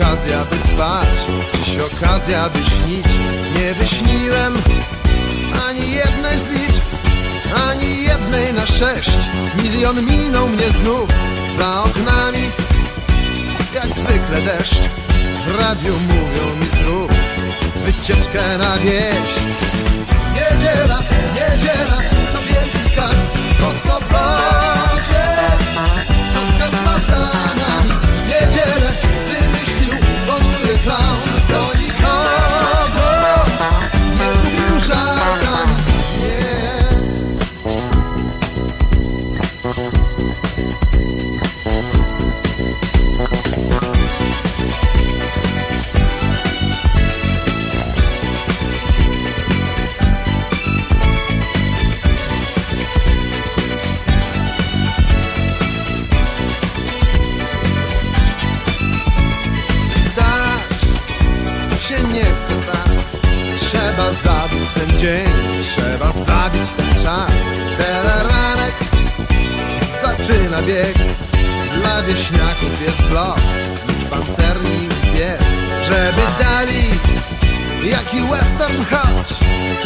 okazja, by spać. Dziś okazja, by śnić. Nie wyśniłem ani jednej z liczb Ani jednej na sześć. Milion minął mnie znów Za oknami Jak zwykle deszcz. W radiu mówią mi zrób Wycieczkę na wieś. Niedziela, niedziela To wielki kac Po Co z clown Do nikogo Nie lubił żartami zaczyna bieg Dla wieśniaków jest blok Znów pancerni pies. Żeby dali Jaki western choć.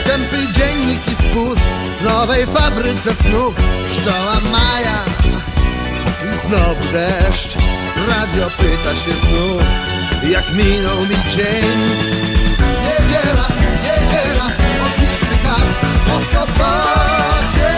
Tępy dziennik i spust W nowej fabryce snów. Pszczoła Maja i znowu deszcz. Radio pyta się znów Jak minął mi dzień. Niedziela, niedziela Ognisty kac po sobocie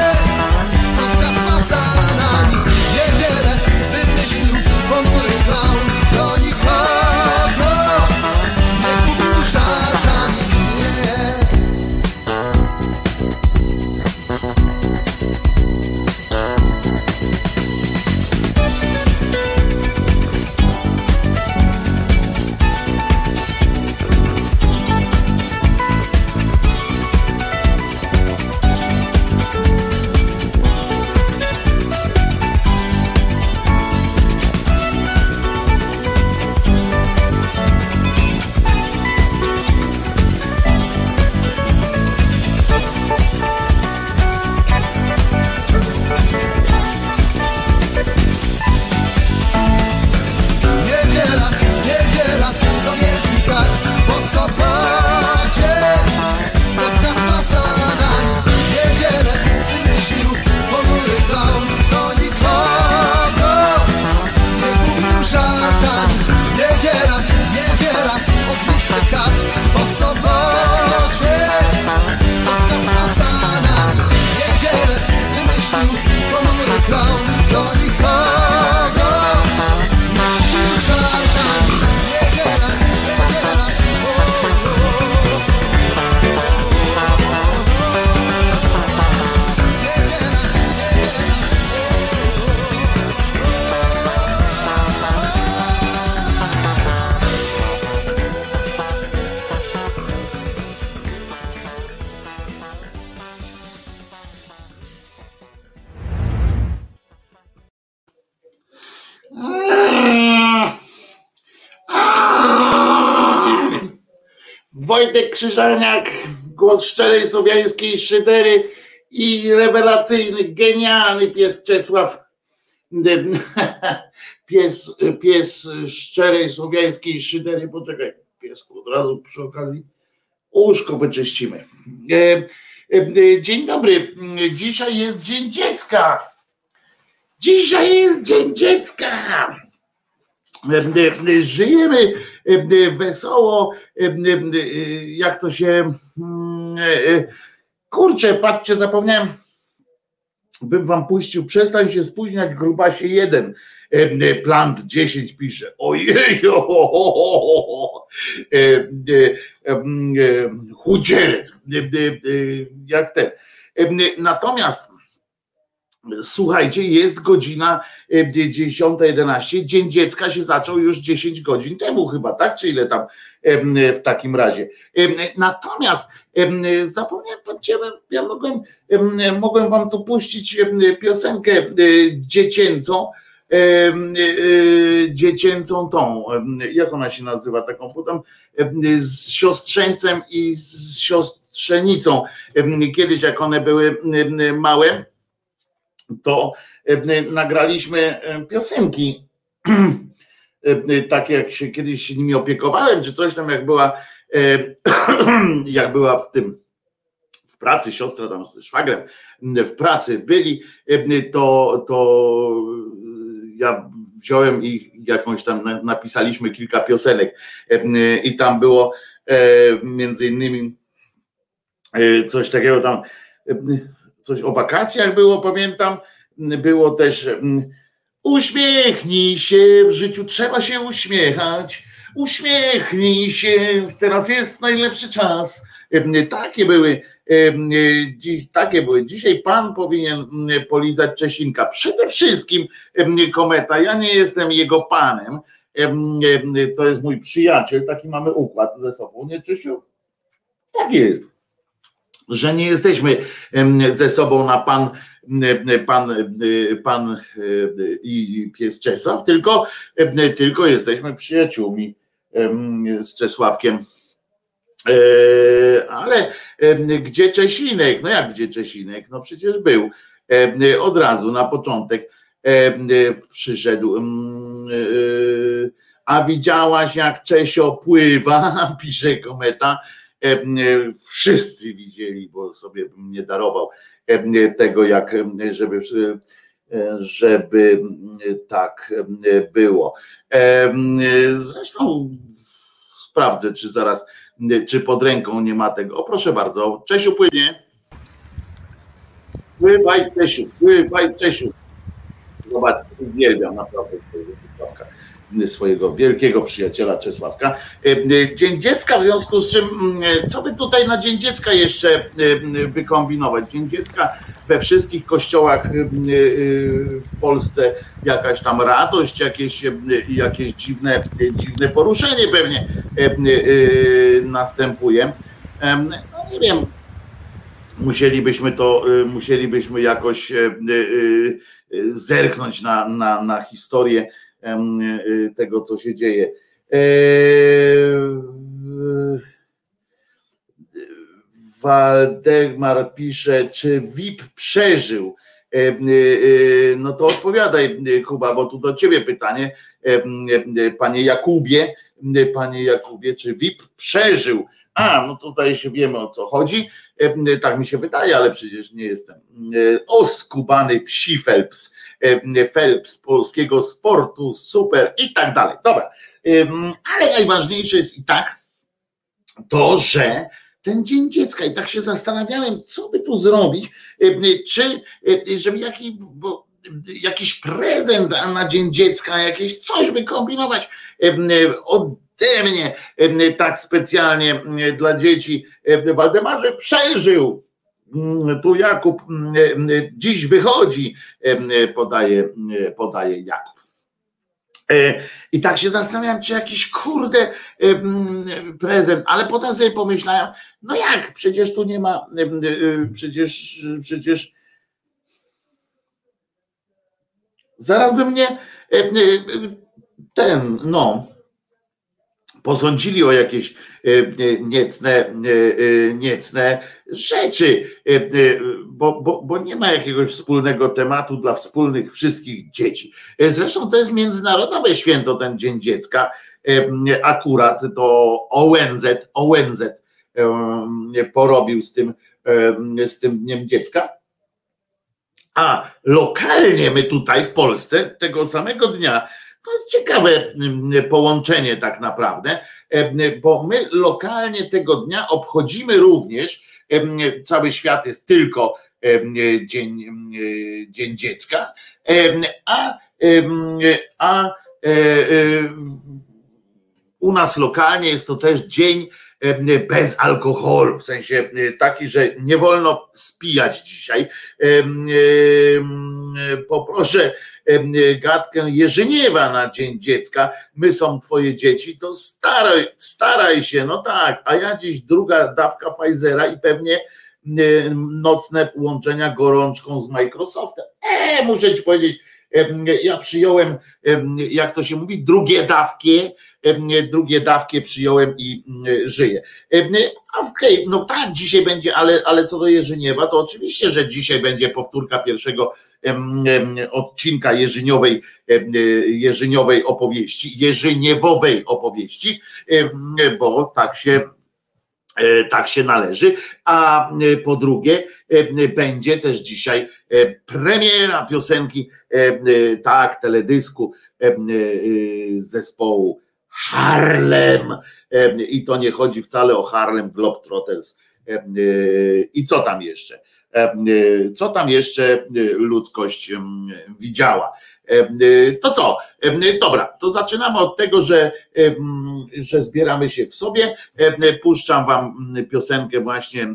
Krzyżaniak, głos szczerej słowiańskiej szydery i rewelacyjny, genialny pies Czesław. Pies, pies szczerej słowiańskiej szydery. Poczekaj, piesku, od razu przy okazji uszko wyczyścimy. E, e, Dzień dobry. Dzisiaj jest Dzień Dziecka. Dzisiaj jest Dzień Dziecka. Żyjemy wesoło, jak to się. Kurczę, patrzcie, zapomniałem. Bym wam puścił, przestań się spóźniać, grubasie jeden. Plant 10 pisze. Ojej, chudzielec, jak ten. Natomiast Słuchajcie, jest godzina 10.11. Dzień dziecka się zaczął już 10 godzin temu, chyba, tak? Czy ile tam w takim razie. Natomiast zapomniałem, patrzcie, ja mogłem, mogłem wam tu puścić piosenkę dziecięcą. Dziecięcą tą, jak ona się nazywa, taką potem z siostrzeńcem i z siostrzenicą. Kiedyś, jak one były małe to nagraliśmy piosenki. Tak jak się kiedyś nimi opiekowałem, czy coś tam, jak była, jak była w tym w pracy, siostra tam z szwagrem w pracy byli, to, to ja wziąłem ich jakąś tam, napisaliśmy kilka piosenek. I tam było między innymi coś takiego tam, coś o wakacjach było, pamiętam, było też uśmiechnij się, w życiu trzeba się uśmiechać, uśmiechnij się, teraz jest najlepszy czas. Takie były, takie były. Dzisiaj pan powinien polizać Czesinka. Przede wszystkim kometa, ja nie jestem jego panem, to jest mój przyjaciel, taki mamy układ ze sobą, nie Czesiu? Tak jest że nie jesteśmy ze sobą na pan, pan, pan i pies Czesław, tylko, tylko jesteśmy przyjaciółmi z Czesławkiem. E, ale gdzie Czesinek? No jak gdzie Czesinek? No przecież był od razu na początek przyszedł. E, a widziałaś jak Czesio pływa, pisze kometa wszyscy widzieli, bo sobie bym nie darował tego, jak żeby, żeby tak było. Zresztą sprawdzę, czy zaraz, czy pod ręką nie ma tego. O, proszę bardzo, Czesiu płynie. Pływaj, Czesiu, pływaj, Czesiu. Zobacz, uwielbiam naprawdę swojego wielkiego przyjaciela Czesławka. E, e, Dzień Dziecka, w związku z czym, mm, co by tutaj na Dzień Dziecka jeszcze e, wykombinować? Dzień Dziecka we wszystkich kościołach w Polsce jakaś tam radość, jakieś, jakieś dziwne, dziwne poruszenie pewnie następuje. No nie wiem, musielibyśmy to, musielibyśmy jakoś zerknąć na, na, na historię tego, co się dzieje. E, Waldemar pisze, czy VIP przeżył? E, y, no to odpowiadaj, Kuba, bo tu do ciebie pytanie, panie Jakubie, panie Jakubie, czy VIP przeżył? A, no to zdaje się, wiemy o co chodzi. Tak mi się wydaje, ale przecież nie jestem. Oskubany psi Phelps E, Phelps polskiego sportu, super i tak dalej. Dobra, ale najważniejsze jest i tak to, że ten Dzień Dziecka i tak się zastanawiałem, co by tu zrobić, czy żeby jaki, bo jakiś prezent na Dzień Dziecka, jakieś coś wykombinować ode mnie tak specjalnie dla dzieci. Waldemarze przeżył tu Jakub mm, mm, dziś wychodzi, podaje, podaje Jakub. E, I tak się zastanawiam, czy jakiś kurde prezent, ale potem sobie pomyślałem, no jak, przecież tu nie ma, e, przecież, przecież zaraz by mnie ten, no, posądzili o jakieś e, e, niecne, e, niecne rzeczy, bo, bo, bo nie ma jakiegoś wspólnego tematu dla wspólnych wszystkich dzieci. Zresztą to jest międzynarodowe święto, ten Dzień Dziecka, akurat to ONZ, ONZ porobił z tym, z tym Dniem Dziecka. A lokalnie my tutaj w Polsce tego samego dnia to ciekawe połączenie tak naprawdę, bo my lokalnie tego dnia obchodzimy również, cały świat jest tylko Dzień, dzień Dziecka, a, a e, e, u nas lokalnie jest to też dzień bez alkoholu, w sensie taki, że nie wolno spijać dzisiaj. Poproszę gadkę Jerzyniewa na Dzień Dziecka. My są twoje dzieci, to staraj, staraj się, no tak, a ja dziś druga dawka Pfizera i pewnie nocne łączenia gorączką z Microsoftem. E, muszę ci powiedzieć, Ja przyjąłem, jak to się mówi, drugie dawki, drugie dawki przyjąłem i żyję. Okej, okay, no tak, dzisiaj będzie, ale, ale co do Jerzyniewa, to oczywiście, że dzisiaj będzie powtórka pierwszego odcinka Jerzyniowej, Jerzyniowej opowieści, Jerzyniewowej opowieści, bo tak się E, tak się należy. A e, po drugie, e, będzie też dzisiaj premiera piosenki, tak, teledysku zespołu Harlem. I to nie chodzi wcale o Harlem Globetrotters. I co tam jeszcze? Co tam jeszcze ludzkość widziała? To co? Dobra, to zaczynamy od tego, że, że zbieramy się w sobie. Puszczam wam piosenkę właśnie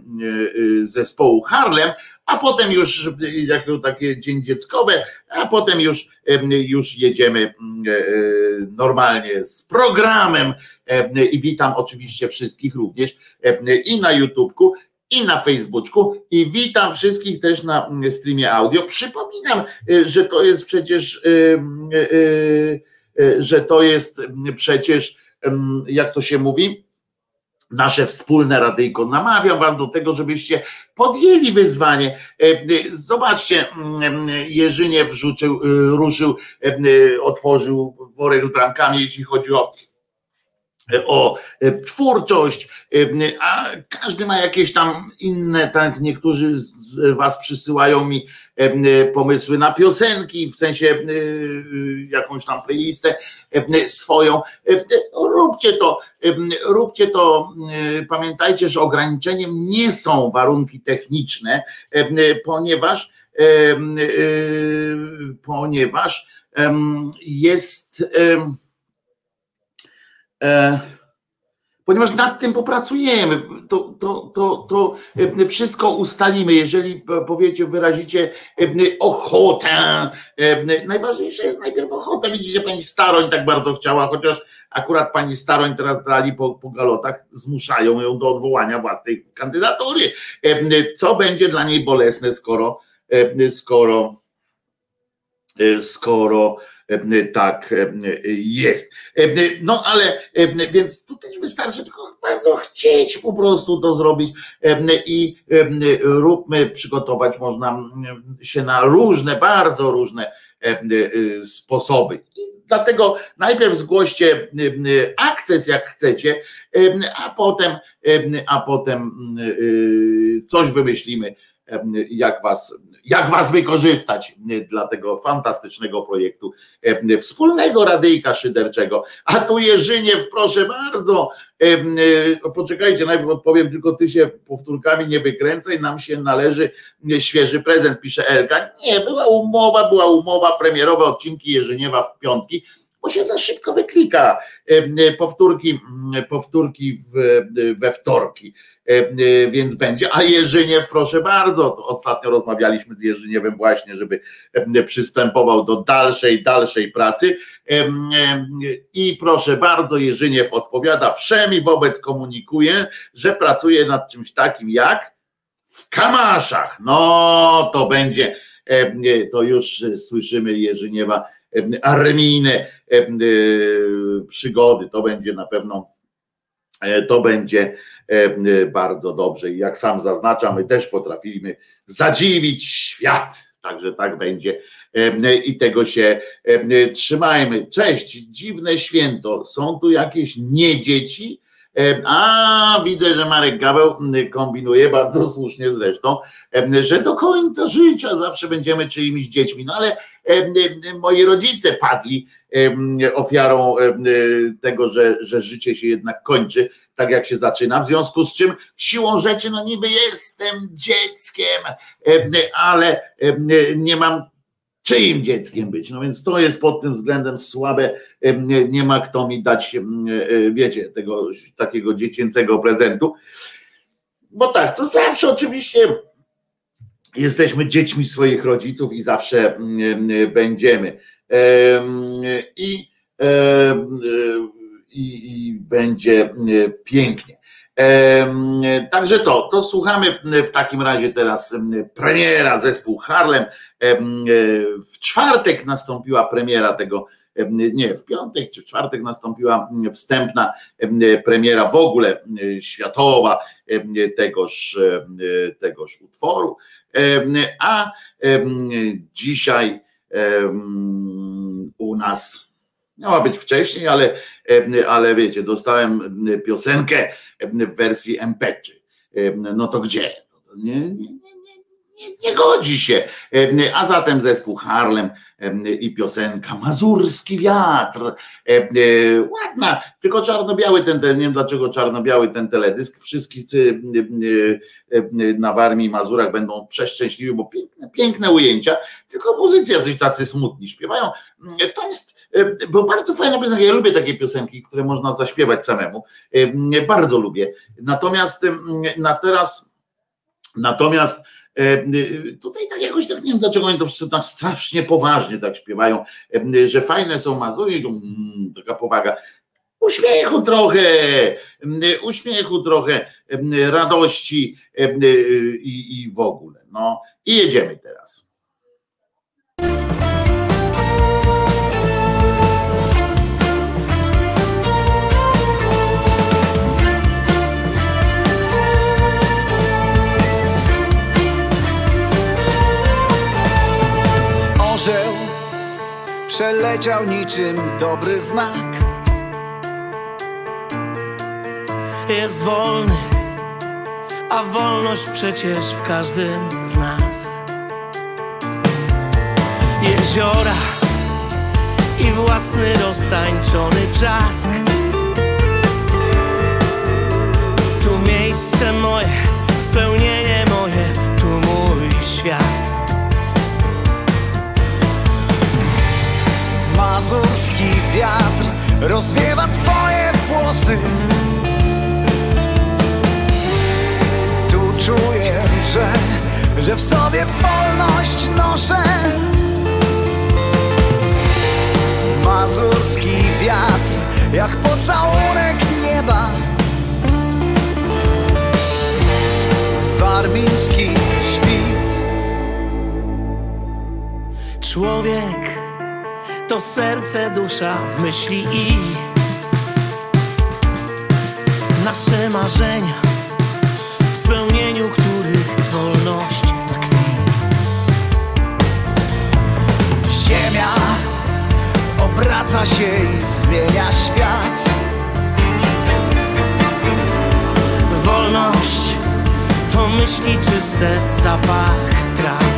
y, zespołu Harlem, a potem już jako takie dzień dzieckowe, a potem już, już jedziemy normalnie z programem i witam oczywiście wszystkich również i na YouTubku i na Facebooku i witam wszystkich też na mm, streamie audio. Przypominam, y, że to jest przecież, że to jest mm, przecież, mm, jak to się mówi, nasze wspólne radyjko. Namawiam Was do tego, żebyście podjęli wyzwanie. Zobaczcie, Jerzyniew wrzucił, ruszył, otworzył worek z bramkami, jeśli chodzi o o e, twórczość, e, a każdy ma jakieś tam inne, tak niektórzy z Was przysyłają mi e, pomysły na piosenki, w sensie jakąś tam playlistę swoją. Róbcie to, róbcie to. Pamiętajcie, że ograniczeniem nie są warunki techniczne, ponieważ ponieważ jest E, ponieważ nad tym popracujemy, to, to, to, to e, wszystko ustalimy. Jeżeli powiecie, wyrazicie e, ochotę, najważniejsze jest najpierw ochota. Widzicie, pani Staroń tak bardzo chciała, chociaż akurat pani Staroń teraz drali po, po galotach, zmuszają ją do odwołania własnej kandydatury. Co będzie dla niej bolesne, skoro, skoro, skoro E, tak e, jest. E, no ale więc tutaj wystarczy tylko bardzo chcieć po prostu to zrobić i róbmy, przygotować można się na różne, bardzo różne sposoby. I dlatego najpierw zgłoście akces jak chcecie, a potem, a potem coś wymyślimy, jak was jak was wykorzystać dla tego fantastycznego projektu e, wspólnego radyjka szyderczego. A tu Jerzyniew, proszę bardzo, e, e, poczekajcie, najpierw odpowiem, tylko ty się powtórkami nie wykręcaj, nam się należy świeży prezent, pisze Elka. Nie, była umowa, była umowa, premierowe odcinki Jerzyniewa w piątki, bo się za szybko wyklika. Powtórki, powtórki w, we wtorki. E, e, więc będzie. A Jerzyniew, proszę bardzo, ostatnio rozmawialiśmy z Jerzyniewem właśnie, żeby e, przystępował do dalszej, dalszej pracy. I proszę bardzo, Jerzyniew odpowiada, wszemi wobec komunikuje, że pracuje nad czymś takim jak w Kamaszach. No to będzie, to już słyszymy Jerzyniewa armijne przygody. To będzie na pewno to będzie e, bardzo dobrze. I jak sam zaznaczam, my też potrafimy zadziwić świat. Także tak będzie e, i tego się trzymajmy. Cześć, dziwne święto. Są tu jakieś nie dzieci? A widzę, że Marek Gaweł kombinuje bardzo słusznie zresztą, że do końca życia zawsze będziemy czyimiś dziećmi. No ale moi rodzice padli ofiarą tego, że, że życie się jednak kończy, tak jak się zaczyna, w związku z czym siłą rzeczy, no niby jestem dzieckiem, ale nie mam czyim dzieckiem być. No więc to jest pod tym względem słabe. Nie ma kto mi dać, e, wiecie, tego takiego dziecięcego prezentu. Bo tak, to zawsze oczywiście jesteśmy dziećmi swoich rodziców i zawsze będziemy. I, i, i będzie pięknie. Także co, to słuchamy w takim razie teraz premiera zespół Harlem. W czwartek nastąpiła premiera tego, nie, w piątek czy w czwartek nastąpiła wstępna premiera w ogóle światowa tegoż, tegoż utworu. A dzisiaj u nas miała być wcześniej, ale, ale wiecie, dostałem piosenkę w wersji MP3. No to gdzie? Nie, nie, nie, nie, nie godzi się. A zatem zespół Harlem i piosenka Mazurski wiatr. Ładna, tylko czarno-biały ten, nie wiem dlaczego czarno-biały ten teledysk. Wszyscy na Warmii i Mazurach będą przeszczęśliwi, bo piękne, piękne ujęcia, tylko muzycy jacyś tacy smutni śpiewają. To jest, bo bardzo fajna piosenka. Ja lubię takie piosenki, które można zaśpiewać samemu. Bardzo lubię. Natomiast na teraz Natomiast E, tutaj tak jakoś tak nie wiem, dlaczego oni to tak strasznie poważnie tak śpiewają, e, że fajne są Mazury, mm, taka powaga. Uśmiechu trochę, uśmiechu trochę, radości i, i w ogóle. No i jedziemy teraz. Przeleciał niczym dobry znak. Jest wolny, a wolność przecież w każdym z nas. Jeziora i własny roztańczony brzask. Tu miejsce moje, spełnienie moje, tu mój świat. Mazurski wiatr rozwiewa twoje włosy. Tu czuję, że, że w sobie wolność noszę. Mazurski wiatr jak pocałunek nieba. Warmiński świt. Człowiek to serce, dusza, myśli i nasze marzenia, w spełnieniu których wolność tkwi. Ziemia obraca się i zmienia świat. Wolność to myśli czyste, zapach traw.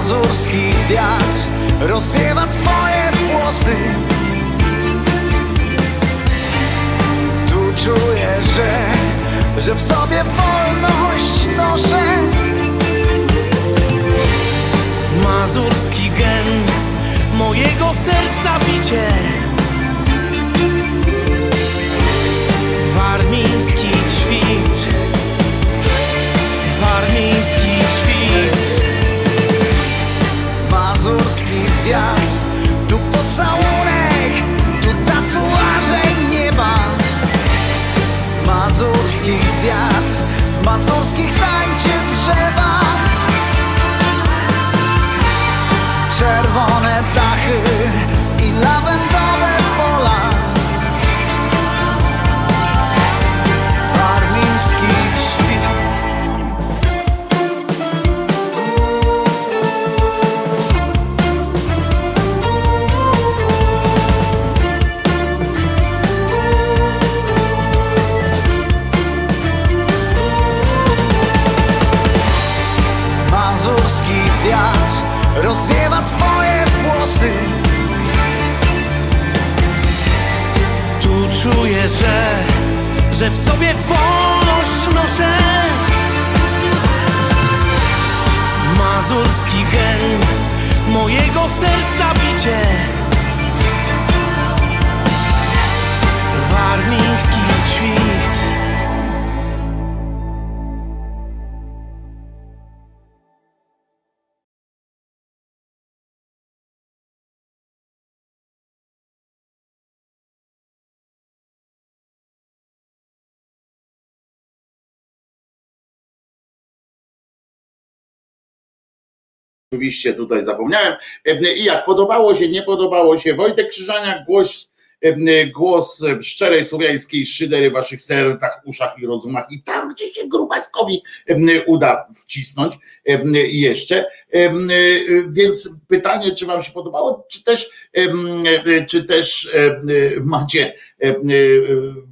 Mazurski wiatr rozwiewa twoje włosy. Tu czuję, że, że w sobie wolność noszę. Mazurski gen mojego serca bicie mazurski w sobie wolność noszę. Mazurski gen mojego serca bicie oczywiście tutaj zapomniałem. I jak podobało się, nie podobało się, Wojtek Krzyżaniak, głos, głos szczerej słowiańskiej szydery w waszych sercach, uszach i rozumach i tam, gdzie się Grubaskowi uda wcisnąć jeszcze. Więc pytanie, czy wam się podobało, czy też, czy też macie,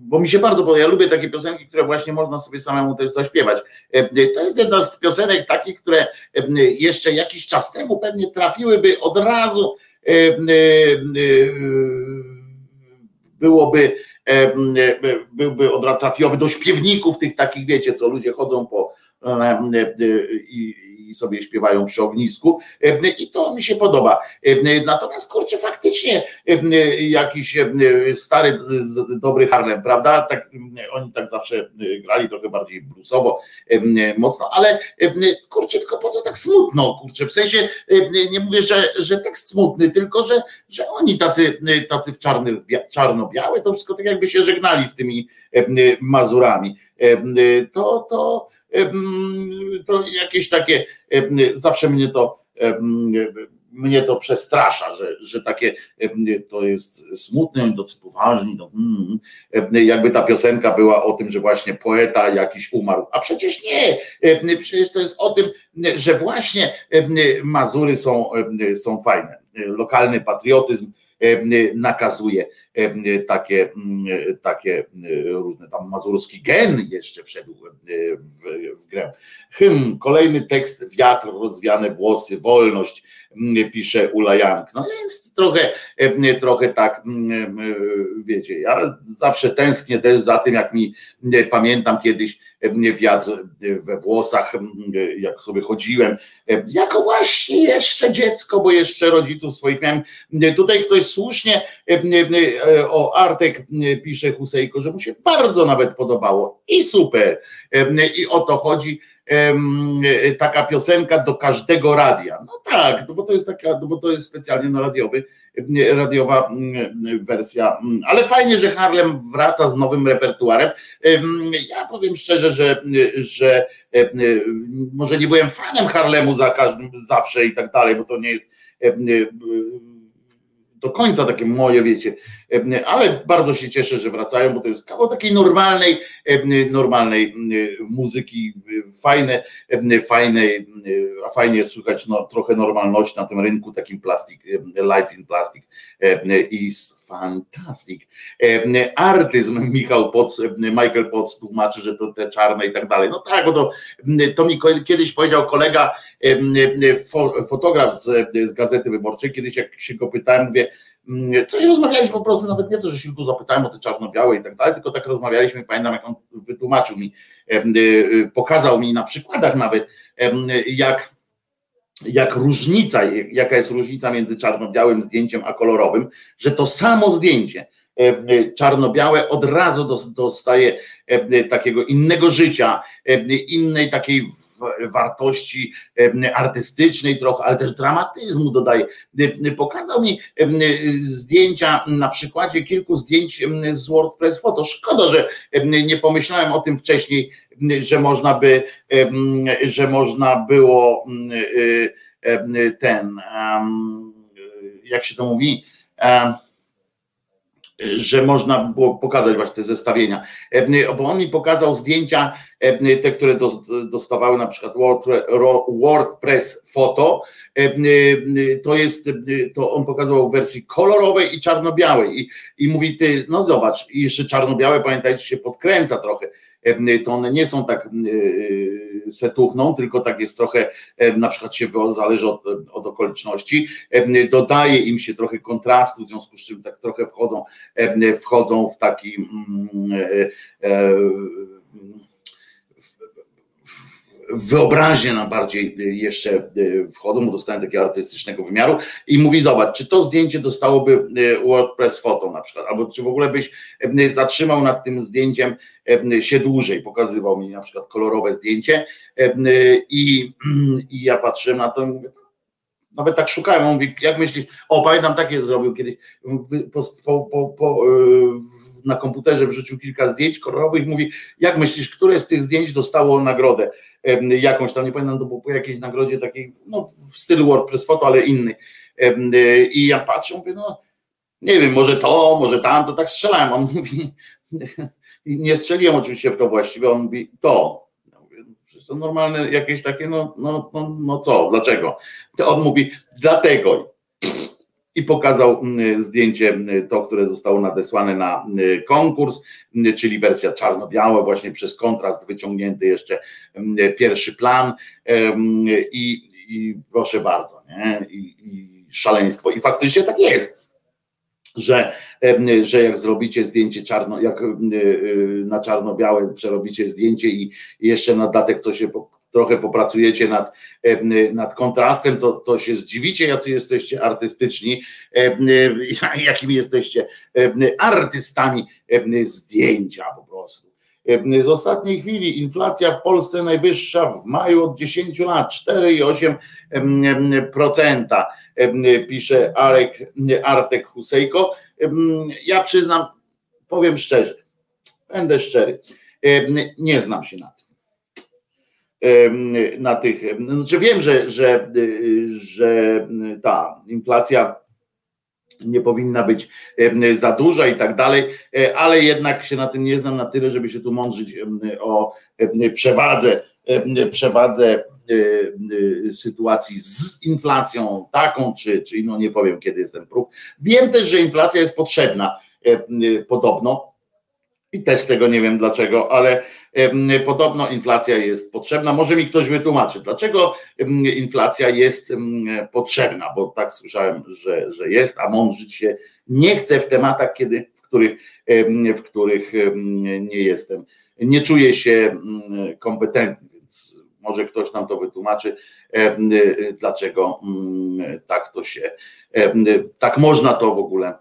bo mi się bardzo podoba, ja lubię takie piosenki, które właśnie można sobie samemu też zaśpiewać. To jest jedna z piosenek takich, które jeszcze jakiś czas temu pewnie trafiłyby od razu byłoby, byłby od trafiłoby do śpiewników tych takich, wiecie, co ludzie chodzą po i, i sobie śpiewają przy ognisku i to mi się podoba. Natomiast kurczę, faktycznie jakiś stary, dobry Harlem, prawda? Tak, oni tak zawsze grali trochę bardziej bluesowo, mocno, ale kurczę, tylko po co tak smutno, kurczę, w sensie nie mówię, że, że tekst smutny, tylko że, że oni tacy, tacy w czarnych, czarno-białe, to wszystko tak jakby się żegnali z tymi Mazurami. To, to, to jakieś takie, zawsze mnie to mnie to przestrasza, że, że takie to jest smutne, oni tacy no, jakby ta piosenka była o tym, że właśnie poeta jakiś umarł, a przecież nie, przecież to jest o tym, że właśnie Mazury są, są fajne, lokalny patriotyzm nakazuje takie, takie różne, tam mazurski gen jeszcze wszedł w, w grę. Hym, kolejny tekst, wiatr, rozwiane włosy, wolność, pisze Ula Jank. No jest trochę, trochę tak, wiecie, ja zawsze tęsknię też za tym, jak mi, pamiętam kiedyś wiatr we włosach, jak sobie chodziłem, jako właśnie jeszcze dziecko, bo jeszcze rodziców swoich miałem. Tutaj ktoś słusznie o Artek pisze Husejko, że mu się bardzo nawet podobało i super. I o to chodzi taka piosenka do każdego radia. No tak, no bo to jest taka, no bo to jest specjalnie na radiowy, radiowa wersja, ale fajnie, że Harlem wraca z nowym repertuarem. Ja powiem szczerze, że, że może nie byłem fanem Harlemu za każdym zawsze i tak dalej, bo to nie jest do końca takie moje, wiecie, ale bardzo się cieszę, że wracają, bo to jest kawał takiej normalnej, normalnej muzyki, fajne, fajnej, a fajnie słychać no, trochę normalności na tym rynku takim plastik, life in plastic is fantastic. Artyzm Michał Poc, Michael Potts tłumaczy, że to te czarne i tak dalej. No tak, bo to, to mi kiedyś powiedział kolega, fotograf z, z Gazety Wyborczej, kiedyś jak się go pytałem, mówię, Mm, coś rozmawialiśmy po prostu, nawet nie to, że się go zapytałem o te czarno-białe i tak dalej, tylko tak rozmawialiśmy, pamiętam jak on wytłumaczył mi, y, y, pokazał mi na przykładach nawet, jak jak różnica, jaka jest różnica między czarno-białym zdjęciem a kolorowym, że to samo zdjęcie czarno-białe od razu dostaje takiego innego życia, innej takiej wartości artystycznej trochę, ale też dramatyzmu dodaje. Pokazał mi zdjęcia na przykładzie kilku zdjęć z WordPress Photo. Szkoda, że nie pomyślałem o tym wcześniej, że można by, że można było ten, jak się to mówi, że można było pokazać właśnie te zestawienia. Bo on mi pokazał zdjęcia, te, które dostawały na przykład WordPress Photo, to jest, to on pokazał w wersji kolorowej i czarno-białej. I, i mówi ty, no zobacz, jeszcze czarno-białe, pamiętajcie, się podkręca trochę, to one nie są tak setuchną, tylko tak jest trochę, na przykład się zależy od, od okoliczności, dodaje im się trochę kontrastu, w związku z czym tak trochę wchodzą, wchodzą w taki wyobraźnię nam bardziej y, jeszcze y, wchodzą, bo dostałem takiego artystycznego wymiaru i mówi, zobacz, czy to zdjęcie dostałoby y, WordPress Photo na przykład, albo czy w ogóle byś zatrzymał nad tym zdjęciem się dłużej, pokazywał mi na przykład kolorowe zdjęcie i, i ja patrzyłem na to i mówię, nawet tak szukałem, on mówi, jak myślisz, o pamiętam takie zrobił kiedyś, po, po, po, na komputerze wrzucił kilka zdjęć kolorowych mówi, jak myślisz, które z tych zdjęć dostało nagrodę? Jakąś tam, nie pamiętam, to było po jakiejś nagrodzie takiej, no w stylu WordPress Photo, ale inny. I ja patrzę, mówię, no nie wiem, może to, może tam, to tak strzelałem. On mówi, nie strzeliłem oczywiście w to właściwie, on mówi, to. Ja mówię, to normalne jakieś takie, no, no, no, no co, dlaczego? To on mówi, dlatego i pokazał mm, zdjęcie, mm, to, które zostało nadesłane na mm, konkurs, czyli wersja czarno-białe, właśnie przez kontrast wyciągnięty jeszcze pierwszy plan i, i proszę bardzo, nie? I, i szaleństwo. I faktycznie tak jest że, że jak zrobicie zdjęcie czarno, jak na czarno-białe przerobicie zdjęcie i jeszcze na datek coś się trochę popracujecie nad, nad kontrastem, to, to się zdziwicie, jacy jesteście artystyczni, jakimi jesteście artystami zdjęcia po prostu. Z ostatniej chwili inflacja w Polsce najwyższa w maju od 10 lat 4,8%, pisze Arek, Artek Husejko. Ja przyznam, powiem szczerze, będę szczery, nie znam się na tym na tych, znaczy wiem, że, że, że ta inflacja nie powinna być za duża i tak dalej, e, ale jednak się na tym nie znam na tyle, żeby się tu mądrzyć o przewadze, przewadze e, e, sytuacji z inflacją taką, czy, czy inną, nie powiem kiedy jest ten próg. Wiem też, że inflacja jest potrzebna podobno i też tego nie wiem dlaczego, ale Podobno inflacja jest potrzebna. Może mi ktoś wytłumaczy, dlaczego inflacja jest potrzebna, bo tak słyszałem, że, że jest, a mądrzyć się nie chcę w tematach, kiedy, w, których, w których nie jestem. Nie czuję się kompetentny, więc może ktoś nam to wytłumaczy, dlaczego tak to się, tak można to w ogóle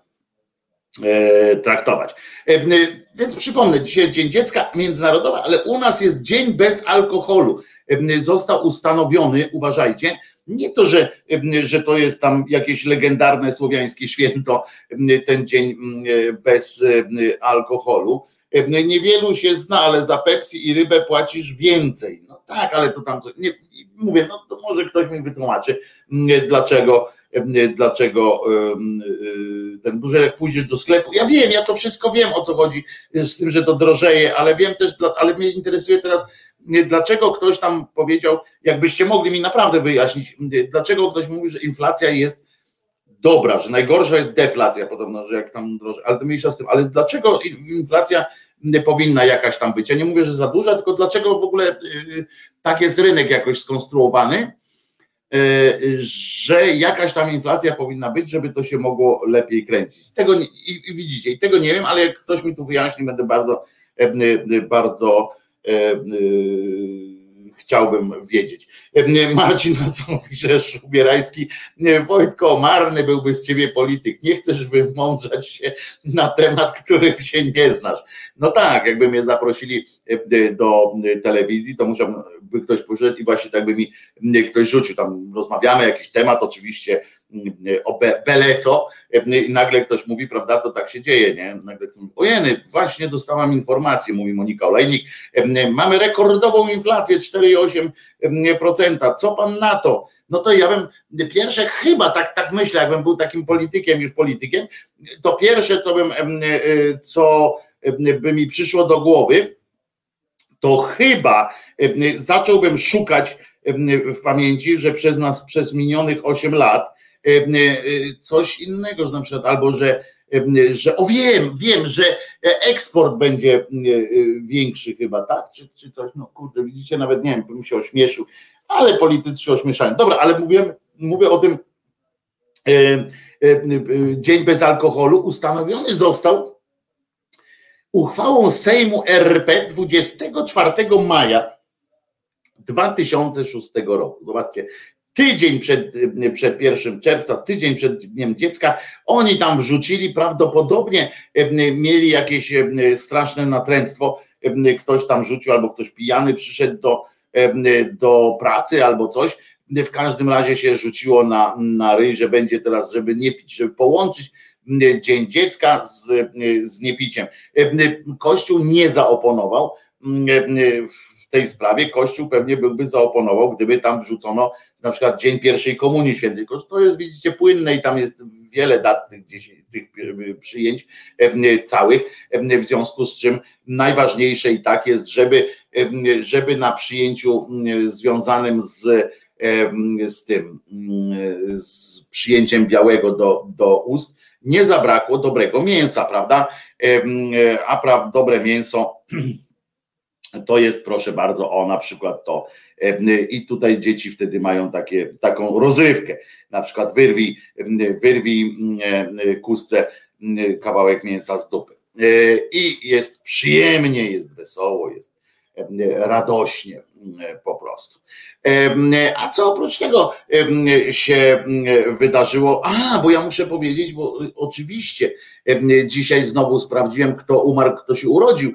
traktować. E, więc przypomnę, dzisiaj Dzień Dziecka Międzynarodowy, ale u nas jest Dzień bez alkoholu. E, został ustanowiony, uważajcie, nie to, że, że to jest tam jakieś legendarne słowiańskie święto, ten dzień bez alkoholu. Niewielu się zna, ale za Pepsi i rybę płacisz więcej. No tak, ale to tam. Nie, mówię, no to może ktoś mi wytłumaczy, dlaczego dlaczego y, ten duży, jak pójdziesz do sklepu, ja wiem, ja to wszystko wiem, o co chodzi z tym, że to drożeje, ale wiem też, ale mnie interesuje teraz, dlaczego ktoś tam powiedział, jakbyście mogli mi naprawdę wyjaśnić, dlaczego ktoś mówi, że inflacja jest dobra, że najgorsza jest deflacja podobno, że jak tam drożej, ale to mniejsza z tym, ale dlaczego inflacja nie powinna jakaś tam być? Ja nie mówię, że za duża, tylko dlaczego w ogóle y, tak jest rynek jakoś skonstruowany, że jakaś tam inflacja powinna być, żeby to się mogło lepiej kręcić. Tego nie, i, i widzicie, i tego nie wiem, ale jak ktoś mi tu wyjaśni, będę bardzo, e, e, bardzo chciałbym wiedzieć. Marcin, na co piszesz, Ubierajski, Wojtko, marny byłby z ciebie polityk, nie chcesz wymądrzać się na temat, których się nie znasz. No tak, jakby mnie zaprosili do telewizji, to musiałbym by ktoś poszedł i właśnie tak by mi ktoś rzucił, tam rozmawiamy, jakiś temat oczywiście o bele co i nagle ktoś mówi, prawda, to tak się dzieje, nie? Nagle ktoś mówi, ojeny, właśnie dostałam informację, mówi Monika Olejnik, mamy rekordową inflację 4,8%, co pan na to? No to ja bym pierwsze chyba tak, tak myślę, jakbym był takim politykiem, już politykiem, to pierwsze, co bym, co by mi przyszło do głowy, to chyba zacząłbym szukać w pamięci, że przez nas przez minionych 8 lat coś innego, że na przykład albo że, że o wiem, wiem, że eksport będzie większy chyba, tak? Czy, czy coś, no kurde, widzicie, nawet nie wiem, bym się ośmieszył, ale politycy się ośmieszają. Dobra, ale mówię, mówię o tym dzień bez alkoholu ustanowiony został uchwałą Sejmu RP 24 maja 2006 roku. Zobaczcie, tydzień przed, przed 1 czerwca, tydzień przed Dniem Dziecka, oni tam wrzucili, prawdopodobnie mieli jakieś straszne natręctwo, ktoś tam rzucił, albo ktoś pijany przyszedł do, do pracy, albo coś. W każdym razie się rzuciło na, na ryj, że będzie teraz, żeby nie pić, żeby połączyć Dzień Dziecka z, z niepiciem. Kościół nie zaoponował w tej sprawie. Kościół pewnie byłby zaoponował, gdyby tam wrzucono na przykład Dzień Pierwszej Komunii Świętej. To jest, widzicie, płynne i tam jest wiele dat tych, tych przyjęć całych, w związku z czym najważniejsze i tak jest, żeby, żeby na przyjęciu związanym z z tym, z przyjęciem białego do, do ust, nie zabrakło dobrego mięsa, prawda? A pra, dobre mięso to jest, proszę bardzo, o na przykład to. I tutaj dzieci wtedy mają takie, taką rozrywkę. Na przykład wyrwij, wyrwij kustce kawałek mięsa z dupy. I jest przyjemnie, jest wesoło, jest radośnie po prostu. A co oprócz tego się wydarzyło? A, bo ja muszę powiedzieć, bo oczywiście dzisiaj znowu sprawdziłem, kto umarł, kto się urodził.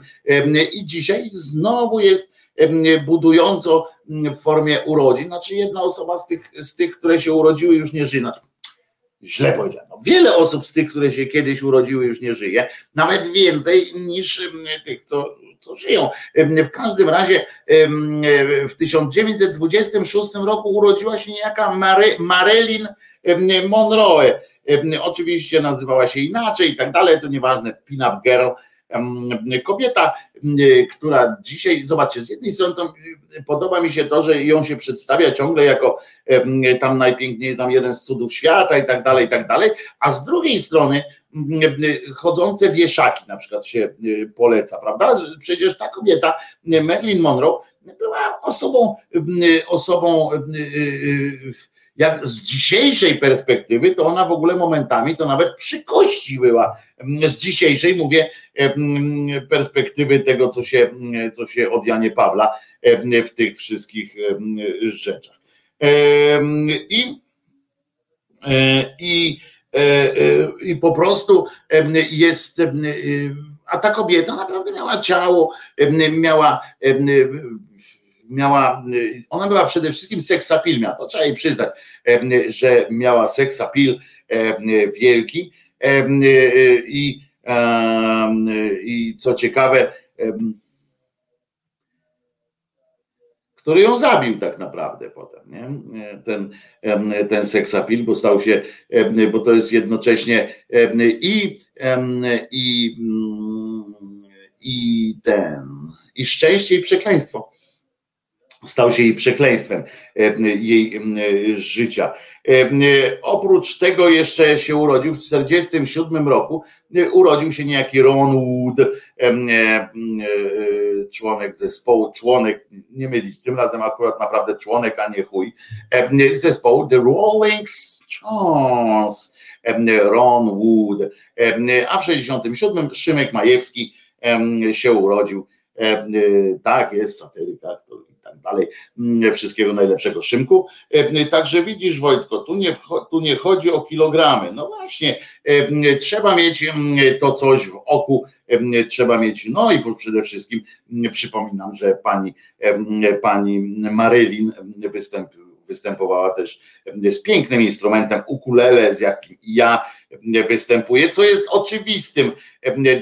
I dzisiaj znowu jest budująco w formie urodzin. Znaczy, jedna osoba z tych, z tych które się urodziły, już nie żyje. Znaczy, źle powiedziano. Wiele osób z tych, które się kiedyś urodziły, już nie żyje. Nawet więcej niż tych, co co żyją. W każdym razie w 1926 roku urodziła się niejaka Marilyn Monroe. Oczywiście nazywała się inaczej i tak dalej, to nieważne, pin-up girl. Kobieta, która dzisiaj, zobaczcie, z jednej strony to podoba mi się to, że ją się przedstawia ciągle jako tam najpiękniej, tam jeden z cudów świata i tak dalej, i tak dalej, a z drugiej strony chodzące wieszaki na przykład się y, poleca, prawda? Przecież ta kobieta, Marilyn Monroe, była osobą, y, osobą y, jak z dzisiejszej perspektywy, to ona w ogóle momentami to nawet przy kości była. Z dzisiejszej mówię perspektywy tego, co się, co się od Janie Pawla w tych wszystkich rzeczach. I, i e, i po prostu jest, e, a ta kobieta naprawdę miała ciało, miała, miała, ona była przede wszystkim seksapil, to trzeba jej przyznać, że miała seksapil wielki i, i co ciekawe, który ją zabił tak naprawdę potem, nie? Ten, ten seksapil, bo stał się, bo to jest jednocześnie i, i, mm, i ten, i szczęście i przekleństwo stał się jej przekleństwem jej życia. Oprócz tego jeszcze się urodził w 1947 roku, urodził się niejaki Ron Wood, członek zespołu, członek, nie mylić, tym razem akurat naprawdę członek, a nie chuj, zespołu The Rolling Stones, Ron Wood, a w 67 Szymek Majewski się urodził, tak jest, satyryka, dalej. Mm, wszystkiego najlepszego, Szymku. E, także widzisz, Wojtko, tu nie, tu nie chodzi o kilogramy. No właśnie, e, trzeba mieć to coś w oku, e, trzeba mieć, no i przede wszystkim przypominam, że pani, pani Marylin występuje występowała też z pięknym instrumentem ukulele, z jakim ja występuję, co jest oczywistym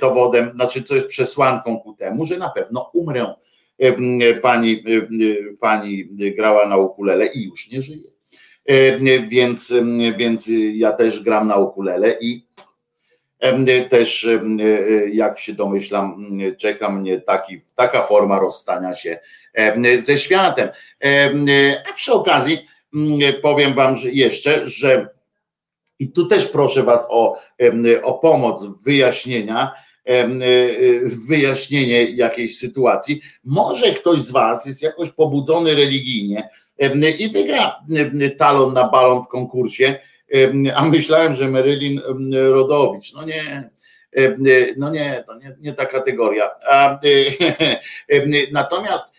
dowodem, znaczy co jest przesłanką ku temu, że na pewno umrę pani, pani grała na ukulele i już nie żyje. Więc, więc ja też gram na ukulele i też, jak się domyślam, czeka mnie taki, taka forma rozstania się ze światem. A przy okazji powiem Wam jeszcze, że i tu też proszę Was o, o pomoc wyjaśnienia, E, e, wyjaśnienie jakiejś sytuacji. Może ktoś z Was jest jakoś pobudzony religijnie i wygra talon na balon w konkursie, a myślałem, że Merylin Rodowicz. No nie, no nie, to nie, nie ta kategoria. Natomiast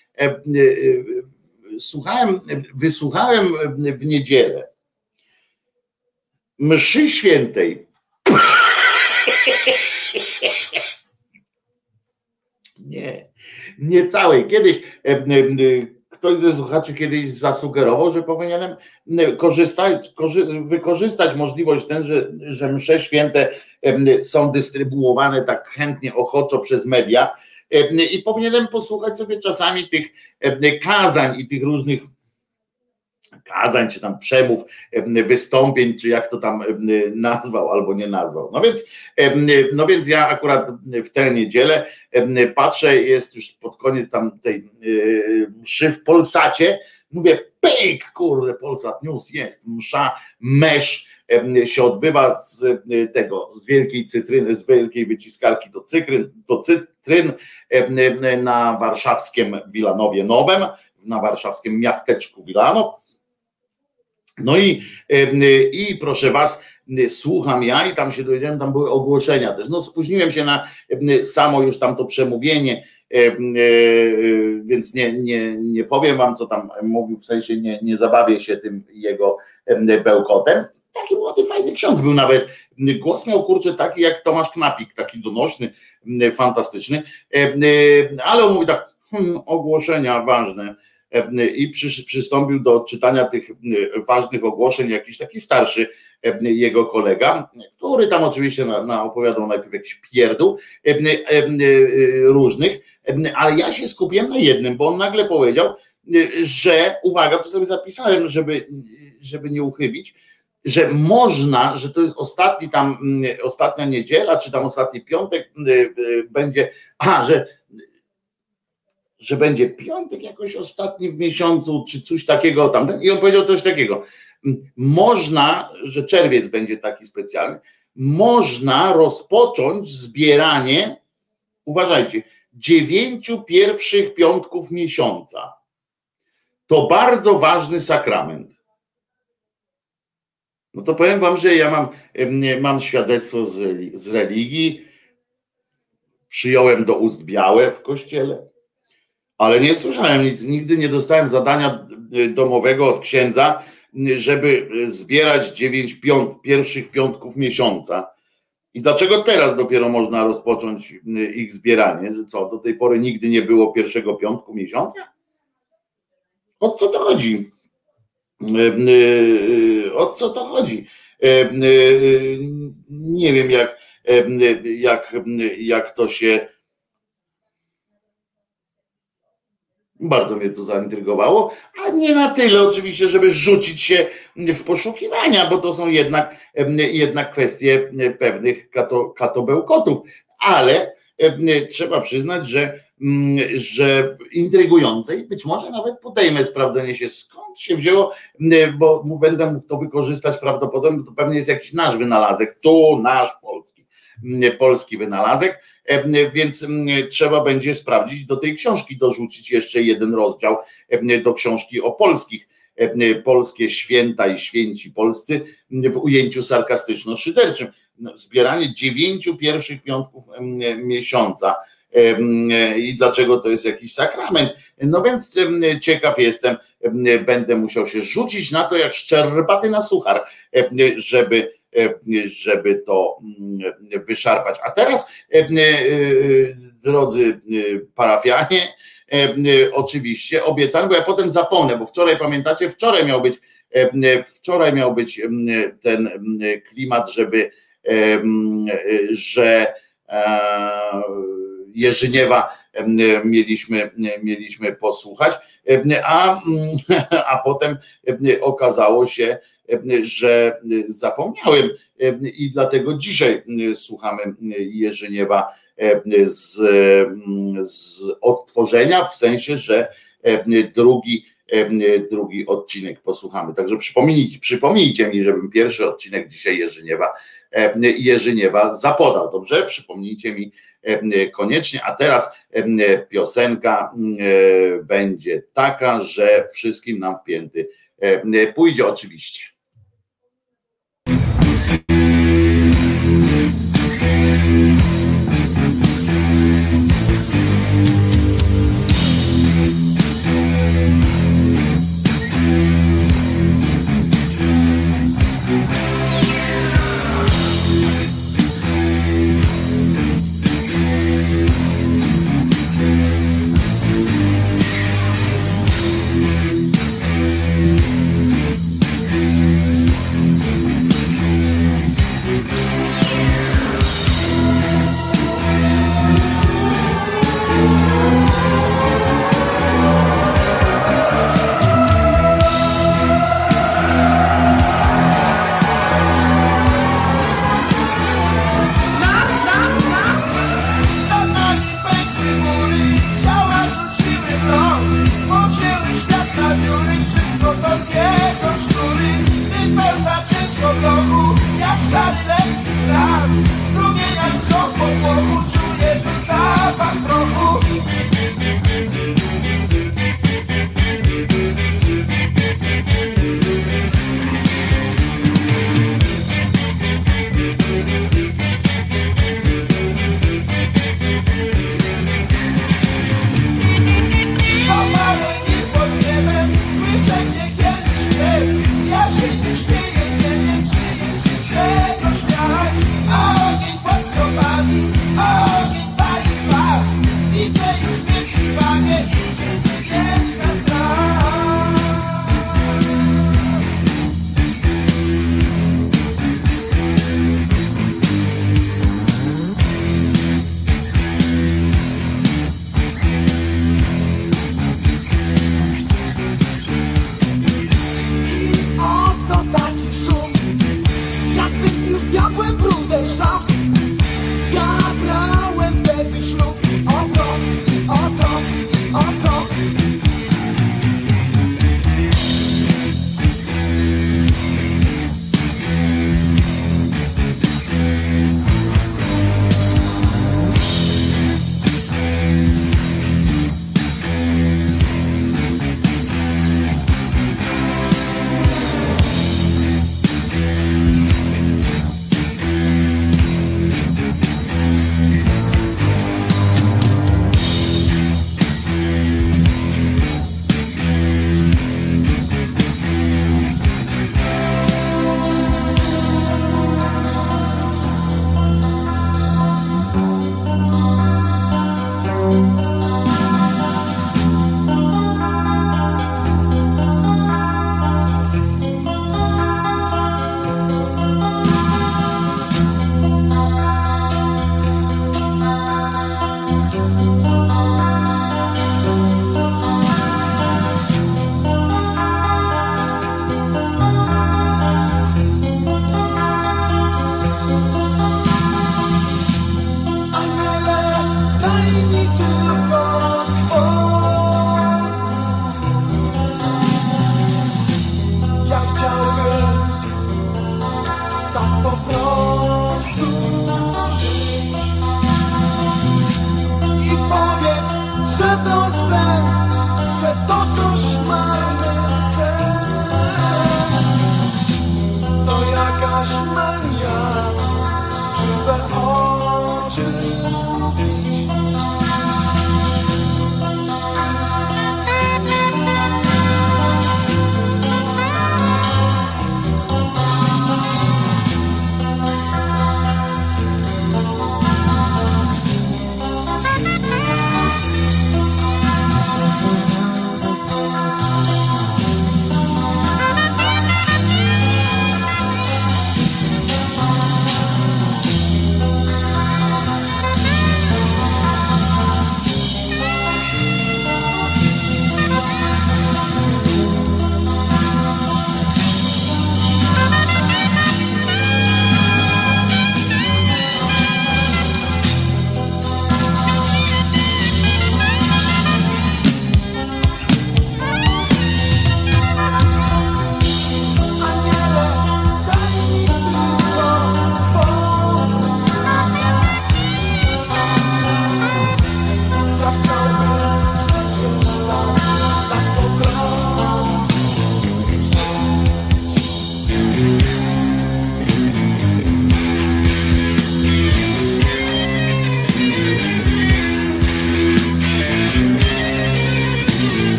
słuchałem, wysłuchałem w niedzielę mszy świętej Nie, nie całej. Kiedyś, ktoś ze słuchaczy kiedyś zasugerował, że powinienem y, korzystać, korzy, wykorzystać możliwość ten, że, że msze święte y, są dystrybuowane tak chętnie, ochoczo przez media y, i powinienem posłuchać sobie czasami tych kazań i tych różnych kazań, czy tam przemów, wystąpień, czy jak to tam nazwał albo nie nazwał. No więc, no więc ja akurat w tę niedzielę patrzę, jest już pod koniec tam tej mszy w Polsacie, mówię, pyk, kurde, Polsat News jest, msza, mesz się odbywa z tego, z wielkiej cytryny, z wielkiej wyciskalki do cytryn, do cytryn na warszawskim Wilanowie Nowem, na warszawskim miasteczku Wilanów no i, i proszę was, słucham ja i tam się dowiedziałem, tam były ogłoszenia też. No spóźniłem się na samo już tam to przemówienie, e, więc nie, nie, nie powiem wam, co tam mówił, w sensie nie, nie zabawię się tym jego bełkotem. Taki młody, fajny ksiądz był nawet. Głos miał kurczę taki jak Tomasz Knapik, taki donośny, fantastyczny, ale on mówi tak, hmm, ogłoszenia ważne i przy, przystąpił do czytania tych ważnych ogłoszeń jakiś taki starszy jego kolega, który tam oczywiście na, na opowiadał najpierw jakiś pierdół różnych, ale ja się skupiłem na jednym, bo on nagle powiedział, że uwaga, to sobie zapisałem, żeby, żeby nie uchybić, że można, że to jest ostatni tam, ostatnia niedziela, czy tam ostatni piątek będzie, a, że że będzie piątek jakoś ostatni w miesiącu, czy coś takiego tam. I on powiedział coś takiego. Można, że czerwiec będzie taki specjalny, można rozpocząć zbieranie, uważajcie, dziewięciu pierwszych piątków miesiąca. To bardzo ważny sakrament. No to powiem wam, że ja mam, mam świadectwo z, z religii. Przyjąłem do ust białe w kościele ale nie słyszałem nic, nigdy nie dostałem zadania y, domowego od księdza, y, żeby zbierać dziewięć piąt, pierwszych piątków miesiąca. I dlaczego teraz dopiero można rozpocząć y, ich zbieranie? Że co, do tej pory nigdy nie było pierwszego piątku miesiąca? O co to chodzi? O co to chodzi? Nie wiem, jak, jak, jak to się Bardzo mnie to zaintrygowało, a nie na tyle oczywiście, żeby rzucić się w poszukiwania, bo to są jednak, jednak kwestie pewnych kato, katobełkotów, ale trzeba przyznać, że, mm, że intrygujące i być może nawet podejmę sprawdzenie się, skąd się wzięło, bo będę mógł to wykorzystać prawdopodobnie, to pewnie jest jakiś nasz wynalazek, tu nasz polski, polski wynalazek, więc trzeba będzie sprawdzić, do tej książki dorzucić jeszcze jeden rozdział do książki o polskich, polskie święta i święci polscy w ujęciu sarkastyczno-szyderczym. No, zbieranie dziewięciu pierwszych piątków miesiąca i dlaczego to jest jakiś sakrament. No więc ciekaw jestem, będę musiał się rzucić na to jak szczerbaty na suchar, żeby żeby to mm, wyszarpać. A teraz, e, e, drodzy parafianie, oczywiście obiecałem, bo ja potem zapomnę, bo wczoraj pamiętacie, wczoraj miał być wczoraj miał być ten klimat, żeby że Jerzyniewa mieliśmy, mieliśmy posłuchać, a, a potem okazało się, że zapomniałem i dlatego dzisiaj słuchamy Jerzyniewa z, z odtworzenia, w sensie, że drugi, drugi odcinek posłuchamy. Także przypomnijcie, przypomnijcie mi, żebym pierwszy odcinek dzisiaj Jerzyniewa, Jerzyniewa zapodał. Dobrze? Przypomnijcie mi koniecznie. A teraz piosenka będzie taka, że wszystkim nam wpięty pójdzie oczywiście.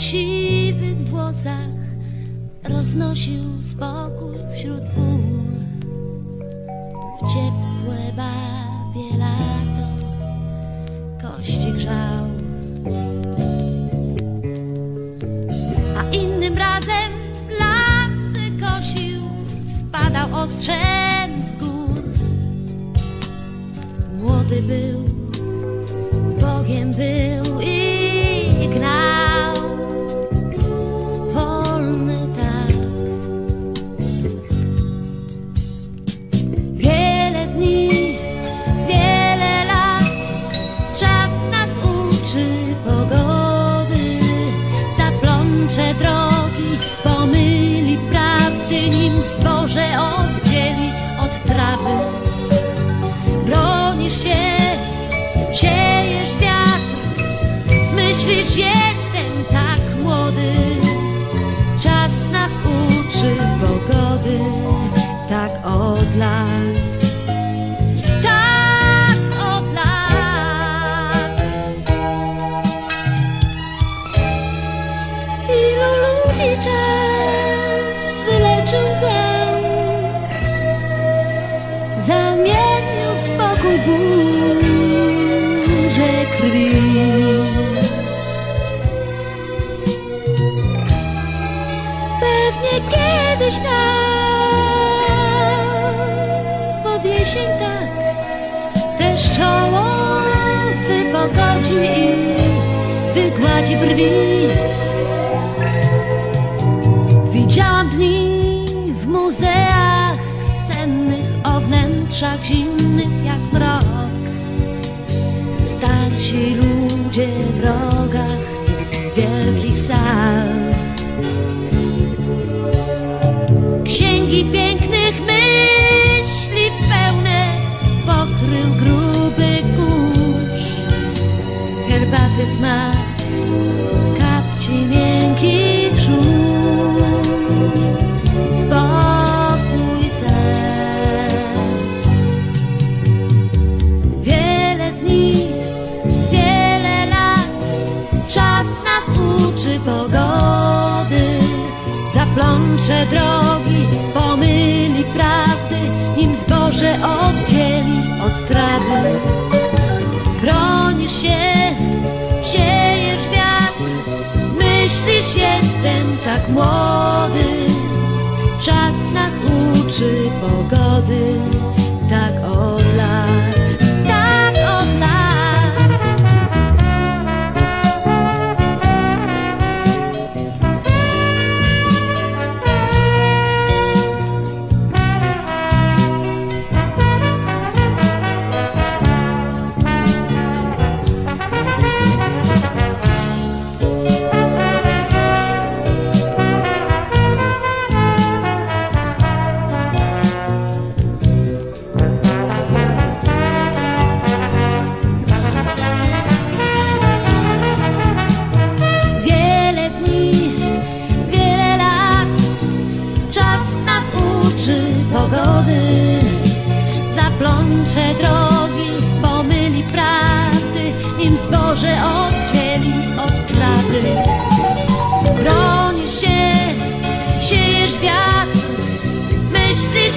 Siwych włosach Roznosił spokój wśród pól. W ciepłe babie lato Kości grzał. A innym razem lasy kosił Spadał ostrzem z gór. Młody był Bogiem był myślisz jestem Widziałam dni w muzeach sennych o wnętrzach zimnych jak mrok. Starsi ludzie w rogach wielkich sal. Księgi pięknych myśli pełne pokrył gruby kurz. Herbaty smak drogi, pomyli prawdy, nim zboże oddzieli od trawy. Bronisz się, siejesz wiatr, myślisz jestem tak młody. Czas nas uczy pogody,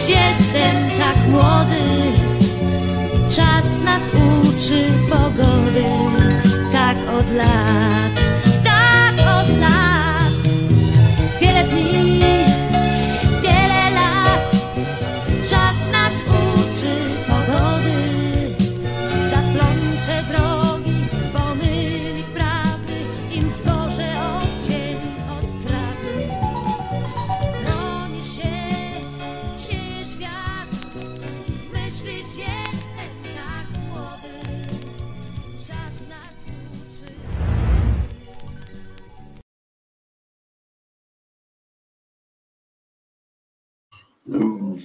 jestem tak młody.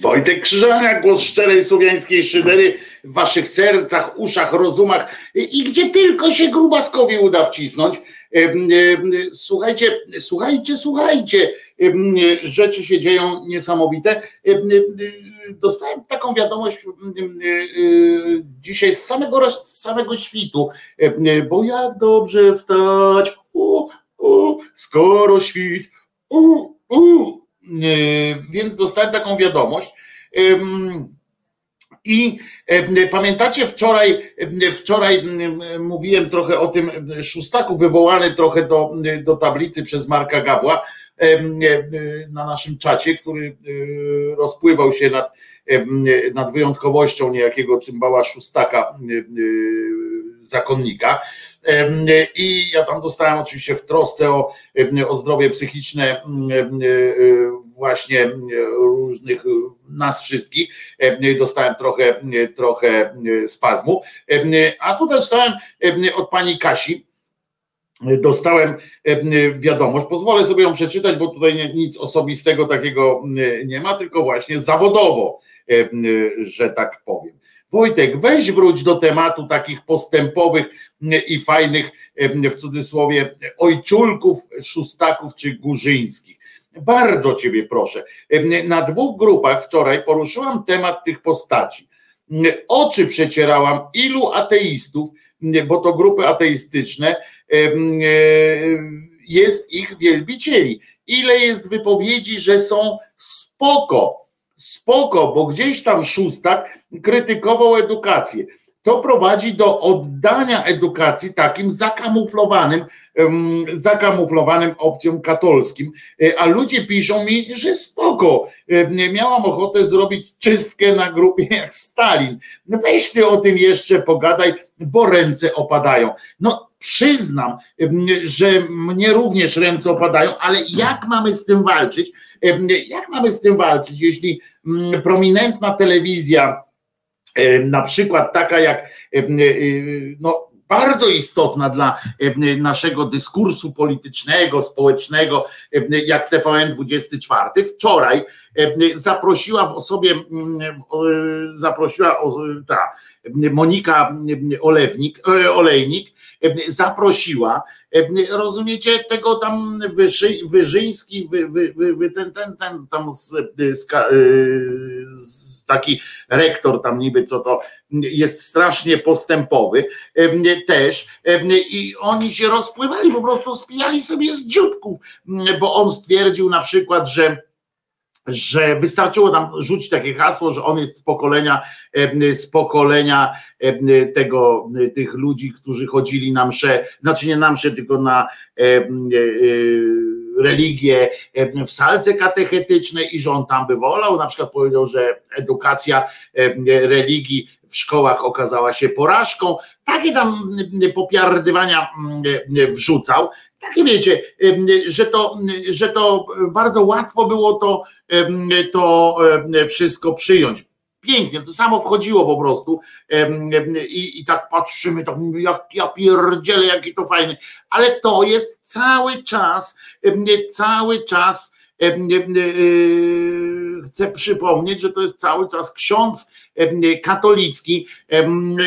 Wojtek Krzyżania, głos szczerej słowiańskiej szydery w waszych sercach, uszach, rozumach. I gdzie tylko się grubaskowi uda wcisnąć. Słuchajcie, słuchajcie, słuchajcie, rzeczy się dzieją niesamowite. Em, em, Dostałem taką wiadomość dzisiaj z samego, z samego świtu, bo jak dobrze wstać, u, u, skoro świt, u, u, więc dostałem taką wiadomość. I e, pamiętacie wczoraj, e, wczoraj mówiłem trochę o tym e, szóstaku, wywołany trochę do, do tablicy przez Marka Gawła e, e, na naszym czacie, który e, rozpływał się nad, e, nad wyjątkowością niejakiego cymbała szóstaka e, e, zakonnika. I ja tam dostałem oczywiście w trosce o, o zdrowie psychiczne właśnie różnych nas wszystkich. Em, Dostałem trochę, trochę spazmu. A tutaj dostałem em, od pani Kasi. Dostałem em, wiadomość, pozwolę sobie ją przeczytać, bo tutaj nic osobistego takiego nie ma, tylko właśnie zawodowo, że tak powiem. Wojtek, weź wróć do tematu takich postępowych i fajnych, w cudzysłowie, ojczulków, szóstaków czy górzyńskich. Bardzo Ciebie proszę. Na dwóch grupach wczoraj poruszyłam temat tych postaci. Oczy przecierałam ilu ateistów, bo to grupy ateistyczne, jest ich wielbicieli. Ile jest wypowiedzi, że są spoko, spoko, bo gdzieś tam szóstak krytykował edukację. To prowadzi do oddania edukacji takim zakamuflowanym, zakamuflowanym opcjom katolskim. E, A ludzie piszą mi, że spoko. E, Miałam ochotę zrobić czystkę na grupie jak Stalin. Weź ty o tym jeszcze pogadaj, bo ręce opadają. No przyznam, że mnie również ręce opadają, ale jak mamy z tym walczyć? Jak mamy z tym walczyć, jeśli mm, prominentna telewizja, e, na przykład taka jak e, e, no, bardzo istotna dla e, naszego dyskursu politycznego, społecznego, e, jak TVN 24, wczoraj zaprosiła w osobie, zaprosiła ta Monika Olewnik, Olejnik, zaprosiła, rozumiecie, tego tam Wyży, Wyżyński, wy, wy, wy, ten, ten, ten tam z, z, z, taki rektor tam niby co to jest strasznie postępowy też i oni się rozpływali, po prostu spijali sobie z dzióbków, bo on stwierdził na przykład, że że wystarczyło nam rzucić takie hasło, że on jest z pokolenia, z pokolenia tego, tych ludzi, którzy chodzili na msze, znaczy nie na msze, tylko na religię w salce katechetycznej i że on tam by wolał, na przykład powiedział, że edukacja religii w szkołach okazała się porażką, takie tam popiardywania wrzucał, takie wiecie, że to, że to bardzo łatwo było to, to wszystko przyjąć. Pięknie, to samo wchodziło po prostu i, i tak patrzymy, tak jak ja pierdzielę, jaki to fajny, ale to jest cały czas, cały czas chcę przypomnieć, że to jest cały czas ksiądz katolicki,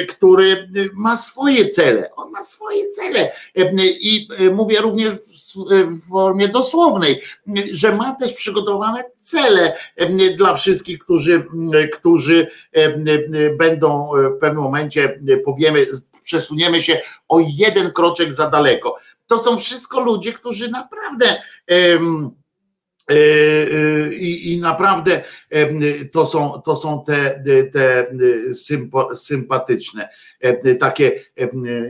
który ma swoje cele. On ma swoje cele i mówię również w formie dosłownej, że ma też przygotowane cele dla wszystkich, którzy, którzy będą w pewnym momencie, powiemy, przesuniemy się o jeden kroczek za daleko. To są wszystko ludzie, którzy naprawdę E, e, I, I, naprawdę to są, to są te, te sympatyczne, takie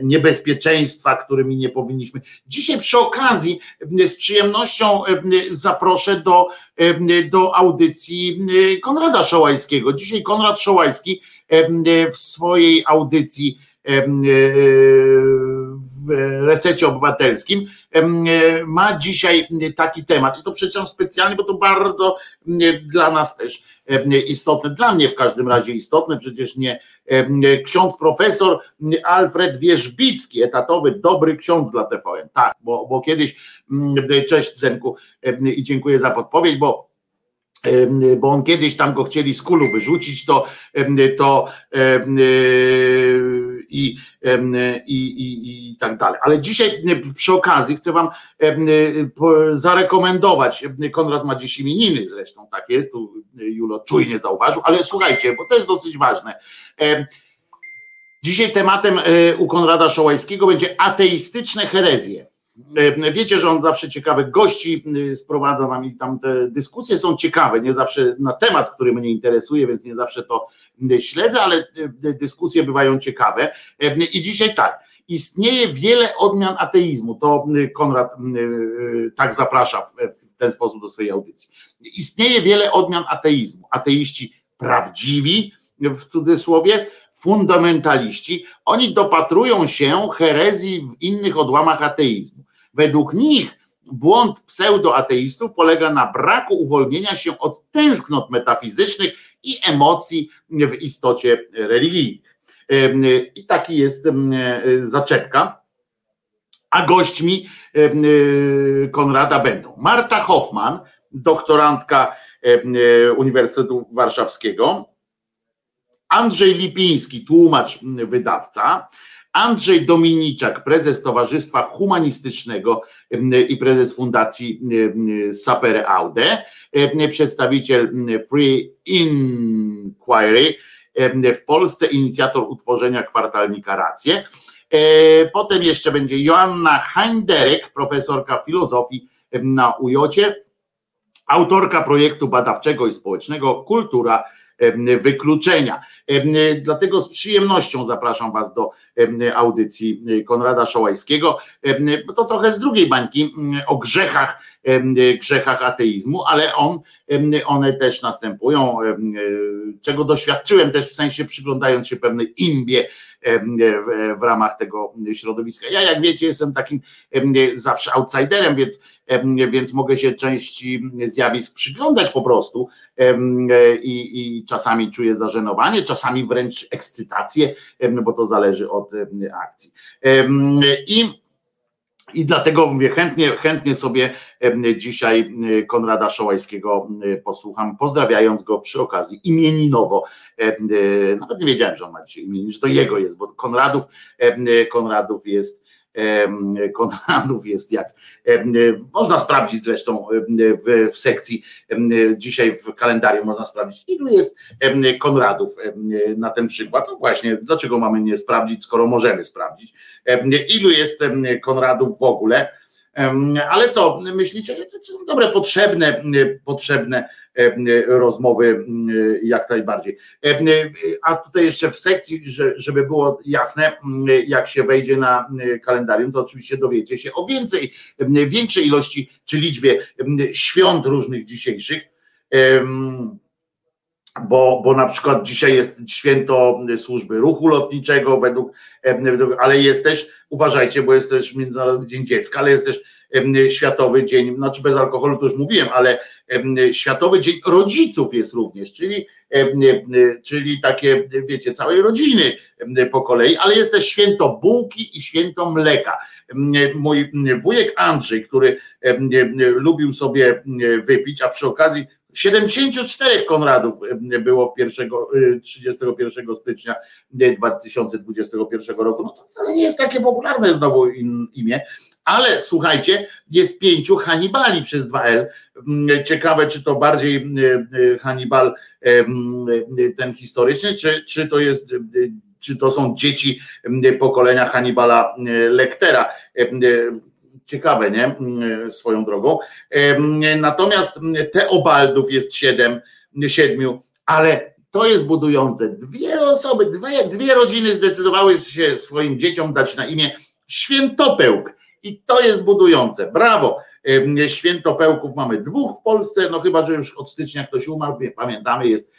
niebezpieczeństwa, którymi nie powinniśmy. Dzisiaj przy okazji z przyjemnością zaproszę do, do audycji Konrada Szołajskiego. Dzisiaj Konrad Szołajski w swojej audycji w resecie obywatelskim ma dzisiaj taki temat. I to przeczytam specjalnie, bo to bardzo dla nas też istotne, dla mnie w każdym razie istotne, przecież nie ksiądz profesor Alfred Wierzbicki, etatowy, dobry ksiądz dla TVN, tak, bo, bo kiedyś, cześć Zenku i dziękuję za podpowiedź, bo bo on kiedyś tam go chcieli z kulu wyrzucić, to, to i, i, i, i tak dalej. Ale dzisiaj przy okazji chcę Wam zarekomendować, Konrad ma dziś imieniny zresztą, tak jest, tu Julo czujnie zauważył, ale słuchajcie, bo to jest dosyć ważne. Dzisiaj tematem e, u Konrada Szołajskiego będzie ateistyczne herezje. Wiecie, że on zawsze ciekawych gości sprowadza nam i tam te dyskusje są ciekawe, nie zawsze na temat, który mnie interesuje, więc nie zawsze to śledzę, ale dyskusje bywają ciekawe. I dzisiaj tak, istnieje wiele odmian ateizmu. To Konrad tak zaprasza w ten sposób do swojej audycji. Istnieje wiele odmian ateizmu. Ateiści prawdziwi, w cudzysłowie, fundamentaliści, oni dopatrują się herezji w innych odłamach ateizmu. Według nich błąd pseudoateistów polega na braku uwolnienia się od tęsknot metafizycznych i emocji w istocie religijnych. I taki jest zaczepka. A gośćmi Konrada będą Marta Hoffman, doktorantka Uniwersytetu Warszawskiego, Andrzej Lipiński, tłumacz, wydawca, Andrzej Dominiczak, prezes Towarzystwa Humanistycznego i prezes Fundacji Sapere Aude, przedstawiciel Free Inquiry w Polsce, inicjator utworzenia kwartalnika Racje. Potem jeszcze będzie Joanna Heinderek, profesorka filozofii na UJOcie, autorka projektu badawczego i społecznego Kultura wykluczenia. Dlatego z przyjemnością zapraszam Was do audycji Konrada Szołajskiego, to trochę z drugiej bańki o grzechach, grzechach ateizmu, ale on, one też następują, czego doświadczyłem też w sensie przyglądając się pewnej imbie w, ramach tego środowiska. Ja, jak wiecie, jestem takim zawsze outsiderem, więc, więc mogę się części zjawisk przyglądać po prostu i, i czasami czuję zażenowanie, czasami wręcz ekscytację, bo to zależy od akcji. I i dlatego mówię, chętnie, chętnie sobie Dzisiaj Konrada Szołajskiego posłucham, pozdrawiając go przy okazji imieninowo. Nawet nie wiedziałem, że on ma dzisiaj imieniny, że to jego jest, bo Konradów, Konradów jest Konradów jest jak można sprawdzić zresztą w, w, sekcji dzisiaj w kalendarium można sprawdzić ilu jest Konradów na ten przykład. No właśnie, dlaczego mamy nie sprawdzić, skoro możemy sprawdzić ilu jest Konradów w ogóle ale co, myślicie, że to są dobre, potrzebne, potrzebne rozmowy jak najbardziej. A tutaj jeszcze w sekcji, żeby było jasne, jak się wejdzie na kalendarium, to oczywiście dowiecie się o więcej, większej ilości czy liczbie świąt różnych dzisiejszych bo, bo na przykład dzisiaj jest święto służby ruchu lotniczego, według, ale jest też, uważajcie, bo jest też Międzynarodowy Dzień Dziecka, ale jest też Światowy Dzień, znaczy bez alkoholu to już mówiłem, ale Światowy Dzień Rodziców jest również, czyli, czyli takie, wiecie, całej rodziny po kolei, ale jest też święto bułki i święto mleka. Mój wujek Andrzej, który lubił sobie wypić, a przy okazji 74 Konradów było 1, 31 stycznia 2021 roku. No to wcale nie jest takie popularne znowu imię, ale słuchajcie, jest pięciu Hannibali przez 2L. Ciekawe, czy to bardziej Hannibal ten historyczny, czy, czy to jest czy to są dzieci pokolenia Hannibala Lectera ciekawe, nie? Mm, swoją drogą. Natomiast Teobaldów jest siedem, siedmiu, ale to jest budujące. Dwie osoby, dwie, dwie rodziny zdecydowały się swoim dzieciom dać na imię Świętopełk. I to jest budujące. Brawo! Świętopełków mamy dwóch w Polsce, no chyba, że już od stycznia ktoś umarł, pamiętamy, jest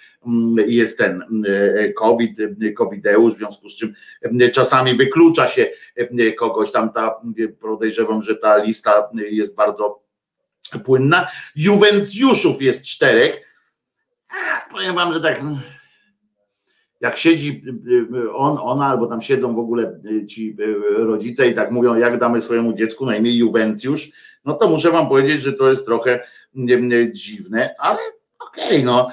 jest ten mm, e, COVID, e, covideusz, w związku z czym mm, czasami wyklucza się kogoś tam, ta, podejrzewam, że ta lista jest bardzo płynna. Juwencjuszów jest czterech. Powiem wam, że tak jak siedzi on, ona, albo tam siedzą w ogóle ci rodzice i tak mówią, jak damy swojemu dziecku na imię Juwencjusz, no to muszę wam powiedzieć, że to jest trochę dziwne, ale Okej, okay, no.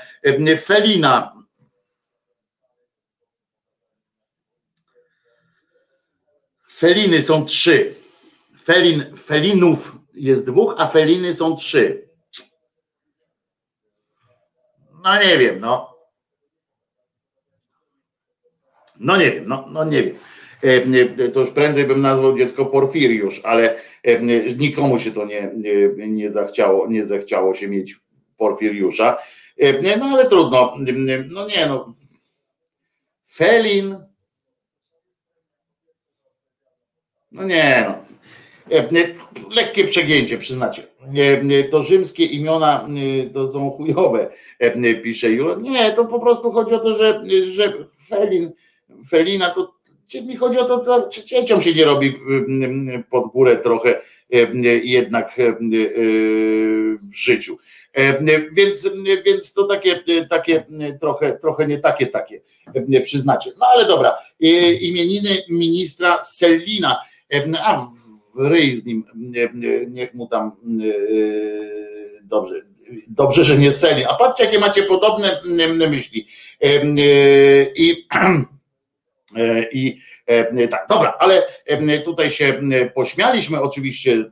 Felina. Feliny są trzy. Felin, felinów jest dwóch, a feliny są trzy. No nie wiem, no. No nie wiem, no, no nie wiem. To już prędzej bym nazwał dziecko Porfiriusz, ale nikomu się to nie, nie, nie, zachciało, nie zachciało się mieć Porfiriusza. E, no ale trudno. No nie no. Felin. No nie no. E, lekkie przegięcie, przyznacie. E, to rzymskie imiona to są chujowe, pisze Jula. Nie, to po prostu chodzi o to, że, że Felin, Felina to mi chodzi o to, czy dzieciom się nie robi pod górę trochę jednak w życiu. E, więc, więc to takie, takie trochę, trochę nie takie, takie przyznacie. No ale dobra, e, imieniny ministra Sellina, e, a ryj z nim, niech mu tam dobrze, dobrze, że nie Selin. A patrzcie, jakie macie podobne myśli. I, i tak, dobra, ale tutaj się pośmialiśmy oczywiście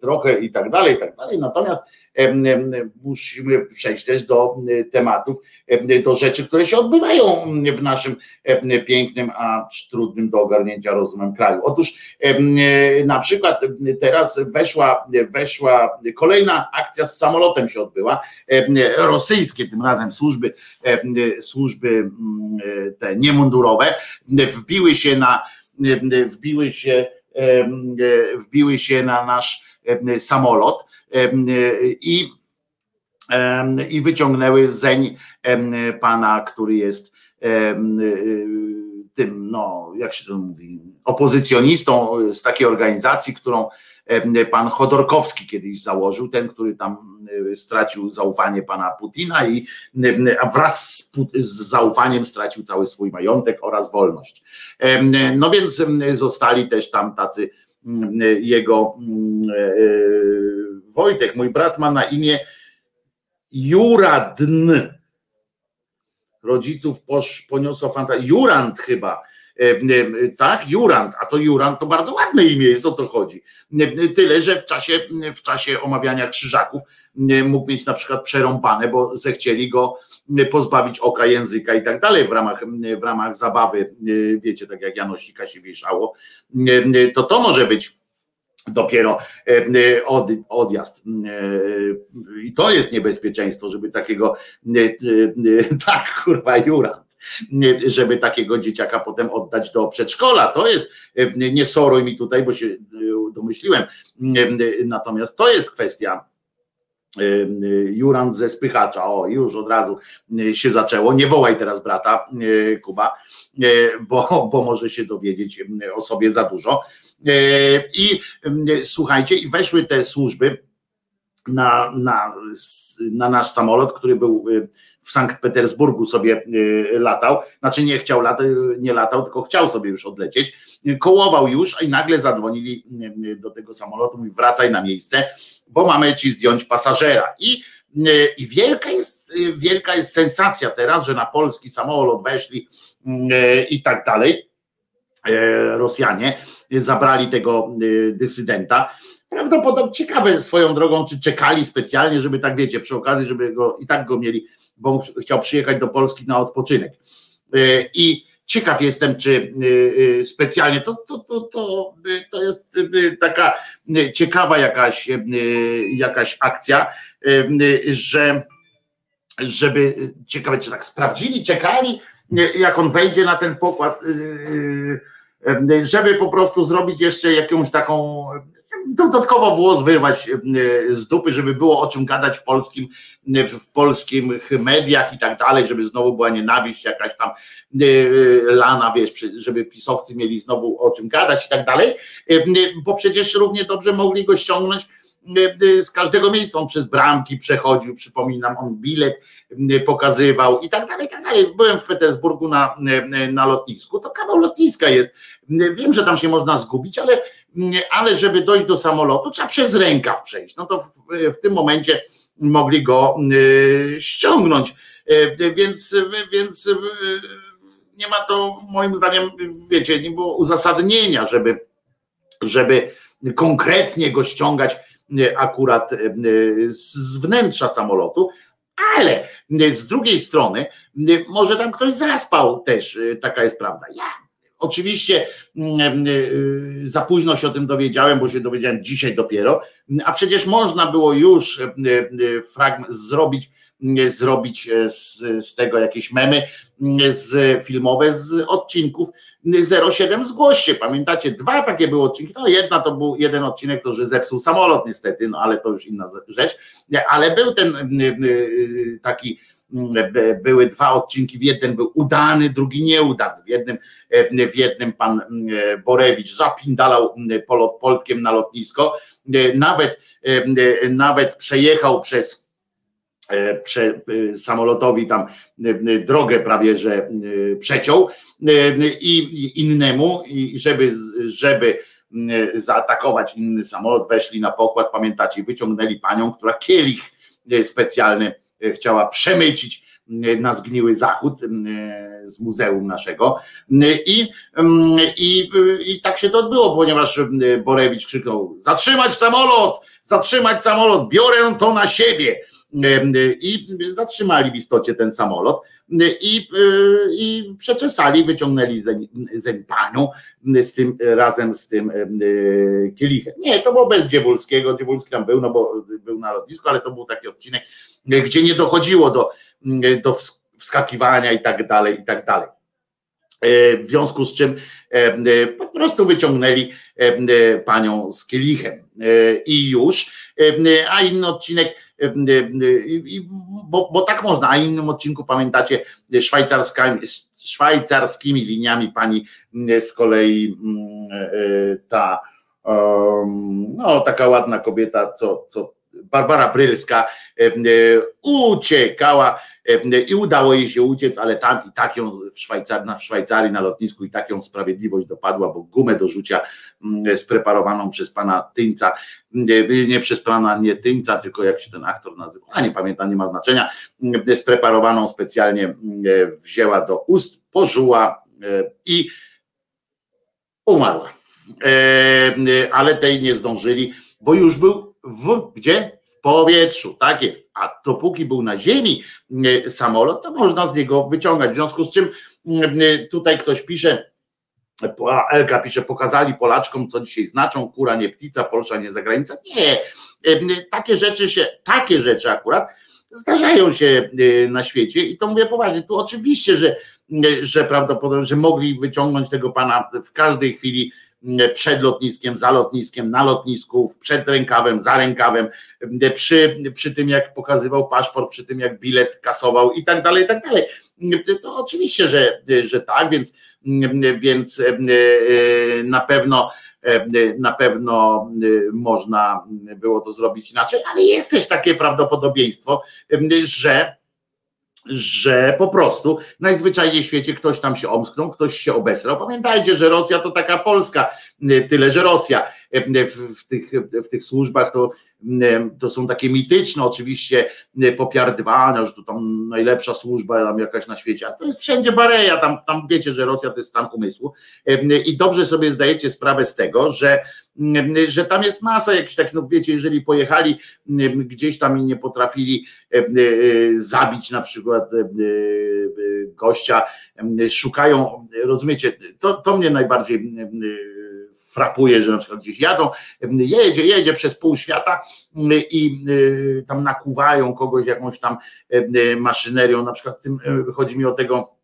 trochę i tak dalej, i tak dalej, natomiast musimy przejść też do tematów, do rzeczy, które się odbywają w naszym pięknym, a trudnym do ogarnięcia rozumem kraju. Otóż na przykład teraz weszła, weszła kolejna akcja z samolotem się odbyła, rosyjskie tym razem służby, służby te niemundurowe wbiły się na wbiły się wbiły się na nasz samolot i, i wyciągnęły zeń pana, który jest tym, no, jak się to mówi, opozycjonistą z takiej organizacji, którą pan Chodorkowski kiedyś założył, ten, który tam stracił zaufanie pana Putina i wraz z zaufaniem stracił cały swój majątek oraz wolność. No więc zostali też tam tacy jego e, Wojtek, mój brat ma na imię Juradn. Rodziców posz, poniosła fantazja. Jurand chyba. E, e, Tak, Jurand, a to Jurand to bardzo ładne imię jest, o co chodzi. E, Tyle, że w czasie, w czasie omawiania krzyżaków mógł mieć na przykład przerąbane, bo zechcieli go pozbawić oka, języka i tak dalej w ramach, w ramach zabawy, wiecie, tak jak Janosika się wieszało, to to może być dopiero od, odjazd. I to jest niebezpieczeństwo, żeby takiego, tak kurwa, Jurand, żeby takiego dzieciaka potem oddać do przedszkola. To jest, e, nie soruj mi tutaj, bo się e, domyśliłem, E, natomiast to jest kwestia Jurand ze spychacza, o już od razu się zaczęło, nie wołaj teraz brata Kuba, bo, bo może się dowiedzieć o sobie za dużo. I słuchajcie, i weszły te służby na, na, na nasz samolot, który był w Sankt Petersburgu sobie e, latał, znaczy nie chciał latać, nie latał, tylko chciał sobie już odlecieć, kołował już i nagle zadzwonili e, do tego samolotu, mówi wracaj na miejsce, bo mamy ci zdjąć pasażera. I, i wielka, jest, wielka jest sensacja teraz, że na polski samolot weszli i tak dalej. Rosjanie zabrali tego dysydenta. Prawdopodobnie ciekawe swoją drogą, czy czekali specjalnie, żeby tak wiecie, przy okazji, żeby go i tak go mieli, bo chciał przyjechać do Polski na odpoczynek. E, I ciekaw jestem, czy e, e, specjalnie to, to, to, to, to jest taka ciekawa jakaś, jakaś akcja, że żeby ciekawe, czy tak sprawdzili, czekali, jak on wejdzie na ten pokład, żeby po prostu zrobić jeszcze jakąś taką dodatkowo włos wyrwać yy, z dupy, żeby było o czym gadać w polskim, w polskim mediach i tak dalej, żeby znowu była nienawiść jakaś tam yy, lana, wiesz, żeby pisowcy mieli znowu o czym gadać i tak dalej, bo przecież równie dobrze mogli go ściągnąć z każdego miejsca, on przez bramki przechodził, przypominam, on bilet pokazywał i tak dalej, i tak dalej. Byłem w Petersburgu na, na lotnisku, to kawał lotniska jest. Wiem, że tam się można zgubić, ale, yy, ale żeby dojść do samolotu, trzeba przez rękaw przejść. No to w, w tym momencie mogli go yy, ściągnąć. Yy, Więc, więc yy, nie ma to moim zdaniem, wiecie, nie było uzasadnienia, żeby, żeby konkretnie go ściągać akurat z wnętrza samolotu, ale z drugiej strony może tam ktoś zaspał też, taka jest prawda. Ja oczywiście mm, e, za późno się o tym dowiedziałem, bo się dowiedziałem dzisiaj dopiero, a przecież można było już e, e, fragment zrobić zrobić z, z tego jakieś memy z filmowe z odcinków 07 zgłoś się, pamiętacie, dwa takie były odcinki, no jedna to był jeden odcinek, to że zepsuł samolot niestety, no ale to już inna rzecz, ale był ten y, y, taki y, były dwa odcinki, w jednym był udany, drugi nieudany. W jednym, e, w jednym pan e, Borewicz zapindalał e, polot poltkiem na lotnisko, E, nawet, nawet przejechał przez prze, samolotowi tam drogę prawie, że przeciął. I innemu, żeby, żeby zaatakować inny samolot, weszli na pokład, pamiętacie, wyciągnęli panią, która kielich specjalny chciała przemycić e, na zgniły zachód e, z muzeum naszego. I, mm, i, i tak się to odbyło, ponieważ e, Borewicz krzyknął zatrzymać samolot, zatrzymać samolot, biorę to na siebie. I zatrzymali w istocie ten samolot i, i przeczesali, wyciągnęli zeń, panią z tym, razem z tym kielichem. Nie, to było bez Dziewulskiego, Dziewulski tam był, no bo był na lotnisku, ale to był taki odcinek, gdzie nie dochodziło do, do ws- wskakiwania i tak dalej, i tak dalej. W związku z czym po prostu wyciągnęli panią z kielichem i już, a inny odcinek, bo, bo tak można, a innym odcinku pamiętacie szwajcarskimi, szwajcarskimi liniami pani z kolei mm, ta em, no taka ładna kobieta, co, co Barbara Brylska uciekała i udało jej się uciec, ale tam i tak ją w Szwajcarii, w Szwajcarii na lotnisku i tak ją sprawiedliwość dopadła, bo gumę do rzucia mm, spreparowaną przez pana Tyńca, nie, przez pana nie Tyńca, tylko jak się ten aktor nazywa, a nie pamiętam, nie ma znaczenia, spreparowaną specjalnie mm, wzięła do ust, pożuła i umarła. Ale tej nie zdążyli, bo już był w gdzie? Powietrzu, tak jest. A dopóki był na ziemi e, samolot, to można z niego wyciągać. W związku z czym e, tutaj ktoś pisze, Elka pisze, pokazali Polaczkom, co dzisiaj znaczą, kura nie ptica, Polsza nie zagranica. Nie, e, takie rzeczy się, takie rzeczy akurat zdarzają się na świecie i to mówię poważnie. Tu oczywiście, że, że prawdopodobnie, że mogli wyciągnąć tego pana w każdej chwili przed lotniskiem, za lotniskiem, na lotnisku, przed rękawem, za rękawem, przy, przy tym jak pokazywał paszport, przy tym jak bilet kasował i tak dalej, i tak dalej. To oczywiście, że, że tak, więc, więc na pewno na pewno można było to zrobić inaczej, ale jest też takie prawdopodobieństwo, że że po prostu najzwyczajniej w świecie ktoś tam się omsknął, ktoś się obesrał. Pamiętajcie, że Rosja to taka Polska, tyle że Rosja. W, w, tych, w tych służbach to, to są takie mityczne, oczywiście popiardywane, że to tam najlepsza służba tam jakaś na świecie, a to jest wszędzie bareja, tam, tam wiecie, że Rosja to jest stan umysłu. I dobrze sobie zdajecie sprawę z tego, że że tam jest masa jakichś takich, no wiecie, jeżeli pojechali gdzieś tam i nie potrafili zabić na przykład gościa, szukają, rozumiecie, to, to mnie najbardziej frapuje, że na przykład gdzieś jadą, jedzie, jedzie przez pół świata i tam nakuwają kogoś jakąś tam maszynerią, na przykład tym, chodzi mi o tego,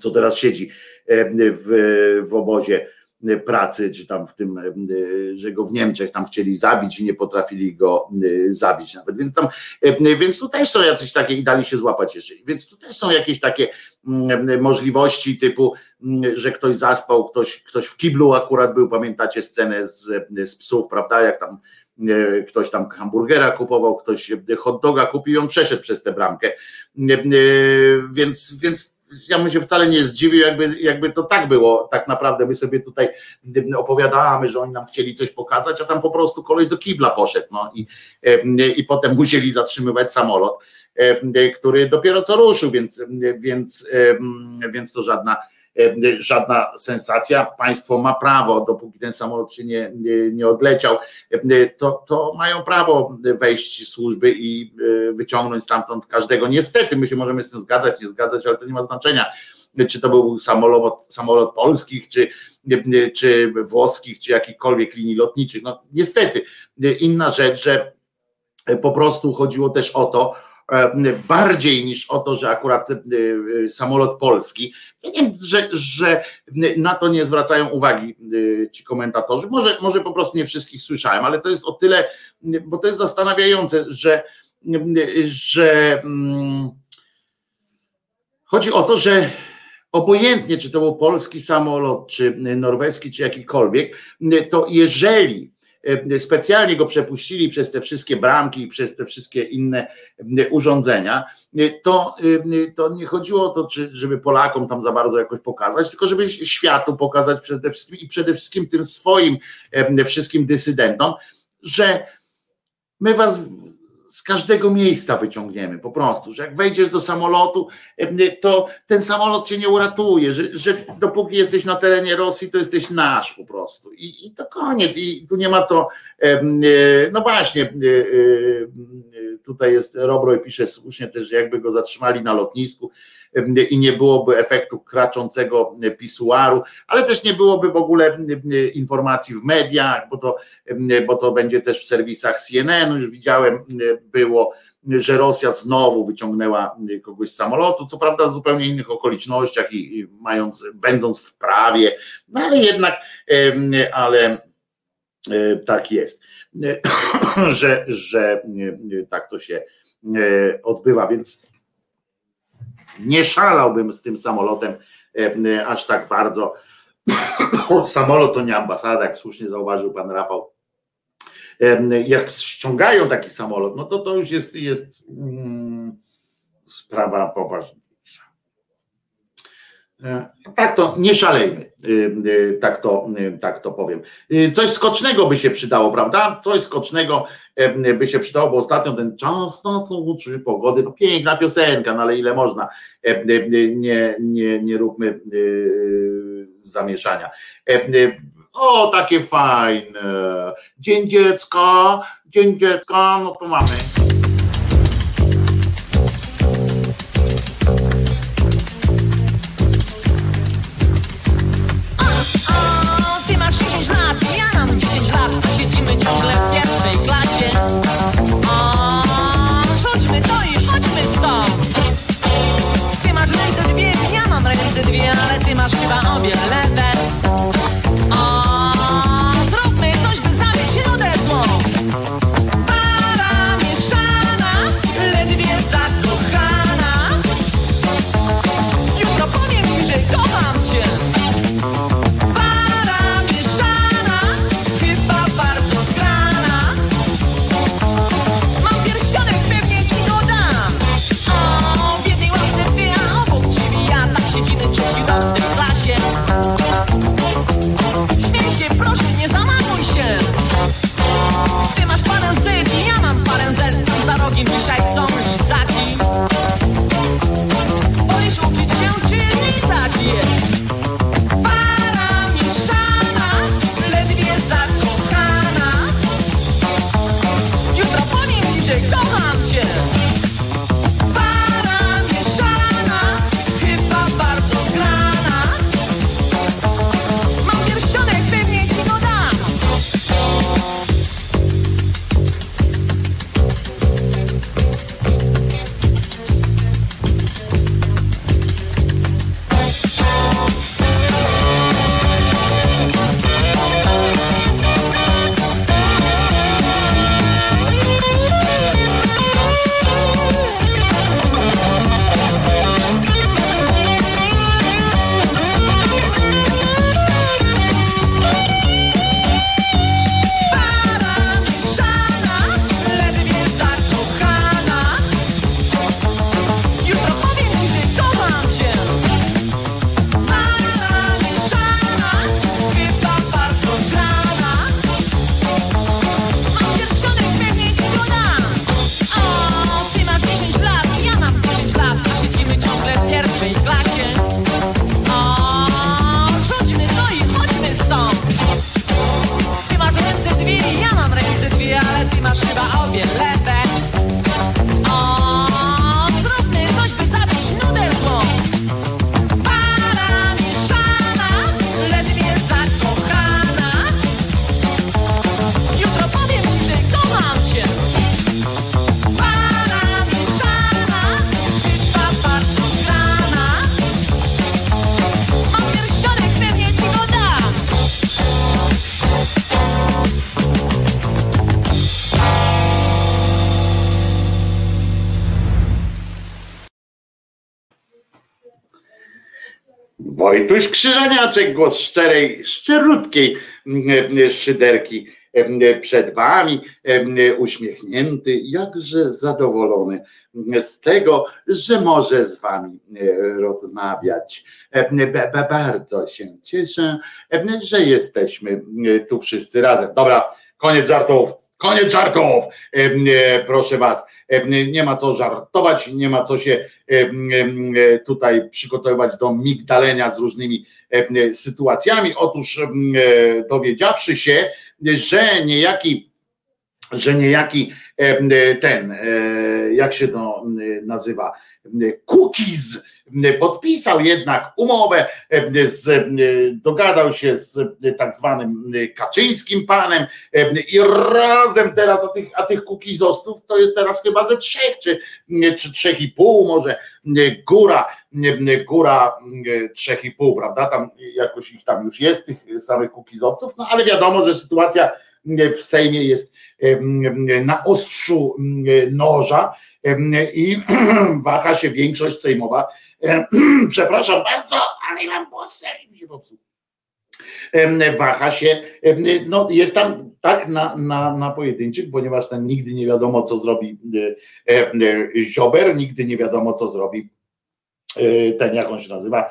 co teraz siedzi w, w obozie pracy, czy tam w tym, że go w Niemczech tam chcieli zabić i nie potrafili go zabić nawet. Więc tam, więc tu też są jacyś takie i dali się złapać jeszcze. Więc tu też są jakieś takie możliwości typu, że ktoś zaspał, ktoś, ktoś w kiblu akurat był, pamiętacie scenę z, z psów, prawda, jak tam ktoś tam hamburgera kupował, ktoś hot doga kupił i on przeszedł przez tę bramkę. Więc, więc ja bym się wcale nie zdziwił, jakby, jakby to tak było. Tak naprawdę my sobie tutaj opowiadamy, że oni nam chcieli coś pokazać, a tam po prostu koleś do kibla poszedł. No i, i potem musieli zatrzymywać samolot, który dopiero co ruszył, więc, więc, więc to żadna E, żadna sensacja. Państwo ma prawo, dopóki ten samolot się nie, nie, nie odleciał, e, to, to mają prawo wejść służby i e, wyciągnąć stamtąd każdego. Niestety, my się możemy z tym zgadzać, nie zgadzać, ale to nie ma znaczenia czy to był samolot, samolot polskich, czy, czy włoskich, czy jakichkolwiek linii lotniczych. No niestety, inna rzecz, że po prostu chodziło też o to, E, bardziej niż o to, że akurat e, e, samolot polski. Że, że na to nie zwracają uwagi ci komentatorzy. Może, może po prostu nie wszystkich słyszałem, ale to jest o tyle, bo to jest zastanawiające, że, że mm, chodzi o to, że obojętnie czy to był polski samolot, czy norweski, czy jakikolwiek, to jeżeli E, specjalnie go przepuścili przez te wszystkie bramki i przez te wszystkie inne e, urządzenia, e, to, to nie chodziło o to, żeby Polakom tam za bardzo jakoś pokazać, tylko żeby światu pokazać przede wszystkim i przede wszystkim tym swoim wszystkim dysydentom, że my was z każdego miejsca wyciągniemy po prostu, że jak wejdziesz do samolotu, to ten samolot cię nie uratuje, że, że dopóki jesteś na terenie Rosji, to jesteś nasz po prostu. I, i to koniec. I tu nie ma co, no właśnie, tutaj jest Robroj pisze słusznie też, że jakby go zatrzymali na lotnisku, i nie byłoby efektu kraczącego pisuaru, ale też nie byłoby w ogóle informacji w mediach, bo to, bo to będzie też w serwisach CNN, już widziałem, było, że Rosja znowu wyciągnęła kogoś z samolotu, co prawda w zupełnie innych okolicznościach i mając, będąc w prawie, no ale jednak, ale tak jest, że, że tak to się odbywa, więc nie szalałbym z tym samolotem e, e, aż tak bardzo. Samolot to nie ambasada, jak słusznie zauważył pan Rafał. E, jak ściągają taki samolot, no to to już jest, jest mm, sprawa poważniejsza. E, tak to nie szalejmy, y, y, tak to, y, tak to powiem. Coś skocznego by się przydało, prawda? Coś skocznego e, by się przydało, bo ostatnio ten czas na uczy pogody, no piękna piosenka, no ale ile można, e, nie, nie, nie róbmy zamieszania. O, takie fajne. Dzień dziecka, dzień dziecka, no to mamy. Wojtuś Krzyżaniaczek, głos szczerej, szczerutkiej mm, szyderki przed wami, uśmiechnięty, jakże zadowolony z tego, że może z wami rozmawiać. Bardzo się cieszę, że jesteśmy tu wszyscy razem. Dobra, koniec żartów. Koniec żartów, proszę was. Nie ma co żartować, nie ma co się tutaj przygotowywać do migdalenia z różnymi sytuacjami. Otóż dowiedziawszy się, że niejaki że niejaki ten, e, jak się to nazywa, cookies podpisał jednak umowę, z, dogadał się z tak zwanym Kaczyńskim panem i razem teraz, a tych, a tych kukizostów to jest teraz chyba ze trzech, czy, czy trzech i pół, może góra, góra trzech i pół, prawda? Tam jakoś ich tam już jest, tych samych kukizowców, no ale wiadomo, że sytuacja w Sejmie jest na ostrzu noża i waha się większość sejmowa. Przepraszam bardzo, ale mam głos mi się popsuł. waha się, no jest tam tak na, na, na pojedynczych, ponieważ ten nigdy nie wiadomo, co zrobi e, e, Ziober, nigdy nie wiadomo, co zrobi e, ten, jak on się nazywa,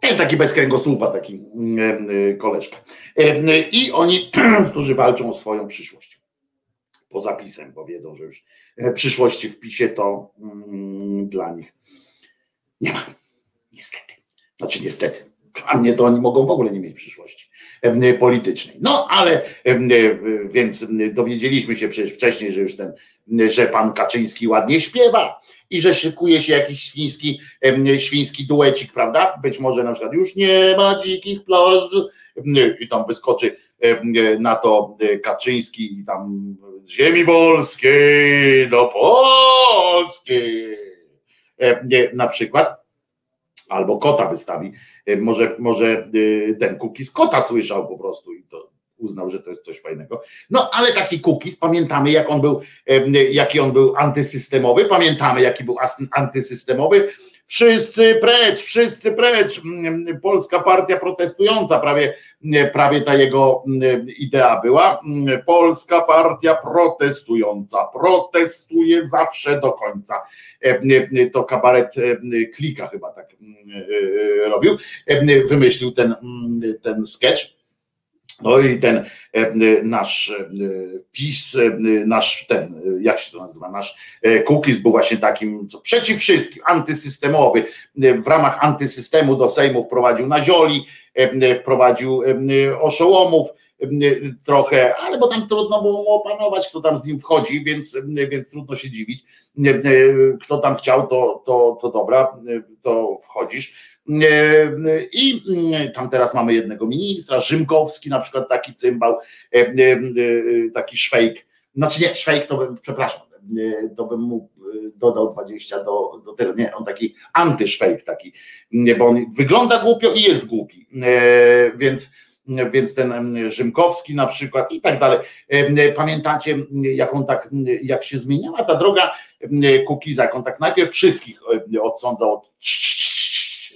ten taki bez kręgosłupa, taki mm, koleżka. I oni, którzy walczą o swoją przyszłość. Po zapisem, bo wiedzą, że już e, przyszłości w PiSie to mm, dla nich nie ma. Niestety. Znaczy niestety. Dla mnie to oni mogą w ogóle nie mieć przyszłości em, politycznej. No ale e, więc dowiedzieliśmy się przecież wcześniej, że już ten, że pan Kaczyński ładnie śpiewa i że szykuje się jakiś świński, świński duecik, prawda? Być może na przykład już nie ma dzikich plaż i tam wyskoczy na to e, Kaczyński i tam z ziemi wolskiej do Polski nie, na przykład albo kota wystawi. E, Może, może e, ten Kukis kota słyszał po prostu i to uznał, że to jest coś fajnego. No ale taki Kukis, pamiętamy jak on był, e, jaki on był antysystemowy, pamiętamy jaki był antysystemowy. Wszyscy precz, wszyscy precz. Mm, Polska partia protestująca, prawie, prawie ta jego mm, idea była. Mm, Polska partia protestująca, protestuje zawsze do końca. E, To kabaret e, klika chyba tak e, robił. Wymyślił ten, ten sketch. No i ten e, nasz e, PiS, e, nasz ten, jak się to nazywa, nasz Kukiz był właśnie takim, co przeciw wszystkim, antysystemowy. W ramach antysystemu do Sejmu wprowadził nazioli, wprowadził oszołomów trochę, ale bo tam trudno było opanować, kto tam z nim wchodzi, więc, więc trudno się dziwić. Kto tam chciał, to, to, to dobra, to wchodzisz. I tam teraz mamy jednego ministra, Rzymkowski na przykład taki cymbał, e, e, e, taki szwejk, znaczy nie, szwejk to bym, przepraszam, to bym mu dodał 20 do, do tego, nie, on taki antyszwejk taki, bo on wygląda głupio i jest głupi, więc więc ten Rzymkowski na przykład i tak dalej. Pamiętacie, jak on tak, jak się zmieniała ta droga Kukiza, jak on tak najpierw wszystkich odsądzał od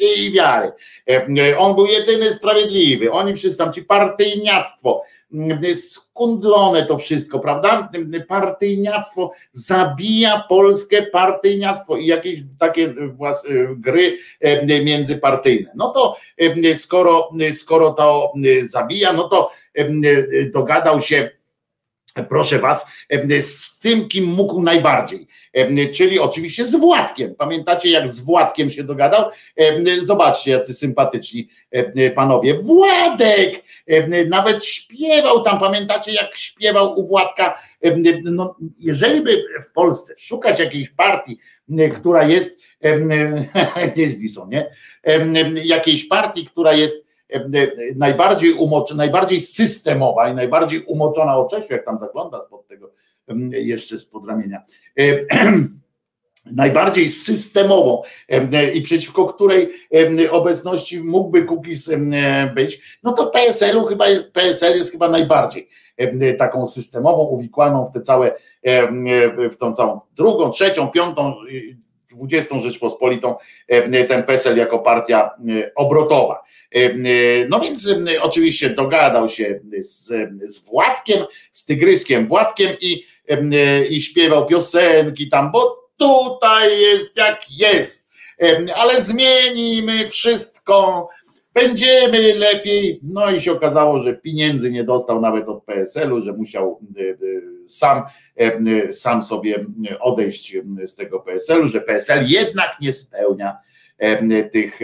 i wiary. Em, On był jedyny sprawiedliwy, oni wszyscy tam ci partyjniactwo, m, skundlone to wszystko, prawda? Partyjniactwo zabija Polskę partyjniactwo i jakieś takie włas- gry em, międzypartyjne. No to skoro, skoro to zabija, no to dogadał się proszę was, em, z tym, kim mógł najbardziej, em, czyli oczywiście z Władkiem. Pamiętacie, jak z Władkiem się dogadał? Zobaczcie, jacy sympatyczni panowie. Władek! Nawet śpiewał tam, pamiętacie, jak śpiewał u Władka? No, jeżeli by w Polsce szukać jakiejś partii, która jest, em, nie Wilson, nie? Jakiejś partii, która jest najbardziej umoczona, najbardziej systemowa i najbardziej umoczona o Czesiu, jak tam zagląda spod tego jeszcze spod ramienia. Em, Najbardziej systemową em, i przeciwko której obecności mógłby Kukiz być, no to PSL-u chyba jest, PSL jest chyba najbardziej taką systemową, uwikłaną w te całe, em, w tą całą drugą, trzecią, piątą, dwudziestą Rzeczpospolitą, ten PSL jako partia obrotowa. Y, No więc oczywiście dogadał się z, z Władkiem, z Tygryskiem Władkiem i, em, i śpiewał piosenki tam, bo tutaj jest jak jest, ale zmienimy wszystko, będziemy lepiej. No i się okazało, że pieniędzy nie dostał nawet od PSL-u, że musiał y, sam, sam sobie odejść z tego PSL-u, że PSL jednak nie spełnia tych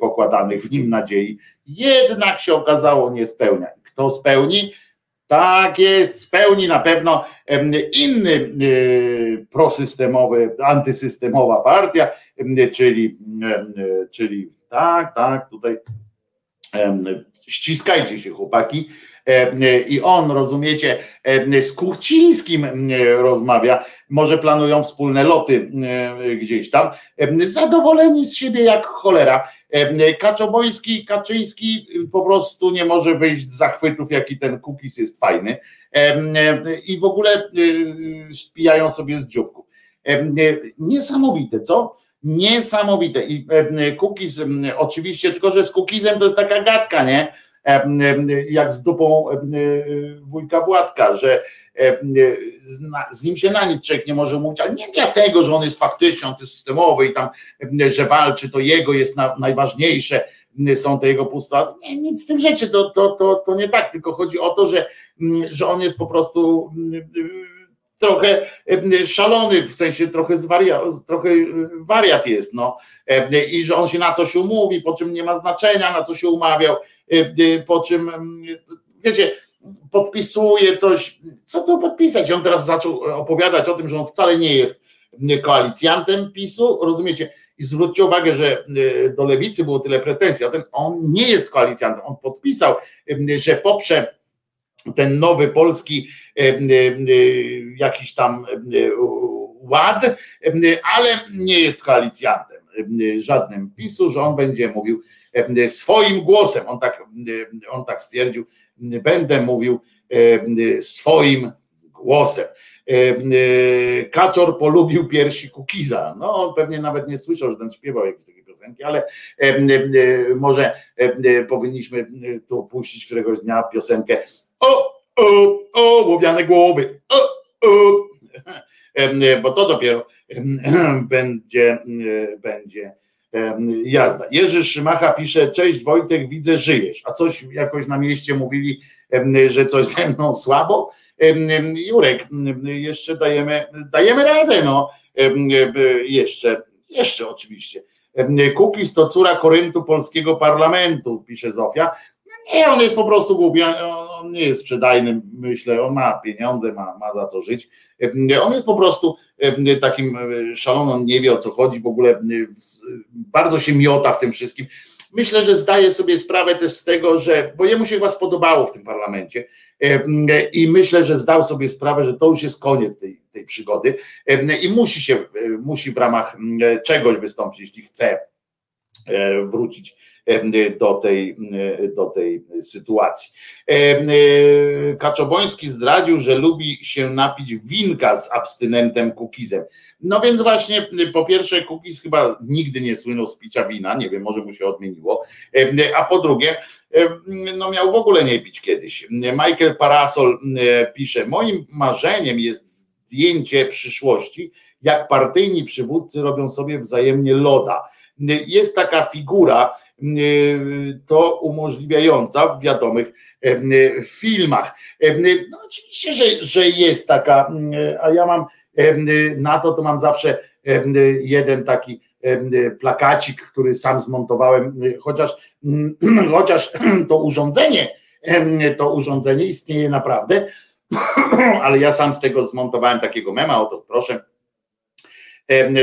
pokładanych w nim nadziei. Jednak się okazało, nie spełnia. Kto spełni? Tak jest, spełni na pewno inny y, prosystemowy, antysystemowa partia, czyli, czyli tak, tak, tutaj ściskajcie się chłopaki. Em, I on, rozumiecie, em, z Kuchcińskim rozmawia, może planują wspólne loty gdzieś tam. Zadowoleni z siebie jak cholera. Em, Kaczoboński, Kaczyński po prostu nie może wyjść z zachwytów, jaki ten Kukis jest fajny. I w ogóle spijają sobie z dzióbków. Niesamowite, co? Niesamowite. I Kukiz oczywiście, tylko że z Kukizem to jest taka gadka, nie? Jak z dupą wujka Władka, że z nim się na nic człowiek nie może mówić, ale nie dlatego, że on jest faktycznie antysystemowy i tam, że walczy, to jego jest na, najważniejsze, są te jego postulaty. Nie, nic z tych rzeczy, to, to, to, to nie tak, tylko chodzi o to, że, że on jest po prostu trochę szalony, w sensie trochę, zwaria, trochę wariat jest, no i że on się na coś umówi, po czym nie ma znaczenia, na co się umawiał, po czym, wiecie, podpisuje coś, co to podpisać? On teraz zaczął opowiadać o tym, że on wcale nie jest koalicjantem PiSu, rozumiecie? I zwróćcie uwagę, że do lewicy było tyle pretensji, a ten on nie jest koalicjantem, on podpisał, że poprze ten nowy polski jakiś tam ład, ale nie jest koalicjantem żadnym PiSu, że on będzie mówił swoim głosem. On tak, on tak stwierdził, będę mówił swoim głosem. Kaczor polubił piersi Kukiza. No, pewnie nawet nie słyszał, że ten śpiewał jakieś takie piosenki, ale może powinniśmy tu puścić któregoś dnia piosenkę o, o, o, łowiane głowy, o, o, bo to dopiero będzie, będzie jazda. Jerzy Szymacha pisze, cześć Wojtek, widzę, żyjesz, a coś jakoś na mieście mówili, że coś ze mną słabo. Jurek, jeszcze dajemy, dajemy radę, no, jeszcze, jeszcze oczywiście. Kukis to córa Koryntu polskiego parlamentu, pisze Zofia. Nie, on jest po prostu głupi, on nie jest sprzedajny, myślę, on ma pieniądze, ma, ma za co żyć. On jest po prostu takim szalonym, on nie wie o co chodzi, w ogóle bardzo się miota w tym wszystkim. Myślę, że zdaje sobie sprawę też z tego, że, bo jemu się chyba spodobało w tym parlamencie i myślę, że zdał sobie sprawę, że to już jest koniec tej, tej przygody i musi się, musi w ramach czegoś wystąpić, jeśli chce e, wrócić do tej, do tej sytuacji. Kaczoboński zdradził, że lubi się napić winka z abstynentem Kukizem. No więc właśnie, po pierwsze, Kukiz chyba nigdy nie słynął z picia wina, nie wiem, może mu się odmieniło, a po drugie, no miał w ogóle nie pić kiedyś. Michael Parasol pisze, moim marzeniem jest zdjęcie przyszłości, jak partyjni przywódcy robią sobie wzajemnie loda. Jest taka figura, to umożliwiająca w wiadomych filmach. No oczywiście, że, że jest taka, a ja mam na to, to mam zawsze jeden taki plakacik, który sam zmontowałem, chociaż, chociaż to urządzenie, to urządzenie istnieje naprawdę, ale ja sam z tego zmontowałem takiego mema, oto proszę,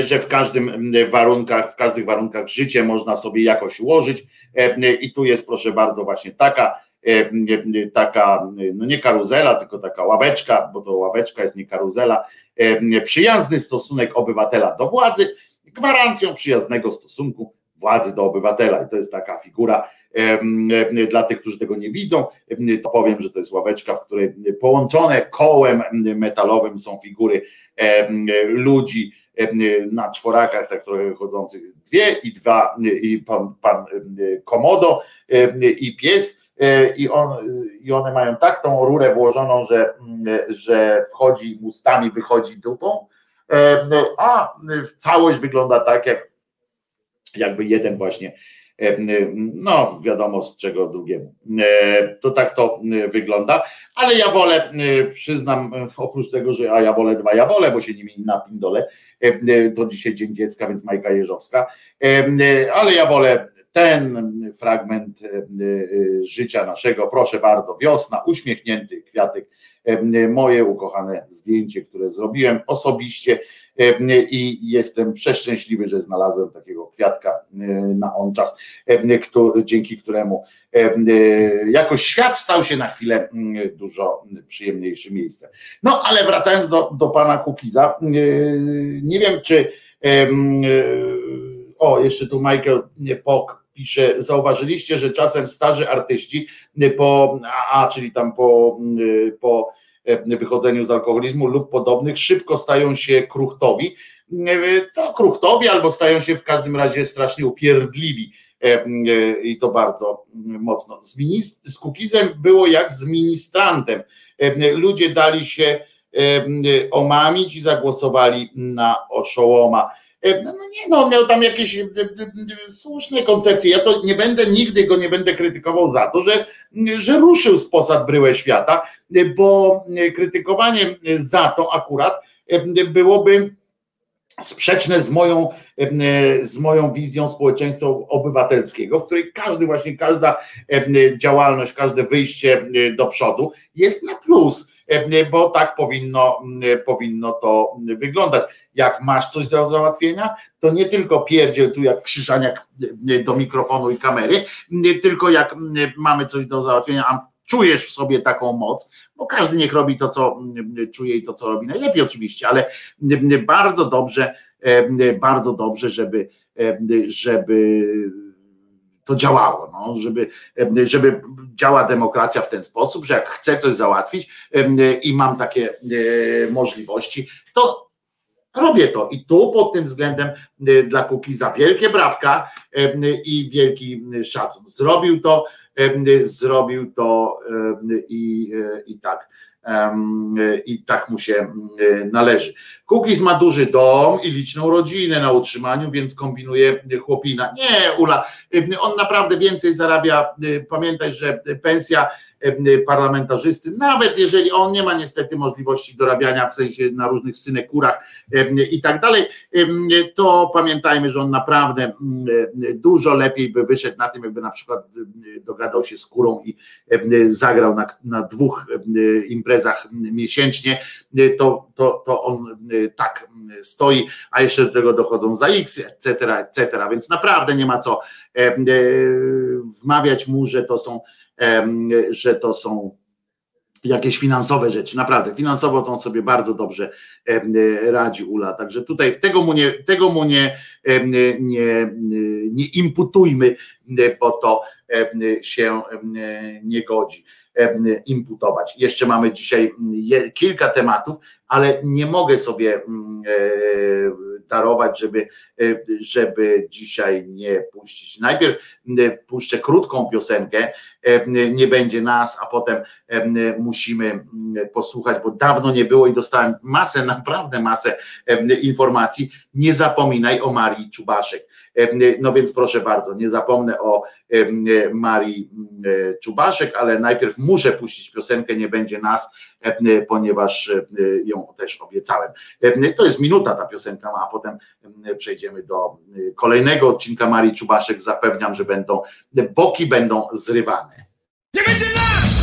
że w każdym warunkach, w każdych warunkach życie można sobie jakoś ułożyć i tu jest proszę bardzo właśnie taka taka, no nie karuzela, tylko taka ławeczka, bo to ławeczka jest nie karuzela, przyjazny stosunek obywatela do władzy, gwarancją przyjaznego stosunku władzy do obywatela. I to jest taka figura dla tych, którzy tego nie widzą, to powiem, że to jest ławeczka, w której połączone kołem metalowym są figury ludzi, na czworakach, tak trochę chodzących dwie i dwa, i pan, pan komodo i pies i, on, i one mają tak tą rurę włożoną, że, że wchodzi ustami, wychodzi dupą, a całość wygląda tak, jak jakby jeden właśnie no wiadomo z czego drugiemu. To tak to wygląda, ale ja wolę, przyznam, oprócz tego, że a ja wolę dwa ja wolę, bo się nimi napindolę, to dzisiaj Dzień Dziecka, więc Majka Jeżowska, ale ja wolę ten fragment życia naszego, proszę bardzo, wiosna, uśmiechnięty kwiatek, moje ukochane zdjęcie, które zrobiłem osobiście i jestem przeszczęśliwy, że znalazłem takiego kwiatka na on czas, dzięki któremu jakoś świat stał się na chwilę dużo przyjemniejszym miejscem. No ale wracając do, do pana Kukiza, nie wiem czy o, jeszcze tu Michael Pok pisze, zauważyliście, że czasem starzy artyści po, a czyli tam po, po wychodzeniu z alkoholizmu lub podobnych szybko stają się kruchtowi. to kruchtowi albo stają się w każdym razie strasznie upierdliwi i to bardzo mocno. Z, minist- z Kukizem było jak z ministrantem. Ludzie dali się omamić i zagłosowali na oszołoma. No nie, no miał tam jakieś słuszne koncepcje. Ja to nie będę, nigdy go nie będę krytykował za to, że, że ruszył z posad bryłę świata, bo krytykowanie za to akurat byłoby sprzeczne z moją, z moją wizją społeczeństwa obywatelskiego, w której każdy właśnie, każda działalność, każde wyjście do przodu jest na plus, bo tak powinno, powinno to wyglądać. Jak masz coś do załatwienia, to nie tylko pierdziel tu jak krzyżaniak do mikrofonu i kamery, tylko jak mamy coś do załatwienia, a czujesz w sobie taką moc, bo każdy niech robi to, co czuje i to, co robi najlepiej oczywiście, ale bardzo dobrze, bardzo dobrze, żeby, żeby to działało, no, żeby, żeby działa demokracja w ten sposób, że jak chcę coś załatwić i mam takie możliwości, to robię to. I tu pod tym względem dla Kuki za wielkie brawka i wielki szacun. Zrobił to zrobił to i, i tak i tak mu się należy. Kukiz ma duży dom i liczną rodzinę na utrzymaniu, więc kombinuje chłopina. Nie, Ula, on naprawdę więcej zarabia. Pamiętaj, że pensja parlamentarzysty, nawet jeżeli on nie ma niestety możliwości dorabiania w sensie na różnych synekurach i tak dalej, to pamiętajmy, że on naprawdę dużo lepiej by wyszedł na tym, jakby na przykład dogadał się z kurą i zagrał na, na dwóch imprezach miesięcznie, to, to, to on tak stoi, a jeszcze do tego dochodzą za X, etc., etc., więc naprawdę nie ma co wmawiać mu, że to są że to są jakieś finansowe rzeczy. Naprawdę, finansowo to on sobie bardzo dobrze radzi Ula. Także tutaj tego mu nie, tego mu nie, nie, nie imputujmy, bo to się nie godzi imputować. Jeszcze mamy dzisiaj kilka tematów, ale nie mogę sobie darować, żeby, żeby dzisiaj nie puścić. Najpierw puszczę krótką piosenkę, nie będzie nas, a potem musimy posłuchać, bo dawno nie było i dostałem masę, naprawdę masę informacji. Nie zapominaj o Marii Czubaszek. No więc proszę bardzo, nie zapomnę o Marii Czubaszek, ale najpierw muszę puścić piosenkę, nie będzie nas, ponieważ ją też obiecałem. To jest minuta ta piosenka, a potem przejdziemy do kolejnego odcinka Marii Czubaszek. Zapewniam, że będą, boki będą zrywane. Nie będzie nas!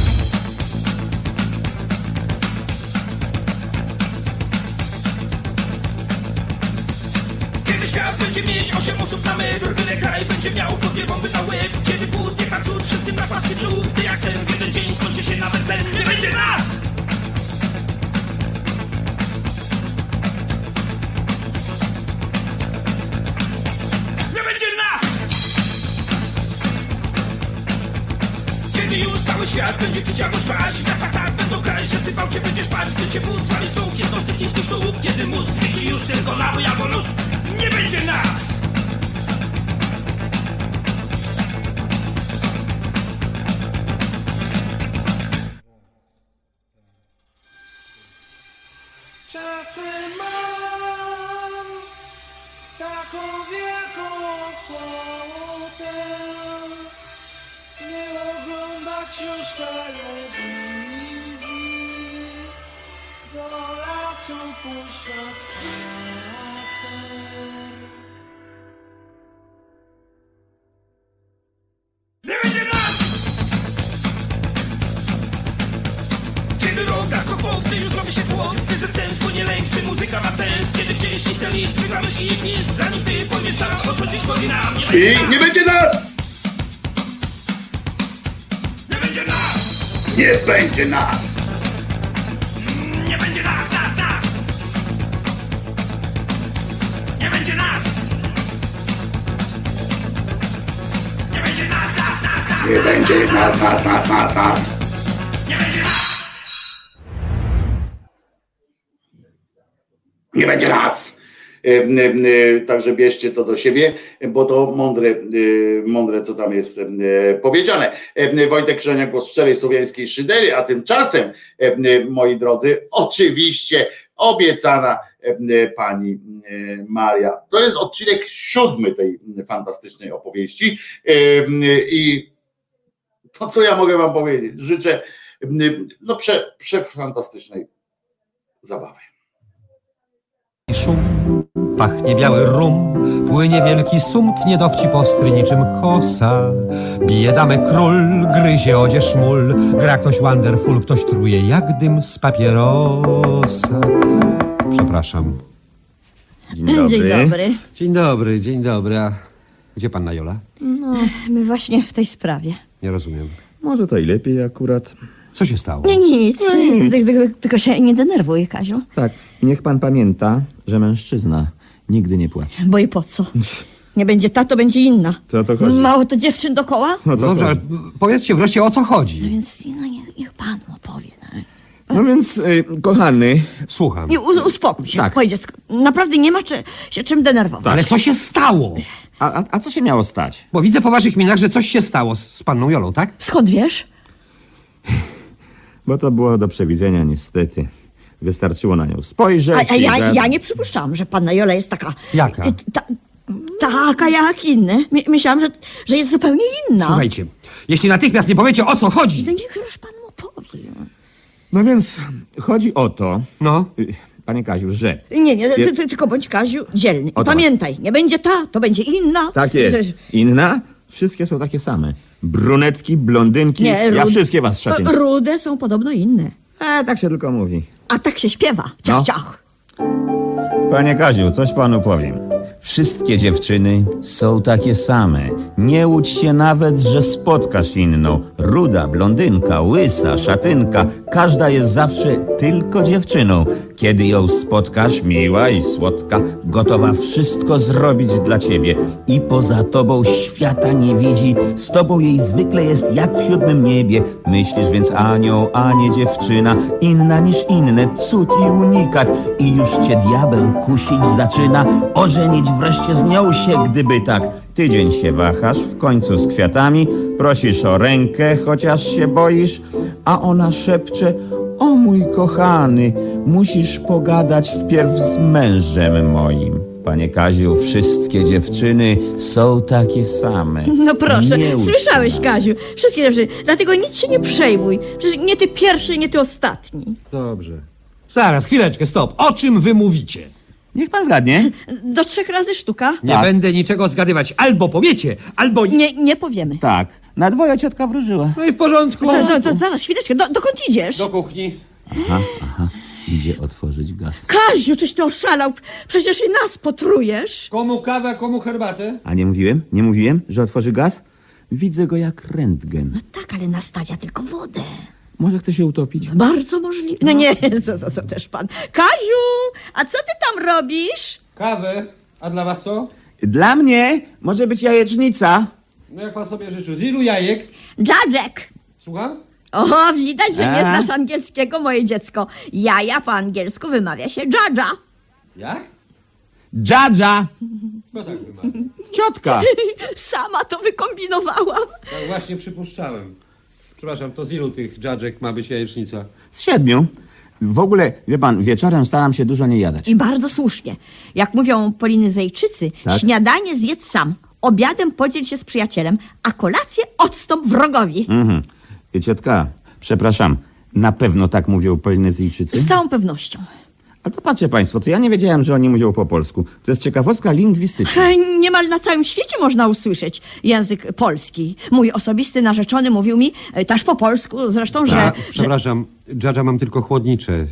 Mieć osiem osób na metr, byle kraj będzie miał po dwie bomby na łeb. Kiedy głód nie tak cud, wszystkim na płaski wśród, gdy jak sen w jeden dzień skończy się nawet ten, nie będzie nas! Nie będzie nas! Kiedy już cały świat będzie pić albo Tak, tak, tak, będą grać, że ty cię będziesz spać Gdy cię płuc wali znów jednostek chińskich sztuk Kiedy mózg wisi już tylko na albo nóż Nie będzie nas! Czasem mam taką wielką ochotę nie oglądać już telewizji, do lasu puszczać spłynie lęk, czy muzyka ma sens Kiedy gdzieś nie ten lit, wygramy się i gnieźdź Zanim ty pojmiesz starasz, o co dziś chodzi nam Nie będzie I nie będzie nas! Nie będzie nas! Nie będzie nas! Nie będzie nas, nas, nas! Nie będzie! Nie będzie nas! Nie będzie nas, nas, nas, nas, nas! Nie będzie nas! Nie będzie nas! e, także bierzcie to do siebie, bo to mądre, e, mądre co tam jest e, powiedziane. E, Wojtek Krzyżania, głos szczerej słowiańskiej szydery, a tymczasem, e, moi drodzy, oczywiście obiecana e, pani e, Maria. To jest odcinek siódmy tej fantastycznej opowieści e, i to, co ja mogę wam powiedzieć, życzę no, prze, przefantastycznej zabawy. Szum, pachnie biały rum, płynie wielki sumt, niedowcip ostry niczym kosa. Bije damę król, gryzie odzież mól, gra ktoś wonderful, ktoś truje jak dym z papierosa. Przepraszam. Dzień dobry. Dzień dobry. Dzień dobry, dzień dobry, a gdzie panna Jola? No, my właśnie w tej sprawie. Nie rozumiem. Może to i lepiej akurat. Co się stało? Nie, nic. Ty- ty- Tylko się nie denerwuj, Kaziu. Tak, niech pan pamięta, że mężczyzna nigdy nie płaci. Bo i po co? Nie będzie ta, to będzie inna. To o to chodzi. Mało to dziewczyn dokoła? No, to Dobrze, ale chodzi. powiedzcie wreszcie o co No chodzi. więc no, niech, niech pan opowie. No. no więc, y, kochany, Słucham. I us- uspokój się, Tak. dziecko. Naprawdę nie ma czy, się czym denerwować. Ale co się stało? a, a, a co się miało stać? Bo widzę po waszych minach, że coś się stało z, z panną Jolą, tak? Skąd wiesz? Bo to było do przewidzenia niestety. Wystarczyło na nią spojrzeć A, a i ja, za- ja nie przypuszczałam, że panna Jola jest taka... Jaka? y, Ta, taka jak inne. My, myślałam, że, że jest zupełnie inna. Słuchajcie, jeśli natychmiast nie powiecie o co chodzi, No niech już pan mu powie. No więc, chodzi o to, no, y, panie Kaziu, że... Nie, nie, ty, ty, tylko bądź Kaziu dzielny. I O to pamiętaj, nie będzie ta, to będzie inna. Tak jest. Inna? Wszystkie są takie same. Brunetki, blondynki, Nie, ja wszystkie was szacuję. Rude są podobno inne. E, tak się tylko mówi. A tak się śpiewa. Ciach, No. ciach. Panie Kaziu, coś panu powiem. Wszystkie dziewczyny są takie same. Nie łudź się nawet, że spotkasz inną. Ruda, blondynka, łysa, szatynka. Każda jest zawsze tylko dziewczyną. Kiedy ją spotkasz, miła i słodka, gotowa wszystko zrobić dla ciebie. I poza tobą świata nie widzi. Z tobą jej zwykle jest jak w siódmym niebie. Myślisz więc anioł, a nie dziewczyna. Inna niż inne, cud i unikat. I już cię diabeł kusić zaczyna. Ożenić wreszcie z nią się, gdyby tak. Tydzień się wahasz, w końcu z kwiatami. Prosisz o rękę, chociaż się boisz. A ona szepcze, o mój kochany, musisz pogadać wpierw z mężem moim. Panie Kaziu, wszystkie dziewczyny są takie same. No proszę, Nie słyszałeś. Kaziu. Wszystkie dziewczyny. Dlatego nic się nie przejmuj. Przecież nie ty pierwszy, nie ty ostatni. dobrze. Zaraz, chwileczkę, stop. O czym wy mówicie? Niech pan zgadnie. Do trzech razy sztuka? Nie Tak. będę niczego zgadywać. Albo powiecie, albo nie. Nie, nie powiemy. Tak, na dwoje ciotka wróżyła. No i w porządku. To, to, to, zaraz, chwileczkę. Do, dokąd idziesz? Do kuchni. Idzie otworzyć gaz. Kaziu, czyś ty oszalał? Przecież i nas potrujesz. Komu kawę, komu herbatę? A nie mówiłem? Nie mówiłem, że otworzy gaz? Widzę go jak rentgen. Tak, ale nastawia tylko wodę. Może chce się utopić? Bardzo możliwe. No nie, co, co, co też pan. Kaziu, a co ty tam robisz? Kawę. A dla was co? Dla mnie może być jajecznica. No jak pan sobie życzy. Z ilu jajek? Dżadżek. Słucham? O, widać, że nie A? znasz angielskiego, moje dziecko. Jaja po angielsku wymawia się dżadża. Jak? Dżadża! No tak wymawia. Ciotka! Sama to wykombinowałam. Tak właśnie przypuszczałem. Przepraszam, to z ilu tych dżadżek ma być jajecznica? Z siedmiu. W ogóle, wie pan, wieczorem staram się dużo nie jadać. I bardzo słusznie. Jak mówią Polinyzejczycy, Tak? śniadanie zjedz sam, obiadem podziel się z przyjacielem, a kolację odstąp wrogowi. Mhm. Ciotka, przepraszam, na pewno tak mówią Polinezyjczycy? Z całą pewnością. A to patrzcie państwo, to ja nie wiedziałem, że oni mówią po polsku. To jest ciekawostka lingwistyczna. Hej, Niemal na całym świecie można usłyszeć język polski. Mój osobisty narzeczony mówił mi e, też po polsku, zresztą, że, A, że przepraszam, dżadża mam tylko chłodnicze.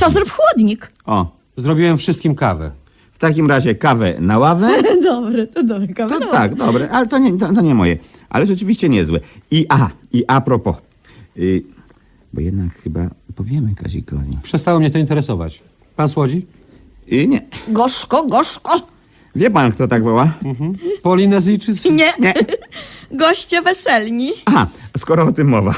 to zrób chłodnik. O, Zrobiłem wszystkim kawę. W takim razie kawę na ławę? Dobre, to dobre. kawa, To, dobre. tak, dobre, ale to nie, to, to nie moje. Ale rzeczywiście niezłe. I a, i a propos. Y, bo jednak chyba powiemy Kazikowi. Przestało mnie to interesować. Pan słodzi? Y, nie. Gorzko, gorzko. Wie pan, kto tak woła? Polinezyjczycy? Nie. Nie. Goście weselni. Aha, skoro o tym mowa.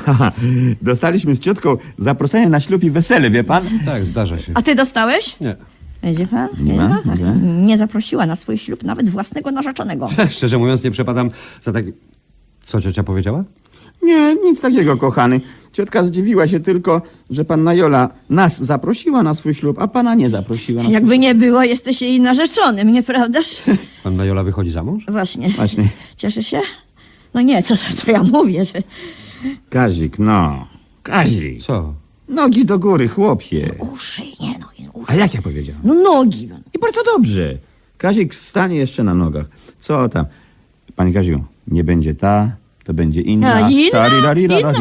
Dostaliśmy z ciotką zaproszenie na ślub i wesele, wie pan? Tak, zdarza się. A ty dostałeś? Nie. Widzi pan? Nie ma? tak. Nie? Nie zaprosiła na swój ślub nawet własnego narzeczonego. Szczerze mówiąc, nie przepadam za tak... Co ciocia powiedziała? Nie, nic takiego, kochany. Ciotka zdziwiła się tylko, że panna Jola nas zaprosiła na swój ślub, a pana nie zaprosiła na swój Jakby nie było, jesteś jej narzeczonym, nieprawdaż? Panna Jola wychodzi za mąż? Właśnie. Właśnie. Cieszy się? No nie, co, co ja mówię, że... Kazik, no. Kazik. Co? Nogi do góry, chłopie. Uszy, nie no, A jak ja powiedziałem? No nogi. no. I bardzo dobrze. Kazik stanie jeszcze na nogach. Co tam? Panie Kaziu, nie będzie ta, to będzie inna. A inna? Inna?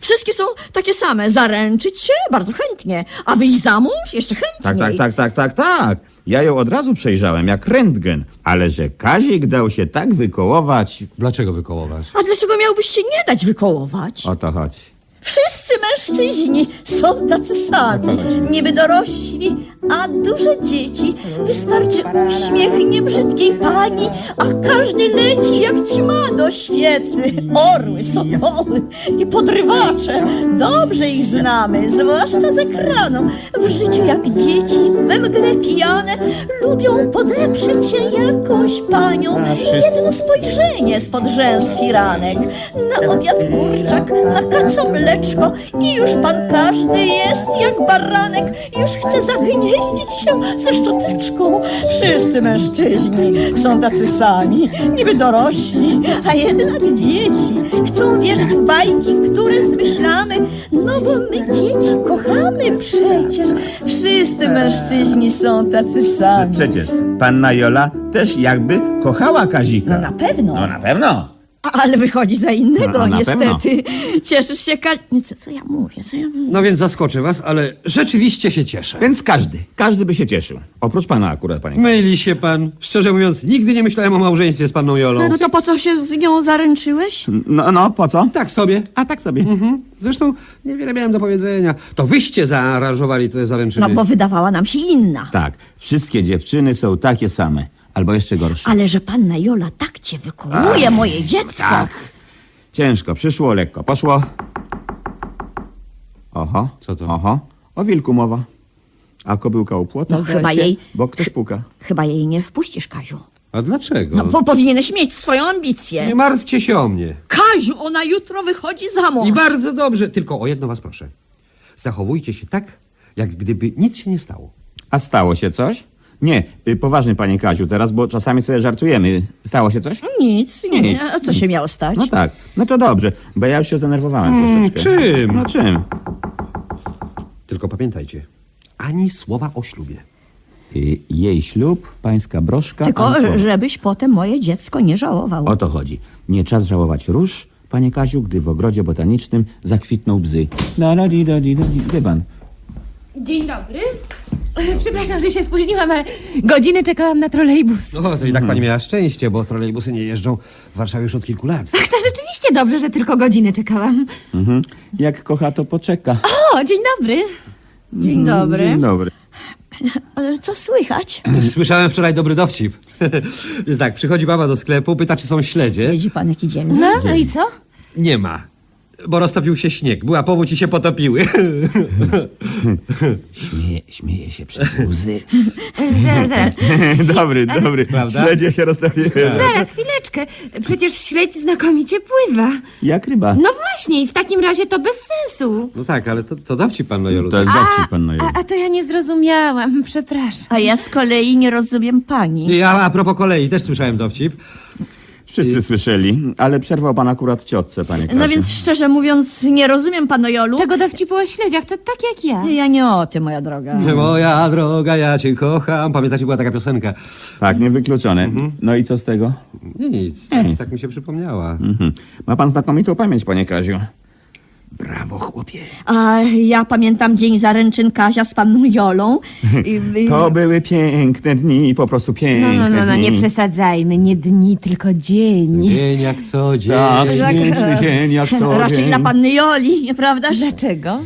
Wszystkie są takie same. Zaręczyć się? Bardzo chętnie. A wyjść za mąż? Jeszcze Tak, chętniej. tak, tak, tak, tak, tak. Ja ją od razu przejrzałem, jak rentgen. Ale że Kazik dał się tak wykołować, Dlaczego wykołować? A dlaczego miałbyś się nie dać wykołować? o to chodzi. Wszyscy mężczyźni są tacy sami, niby dorośli, a duże dzieci. Wystarczy uśmiech niebrzydkiej pani, a każdy leci jak ćma do świecy. Orły, sokoły i podrywacze. Dobrze ich znamy, zwłaszcza z ekranu. W życiu jak dzieci, we mgle pijane, lubią podeprzeć się jakąś panią. Jedno spojrzenie spod rzęs firanek. Na obiad kurczak, na kaco mleczko i już pan każdy jest jak baranek. Już chce zagnieździć się ze szczoteczką. Wszyscy mężczyźni są tacy sami, niby dorośli, a jednak dzieci. Chcą wierzyć w bajki, które zmyślamy, no bo my dzieci kochamy przecież. Wszyscy mężczyźni są tacy sami. Przecież panna Jola też jakby kochała Kazika. No na pewno. No na pewno. Ale wychodzi za innego, No, niestety. Cieszysz się, Ka... Nie, Co, co ja mówię? Co ja mówię? No więc zaskoczę was, ale rzeczywiście się cieszę. Więc każdy, każdy by się cieszył. Oprócz pana akurat, panie. Myli się pan. Szczerze mówiąc, nigdy nie myślałem o małżeństwie z panną Jolą. No to po co się z nią zaręczyłeś? No, no, po co? Tak sobie. A tak sobie. Mhm. Zresztą niewiele miałem do powiedzenia. To wyście zaaranżowali te zaręczyny. No bo wydawała nam się inna. Tak, wszystkie dziewczyny są takie same. Albo jeszcze gorsze. Ale że panna Jola tak cię wykoluje, moje dziecko. Tak. Ciężko, przyszło, lekko, poszło. Oho. Co to? Oho. O wilku mowa. A kobyłka u płota, No, zdaje chyba się, jej- Bo ktoś puka. Chyba jej nie wpuścisz, Kaziu. A dlaczego? No bo powinieneś mieć swoją ambicję. Nie martwcie się o mnie. Kaziu, ona jutro wychodzi za mąż. I bardzo dobrze. Tylko o jedno was proszę. Zachowujcie się tak, jak gdyby nic się nie stało. A stało się coś? Nie, y, poważnie, panie Kaziu, teraz, bo czasami sobie żartujemy. Stało się coś? Nic, nie. Nic, A co się miało stać? No tak, no to dobrze, bo ja już się zdenerwowałem Mm, troszeczkę. czym? No czym? Tylko pamiętajcie, ani słowa o ślubie. Y, Jej ślub, pańska broszka, Tylko, ani słowa. żebyś potem moje dziecko nie żałował. O to chodzi. Nie czas żałować róż, panie Kaziu, gdy w ogrodzie botanicznym zakwitną bzy. La, la, di, da, di, da, di. Wie pan, Dzień dobry. Przepraszam, że się spóźniłam, ale godzinę czekałam na trolejbus. No, to i tak pani miała szczęście, bo trolejbusy nie jeżdżą w Warszawie już od kilku lat. Ach, to rzeczywiście dobrze, że tylko godzinę czekałam. mhm. jak kocha, to poczeka. O, dzień dobry. Dzień dobry. Dzień dobry. Ale Co słychać? Słyszałem wczoraj dobry dowcip. Więc tak, przychodzi baba do sklepu, pyta, czy są śledzie. Widzi pan jaki dzielny? No, no i co? Nie ma. Bo roztopił się śnieg. Była powódź i się potopiły. Śmieje, śmieje się przez łzy. Zaraz, zaraz. dobry, dobry. Prawda? Śledzie się rozstawiły. Zaraz, chwileczkę. Przecież śledź znakomicie pływa. Jak ryba. No właśnie, i w takim razie to bez sensu. No tak, ale to, to dowcip pan Nojolu. To jest dowcip, pan Noju. A, a to ja nie zrozumiałam, przepraszam. A ja z kolei nie rozumiem pani. Ja a propos kolei też słyszałem dowcip. Wszyscy słyszeli, ale przerwał pan akurat ciotce, panie Kasiu. No więc szczerze mówiąc, nie rozumiem panojolu. Tego dowcipu o śledziach to tak jak ja. Ja nie o tym, moja droga. Moja droga, ja cię kocham. Pamiętacie, była taka piosenka. Tak, niewykluczone. No i co z tego? Nic, Nic. tak mi się przypomniała. Mhm. Ma pan znakomitą pamięć, panie Kaziu. Brawo, chłopie. A ja pamiętam dzień zaręczyn Kazia z panną Jolą. I, To były piękne dni, po prostu No, piękne no, no, no, dni. nie przesadzajmy. Nie dni, tylko dzień. Dzień jak co dzień. Tak, Tak, piękny dzień, jak co Raczej dzień. dla panny Joli, nieprawdaż? Dlaczego?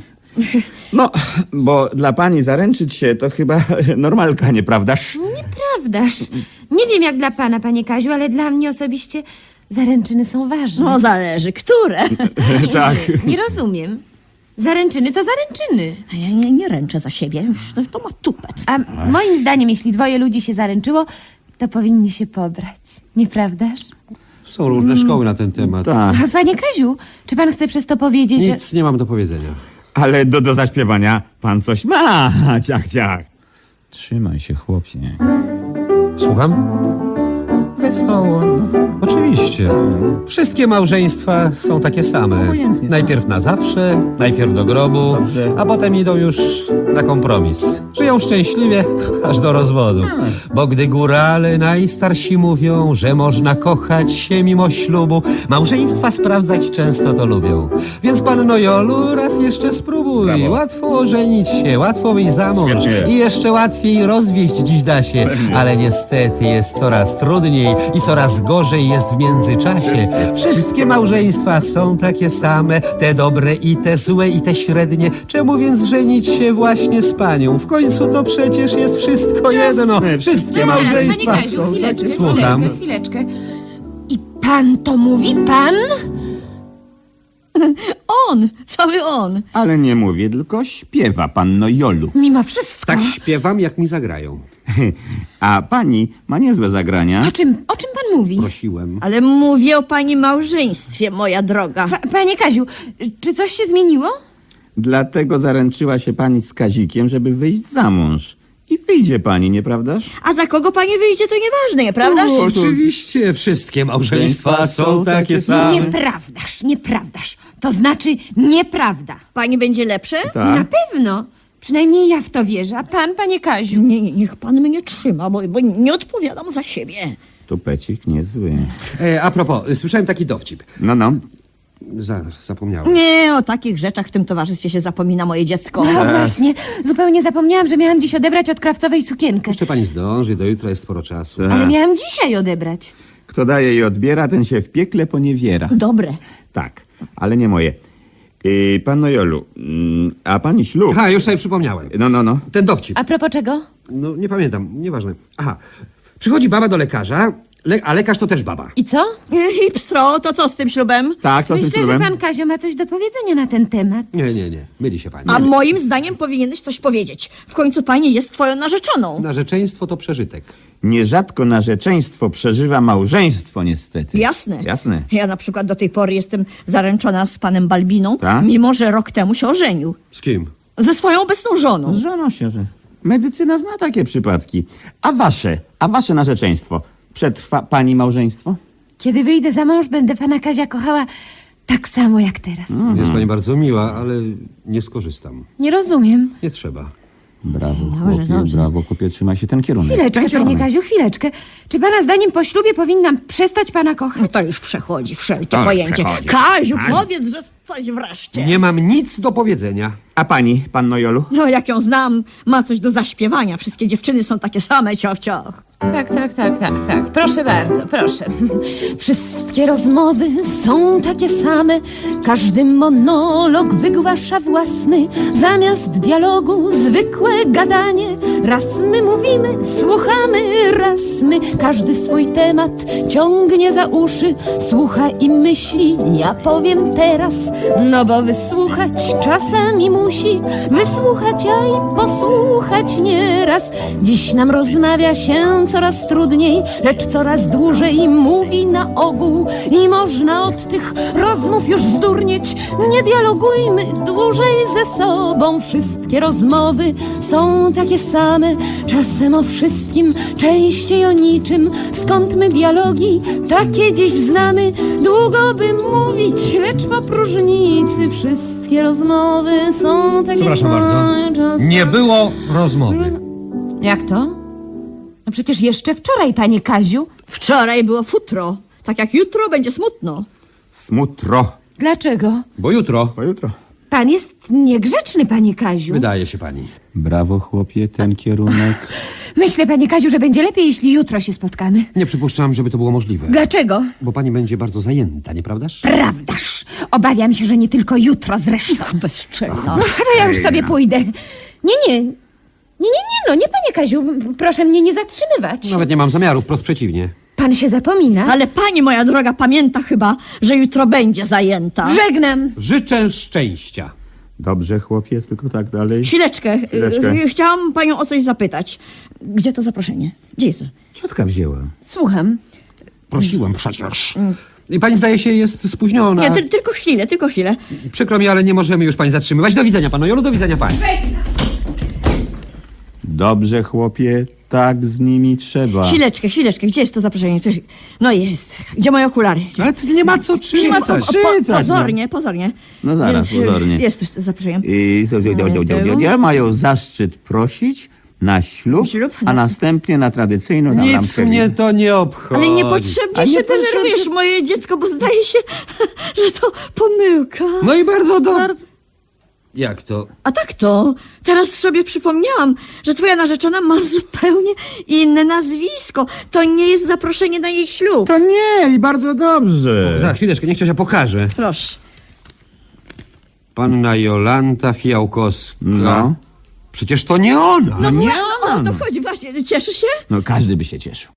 No, bo dla pani zaręczyć się to chyba normalka, nieprawdaż? Nieprawdaż. Nie wiem jak dla pana, panie Kaziu, ale dla mnie osobiście zaręczyny są ważne. No zależy, które. nie, tak. nie, nie rozumiem. Zaręczyny to zaręczyny. A ja nie, nie ręczę za siebie, już to, to ma tupet. A moim zdaniem, jeśli dwoje ludzi się zaręczyło, to powinni się pobrać. Nieprawdaż? Są różne szkoły na ten temat. Tak, A Panie Kaziu, czy pan chce przez to powiedzieć, że... Nic nie mam do powiedzenia. ale do, do zaśpiewania pan coś ma, ciach, ciach. Trzymaj się, chłopie. Słucham? Wesoło. Oczywiście. Wszystkie małżeństwa są takie same. Najpierw na zawsze, najpierw do grobu, a potem idą już na kompromis. Żyją szczęśliwie aż do rozwodu. Bo gdy górale najstarsi mówią, że można kochać się mimo ślubu, małżeństwa sprawdzać często to lubią. Więc panno Jolu, raz jeszcze spróbuj. Łatwo ożenić się, łatwo wyjść za mąż Świetnie. i jeszcze łatwiej rozwieść dziś da się. Ale niestety jest coraz trudniej i coraz gorzej jest w międzyczasie. Wszystkie małżeństwa są takie same, te dobre i te złe i te średnie. Czemu więc żenić się właśnie z panią? W końcu to przecież jest wszystko jedno. Wszystkie małżeństwa Panie Kaziu, są chwileczkę, takie... Słucham. chwileczkę, chwileczkę. I pan to mówi? Pan? On, cały on. Ale nie mówię, tylko śpiewa panno Jolu. Mimo wszystko. Tak śpiewam, jak mi zagrają. A pani ma niezłe zagrania. O czym, o czym pan mówi? Prosiłem. Ale mówię o pani małżeństwie, moja droga. Pa, panie Kaziu, czy coś się zmieniło? Dlatego zaręczyła się pani z Kazikiem, żeby wyjść za mąż. I wyjdzie pani, nieprawdaż? A za kogo pani wyjdzie, to nieważne, nieprawdaż? Oczywiście, wszystkie małżeństwa są takie same. Nieprawdaż, nieprawdaż. To znaczy nieprawda. Pani będzie lepsze? Tak. Na pewno. Przynajmniej ja w to wierzę. A pan, panie Kaziu? Nie, nie, niech pan mnie trzyma, bo, bo nie odpowiadam za siebie. Tu pecik niezły. E, a propos, słyszałem taki dowcip. No, no. Zaraz, zapomniałem. Nie, o takich rzeczach w tym towarzystwie się zapomina moje dziecko. No właśnie, zupełnie zapomniałam, że miałam dziś odebrać od krawcowej sukienkę. Jeszcze pani zdąży, do jutra jest sporo czasu. Tak. Ale miałam dzisiaj odebrać. Kto daje i odbiera, ten się w piekle poniewiera. Dobre. Tak, ale nie moje. Yy, panno Jolu, mm, a pani ślub? Aha, już sobie przypomniałem. No, no, no. Ten dowcip. A propos czego? No, nie pamiętam, nieważne. Aha, przychodzi baba do lekarza, le a lekarz to też baba. I co? Hipstro, to co z tym ślubem? Tak, co z tym Myślę, że ślubem? pan Kazio ma coś do powiedzenia na ten temat. Nie, nie, nie, myli się pani. A moim zdaniem powinieneś coś powiedzieć. W końcu pani jest twoją narzeczoną. Narzeczeństwo to przeżytek. Nierzadko narzeczeństwo przeżywa małżeństwo, niestety. Jasne. Jasne. Ja na przykład do tej pory jestem zaręczona z panem Balbiną, Tak? mimo że rok temu się ożenił. Z kim? Ze swoją obecną żoną. Z żoną się, że... Medycyna zna takie przypadki. A wasze, a wasze narzeczeństwo? Przetrwa pani małżeństwo? Kiedy wyjdę za mąż, będę pana Kazia kochała tak samo jak teraz. Jest pani bardzo miła, ale nie skorzystam. Nie rozumiem. Nie trzeba. Brawo, Dobrze, chłopie, dobrze. brawo, chłopie, trzymaj się ten kierunek. Chwileczkę, ten panie kierunek. Kaziu, chwileczkę. Czy pana zdaniem po ślubie powinnam przestać pana No kochać? to już przechodzi wszelkie Tak, pojęcie. przechodzi. Kaziu, Kaziu. powiedz, że coś wreszcie. Nie mam nic do powiedzenia. A pani, panno Jolu? No jak ją znam, ma coś do zaśpiewania. Wszystkie dziewczyny są takie same, cioch, cioch. Tak, tak, tak, tak, tak. Proszę bardzo, proszę. Wszystkie rozmowy są takie same. Każdy monolog wygłasza własny. Zamiast dialogu zwykłe gadanie. Raz my mówimy, słuchamy, raz my. Każdy swój temat ciągnie za uszy. Słucha i myśli, ja powiem teraz. No bo wysłuchać czasami musi. Wysłuchać, a i posłuchać nieraz. Dziś nam rozmawia się coraz trudniej, lecz coraz dłużej mówi na ogół. I można od tych rozmów już zdurnieć. Nie dialogujmy dłużej ze sobą. Wszystkie rozmowy są takie same. Czasem o wszystkim, częściej o niczym. Skąd my dialogi takie dziś znamy? Długo by mówić, lecz po próżnicy wszystkie rozmowy są takie Przepraszam same. bardzo. czasem- Nie było rozmowy. Jak to? No przecież jeszcze wczoraj, panie Kaziu. Wczoraj było futro. Tak jak jutro będzie smutno. Smutro. Dlaczego? Bo jutro, Bo jutro. Pan jest niegrzeczny, panie Kaziu. wydaje się pani. Brawo, chłopie, ten kierunek. Myślę, panie Kaziu, że będzie lepiej, jeśli jutro się spotkamy. Nie przypuszczam, żeby to było możliwe. Dlaczego? Bo pani będzie bardzo zajęta, nieprawdaż? Prawdaż. Obawiam się, że nie tylko jutro zresztą. Bezczelna. No, to ja już sobie pójdę. Nie, nie. Nie, nie, nie, no nie, panie Kaziu. Proszę mnie nie zatrzymywać. Nawet nie mam zamiaru, wprost przeciwnie. Pan się zapomina. Ale pani, moja droga, pamięta chyba, że jutro będzie zajęta. Żegnam. Życzę szczęścia. Dobrze, chłopie, tylko tak dalej. Chwileczkę. Chwileczkę. Y, Chciałam panią o coś zapytać. Gdzie to zaproszenie? Gdzie jest to? Ciotka wzięła. Słucham. Prosiłem przecież. I pani zdaje się jest spóźniona. Nie, ty, tylko chwilę, tylko chwilę. Przykro mi, ale nie możemy już pani zatrzymywać. Do widzenia panu Jolu, do widzenia pani. Dobrze, chłopie, tak z nimi trzeba. Chwileczkę, chwileczkę. Gdzie jest to zaproszenie? Przecież- No jest. Gdzie moje okulary? Ale to nie ma co czytać. Po, czytać, no. pozornie, pozornie. No zaraz, Więc, y, pozornie. Jest tu zaproszenie. I to, to, to, to, to, to, mają zaszczyt prosić na ślub, Ślub, a nas- następnie na tradycyjną tam Nic lampkę mnie wina. to nie obchodzi. Ale niepotrzebnie A się denerwujesz, moje dziecko, bo zdaje się, że to pomyłka. No i bardzo dobrze. Jak to? A tak to, teraz sobie przypomniałam, że twoja narzeczona ma zupełnie inne nazwisko. To nie jest zaproszenie na jej ślub. To nie, i bardzo dobrze. Za chwileczkę, niech ciocia pokaże. Proszę. Panna Jolanta Fiałkowska. No. Przecież to nie ona. No, nie wła- no o to chodzi właśnie. Cieszysz się? No każdy by się cieszył.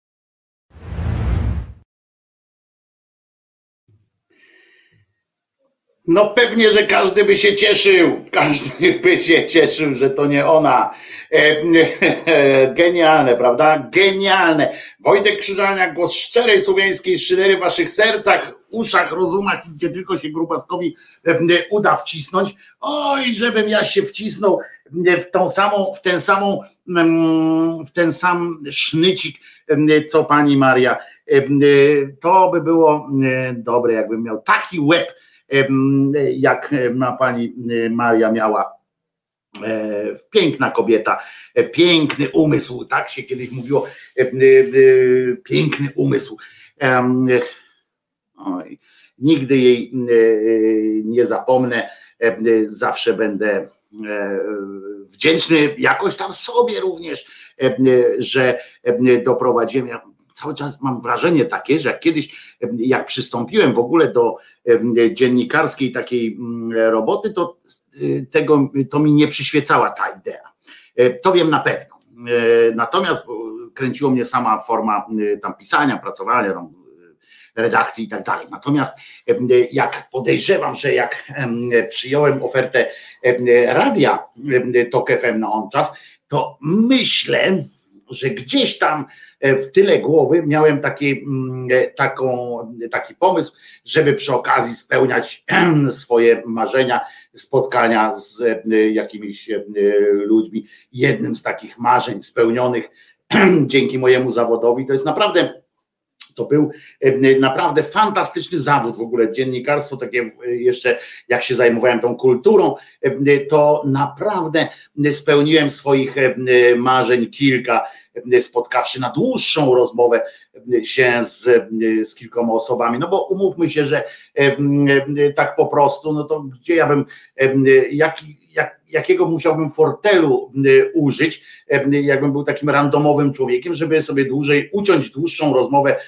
No pewnie, że każdy by się cieszył. Każdy by się cieszył, że to nie ona. E, genialne, prawda? Genialne. Wojtek Krzyżania, głos szczerej słowiańskiej szydery w waszych sercach, uszach, rozumach, gdzie tylko się Grubaskowi e, uda wcisnąć. Oj, żebym ja się wcisnął w tą samą, w ten samą, mm, w ten sam sznycik, e, co pani Maria. E, To by było dobre, jakbym miał taki łeb, jak ma pani e, Maria miała. E, Piękna kobieta, e, piękny umysł, tak się kiedyś mówiło, e, e, e, piękny umysł. Oj, nigdy jej e, nie zapomnę, e, zawsze będę e, wdzięczny jakoś tam sobie również, e, że e, doprowadziłem. Cały czas mam wrażenie takie, że jak kiedyś, jak przystąpiłem w ogóle do dziennikarskiej takiej mm, roboty, to e, tego to mi nie przyświecała ta idea. E, To wiem na pewno. E, Natomiast kręciło mnie sama forma e, tam pisania, pracowania, tam e, redakcji i tak dalej. Natomiast jak podejrzewam, że jak em, przyjąłem ofertę radia Tok FM na on czas, to myślę, że gdzieś tam w tyle głowy miałem taki, mm, e, taką, taki pomysł, żeby przy okazji spełniać swoje marzenia, spotkania z e, jakimiś e, ludźmi. Jednym z takich marzeń spełnionych dzięki mojemu zawodowi to jest naprawdę to był e, naprawdę fantastyczny zawód w ogóle, dziennikarstwo takie e, jeszcze, jak się zajmowałem tą kulturą, e, to naprawdę spełniłem swoich marzeń kilka, spotkawszy na dłuższą rozmowę się z, z kilkoma osobami, no bo umówmy się, że tak po prostu, no to gdzie ja bym, jaki, jak, jakiego musiałbym fortelu e, użyć, e, jakbym był takim randomowym człowiekiem, żeby sobie dłużej uciąć dłuższą rozmowę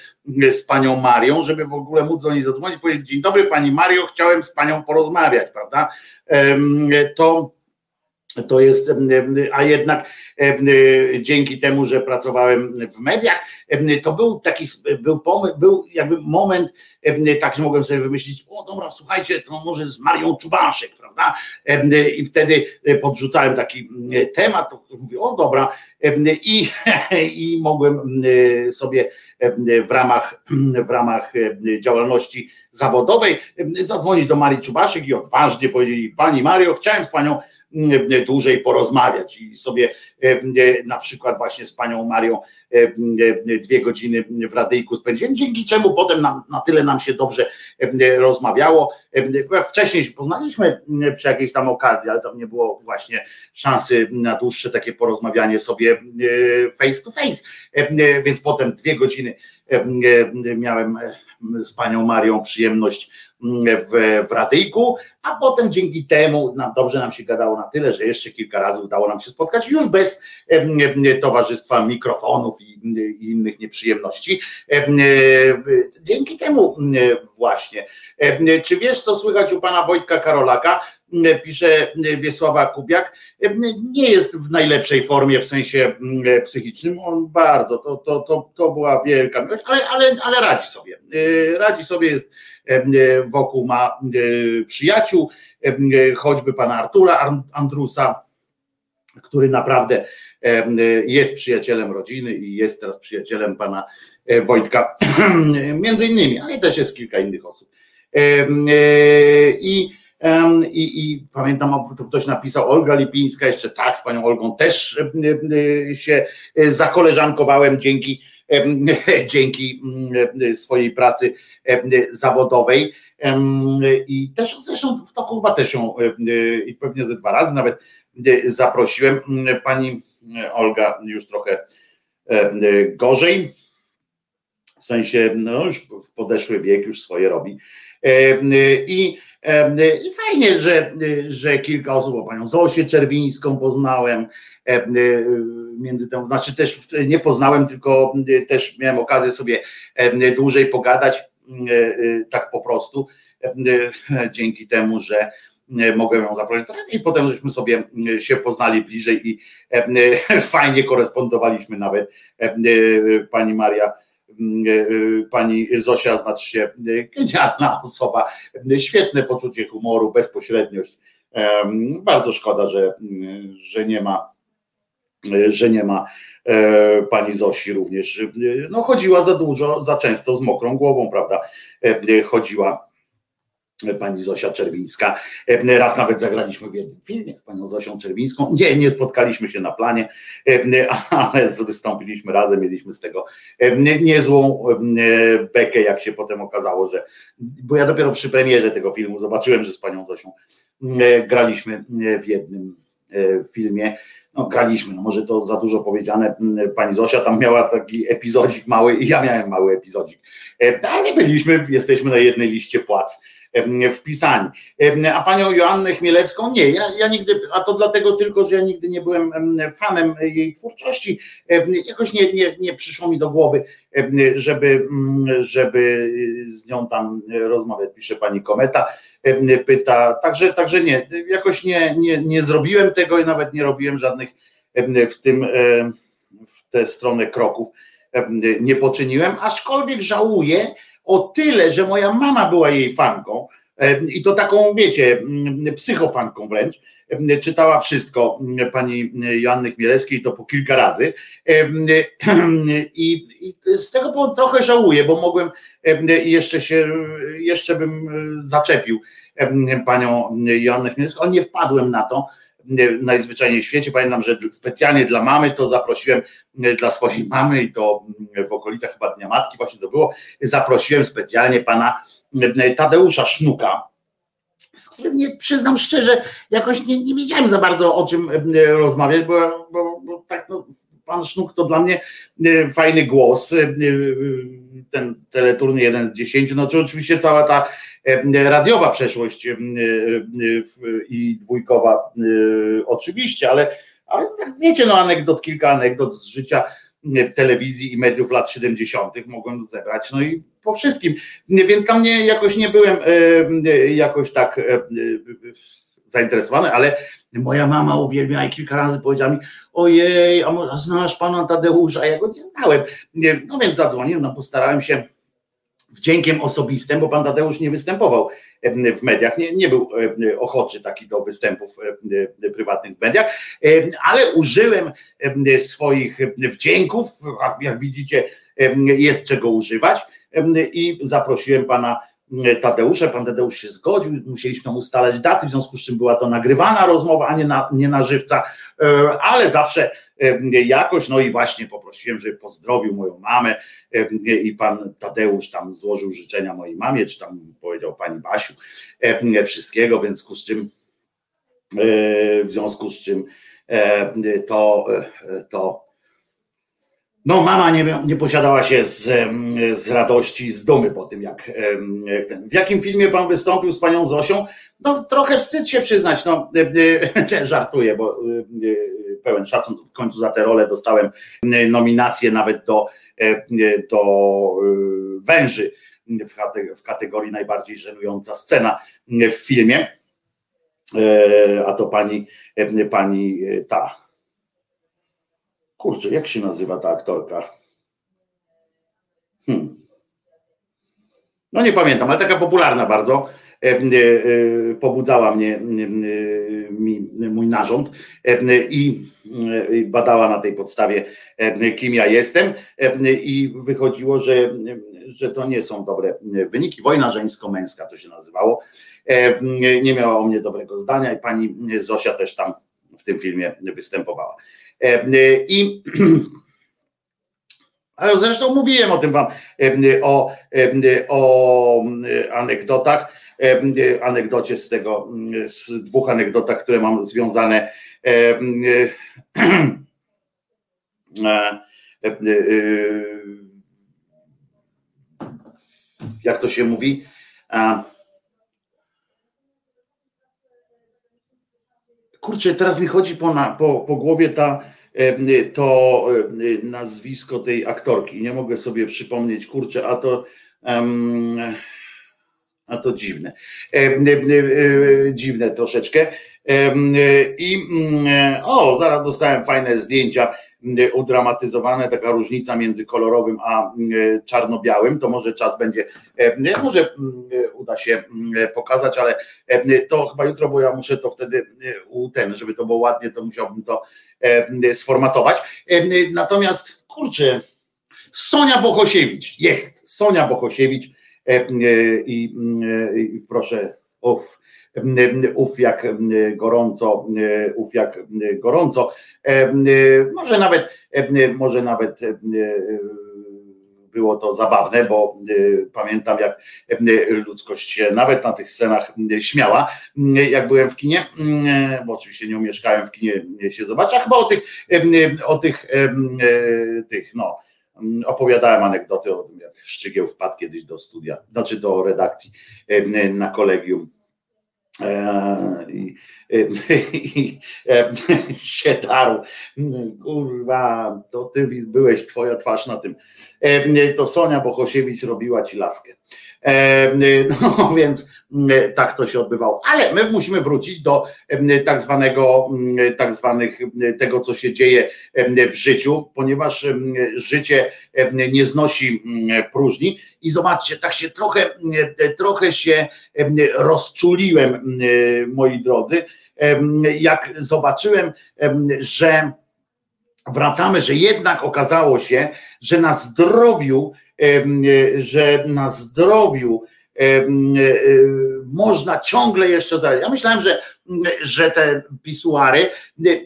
z panią Marią, żeby w ogóle móc do niej zadzwonić i powiedzieć, dzień dobry pani Mario, chciałem z panią porozmawiać, prawda? To to jest, a jednak dzięki temu, że pracowałem w mediach, to był taki, był był jakby moment, tak, że mogłem sobie wymyślić, o dobra, słuchajcie, to może z Marią Czubaszek, Em, I wtedy podrzucałem taki temat, to mówię, o dobra, i, i mogłem em, sobie w ramach, w ramach działalności zawodowej zadzwonić do Marii Czubaszek i odważnie powiedzieć, pani Mario, chciałem z panią dłużej porozmawiać i sobie e, na przykład właśnie z panią Marią e, dwie godziny w radyjku spędziłem, dzięki czemu potem nam, na tyle nam się dobrze e, rozmawiało. E, Wcześniej się poznaliśmy przy jakiejś tam okazji, ale tam nie było właśnie szansy na dłuższe takie porozmawianie sobie e, face to face, E, więc potem dwie godziny e, e, miałem e, z panią Marią przyjemność w, w radyjku, a potem dzięki temu nam dobrze nam się gadało na tyle, że jeszcze kilka razy udało nam się spotkać już bez towarzystwa mikrofonów i, i innych nieprzyjemności. Em, e, Dzięki temu em, właśnie. Czy wiesz, co słychać u pana Wojtka Karolaka? Pisze Wiesława Kubiak. Nie jest w najlepszej formie w sensie psychicznym. On bardzo, to, to, to, to była wielka miłość, ale, ale, ale radzi sobie. E, Radzi sobie, jest wokół ma przyjaciół, choćby pana Artura Andrusa, który naprawdę jest przyjacielem rodziny i jest teraz przyjacielem pana Wojtka, między innymi, ale też jest kilka innych osób. I i, I, pamiętam, ktoś napisał Olga Lipińska, jeszcze tak, z panią Olgą też się zakoleżankowałem dzięki, dzięki swojej pracy zawodowej. I też zresztą w toku chyba też ją i pewnie ze dwa razy nawet zaprosiłem. Pani Olga już trochę gorzej, w sensie no już w podeszły wiek już swoje robi. I i fajnie, że, że kilka osób, panią Zosię Czerwińską poznałem, między tym, znaczy też nie poznałem, tylko też miałem okazję sobie dłużej pogadać, tak po prostu, dzięki temu, że mogę ją zaprosić i potem żeśmy sobie się poznali bliżej i fajnie korespondowaliśmy nawet pani Maria pani Zosia znaczy się genialna osoba, świetne poczucie humoru, bezpośredniość. Bardzo szkoda, że, że nie ma, że nie ma e, pani Zosi również. No chodziła za dużo, za często z mokrą głową, prawda? Chodziła pani Zosia Czerwińska. Raz nawet zagraliśmy w jednym filmie z panią Zosią Czerwińską. Nie, nie spotkaliśmy się na planie, ale wystąpiliśmy razem, mieliśmy z tego niezłą bekę, jak się potem okazało, że bo ja dopiero przy premierze tego filmu zobaczyłem, że z panią Zosią graliśmy w jednym filmie. No, graliśmy, no może to za dużo powiedziane. Pani Zosia tam miała taki epizodzik mały i ja miałem mały epizodzik. Ale byliśmy, jesteśmy na jednej liście płac wpisani. A panią Joannę Chmielewską nie, ja, ja nigdy, a to dlatego tylko, że ja nigdy nie byłem fanem jej twórczości. Jakoś nie, nie, nie przyszło mi do głowy, żeby, żeby z nią tam rozmawiać, pisze pani Kometa, pyta, także, także nie, jakoś nie, nie, nie zrobiłem tego i nawet nie robiłem żadnych w tym, w tę stronę kroków nie poczyniłem, aczkolwiek żałuję, o tyle, że moja mama była jej fanką i to taką, wiecie, psychofanką wręcz, czytała wszystko pani Joanny Chmielewskiej to po kilka razy. I, z tego powodu trochę żałuję, bo mogłem jeszcze się, jeszcze bym zaczepił panią Joannę Chmielewską, nie wpadłem na to, najzwyczajniej w świecie. Pamiętam, że specjalnie dla mamy to zaprosiłem, dla swojej mamy i to w okolicach chyba Dnia Matki właśnie to było, zaprosiłem specjalnie pana Tadeusza Sznuka, z którym nie przyznam szczerze, jakoś nie, nie wiedziałem za bardzo o czym rozmawiać, bo, bo, bo tak no, pan Sznuk to dla mnie fajny głos, ten teleturn jeden z dziesięciu, no czy oczywiście cała ta radiowa przeszłość i dwójkowa oczywiście, ale, ale tak wiecie, no anegdot, kilka anegdot z życia telewizji i mediów lat 70. mogłem zebrać, no i po wszystkim, więc tam nie, jakoś nie byłem jakoś tak zainteresowany, ale moja mama uwielbiała i kilka razy powiedziała mi, ojej, a znasz pana Tadeusza, ja go nie znałem, no więc zadzwoniłem, no postarałem się wdziękiem osobistym, bo pan Tadeusz nie występował w mediach, nie, nie był ochoczy taki do występów prywatnych w mediach, ale użyłem swoich wdzięków, jak widzicie jest czego używać i zaprosiłem pana Tadeusza, pan Tadeusz się zgodził, musieliśmy ustalać daty, w związku z czym była to nagrywana rozmowa, a nie na, nie na żywca, ale zawsze jakoś, no i właśnie poprosiłem, żeby pozdrowił moją mamę i pan Tadeusz tam złożył życzenia mojej mamie, czy tam powiedział pani Basiu wszystkiego, w związku z czym w związku z czym to, to no, mama nie, nie posiadała się z, z radości, z dumy po tym, jak, jak ten. W jakim filmie pan wystąpił z panią Zosią? No, trochę wstyd się przyznać, no, żartuję, bo pełen szacun, w końcu za tę rolę dostałem nominację nawet do, do węży w kategorii najbardziej żenująca scena w filmie. A to pani, pani ta, Kurczę, jak się nazywa ta aktorka? Hmm. No nie pamiętam, ale taka popularna bardzo. E, e, e, Pobudzała mnie e, mi, mój narząd e, i e, i badała na tej podstawie, kim ja jestem, i wychodziło, że, że to nie są dobre wyniki. Wojna żeńsko-męska to się nazywało. Nie miała o mnie dobrego zdania i pani Zosia też tam w tym filmie występowała. E, I ale zresztą mówiłem o tym wam, e, o, e, o anegdotach, e, anegdocie z tego, z dwóch anegdotach, które mam związane e, e, e, e, jak to się mówi? Kurczę, teraz mi chodzi po, na, po, po głowie ta, e, to e, nazwisko tej aktorki. Nie mogę sobie przypomnieć, kurczę, a to. em, a to dziwne. E, e, e, Dziwne troszeczkę. E, I o, zaraz dostałem fajne zdjęcia udramatyzowane, taka różnica między kolorowym a e, czarno-białym. To może czas będzie, e, może m, e, uda się m, pokazać, ale e, to chyba jutro, bo ja muszę to wtedy e, u ten, żeby to było ładnie, to musiałbym to e, sformatować. E, Natomiast kurczę, Sonia Bohosiewicz jest, Sonia Bohosiewicz e, e, i e, i proszę, uf, uf jak gorąco, uf jak gorąco. E, Może nawet, e, może nawet e, było to zabawne, bo e, pamiętam jak e, ludzkość się nawet na tych scenach śmiała, jak byłem w kinie, e, bo oczywiście nie umieszkałem w kinie się zobaczyć, a chyba o tych, e, o tych, e, tych no, opowiadałem anegdoty o tym, jak Szczygieł wpadł kiedyś do studia, znaczy do redakcji e, na kolegium e, i, e, i e, się darł. Kurwa, to ty byłeś, twoja twarz na tym. To Sonia Bohosiewicz robiła ci laskę. E, No więc m, tak to się odbywało. Ale my musimy wrócić do em, tak zwanego, m, tak zwanych tego, co się dzieje w życiu, ponieważ życie nie znosi próżni i zobaczcie, tak się trochę, trochę się em, rozczuliłem, moi drodzy, jak zobaczyłem, em, że wracamy, że jednak okazało się, że na zdrowiu, że na zdrowiu em, e, można ciągle jeszcze zarabiać. Ja myślałem, że, że te pisuary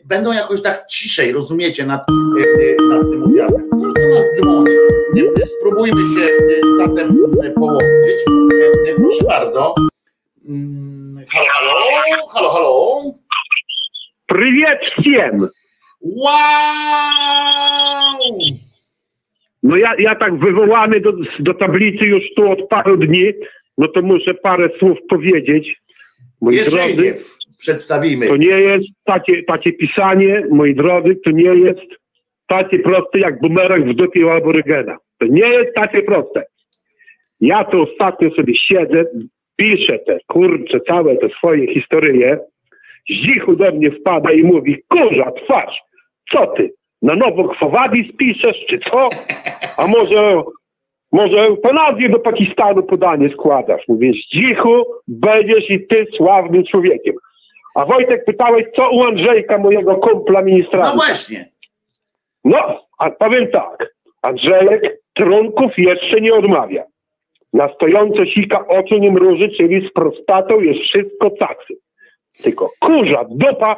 będą jakoś tak ciszej, rozumiecie, nad, e, nad tym objazdem. Ktoś do nas dzwoni. Spróbujmy się zatem połączyć. Proszę bardzo. Mm, Halo, halo, halo, halo. Привет всем! Wow! No ja, ja tak wywołany do, do tablicy już tu od paru dni, no to muszę parę słów powiedzieć. Moi drodzy, Jerzyniew, przedstawimy. to nie jest takie, takie pisanie, moi drodzy, to nie jest takie proste jak bumerang w dupie u aborygena. To nie jest takie proste. Ja tu ostatnio sobie siedzę, piszę te kurcze, całe te swoje historie. Zdzichu do mnie wpada i mówi, kurza, twarz, co ty, na nowo Kwowadis piszesz, czy co? A może, może nazwie do Pakistanu podanie składasz? Mówię, Zdzichu, będziesz i ty sławnym człowiekiem. A Wojtek pytałeś, co u Andrzejka, mojego kumpla ministra? No właśnie. No, a powiem tak. Andrzejek trunków jeszcze nie odmawia. Na stojące sika oczu nie mruży, czyli z prostatą jest wszystko caksy. Tylko kurza, dupa,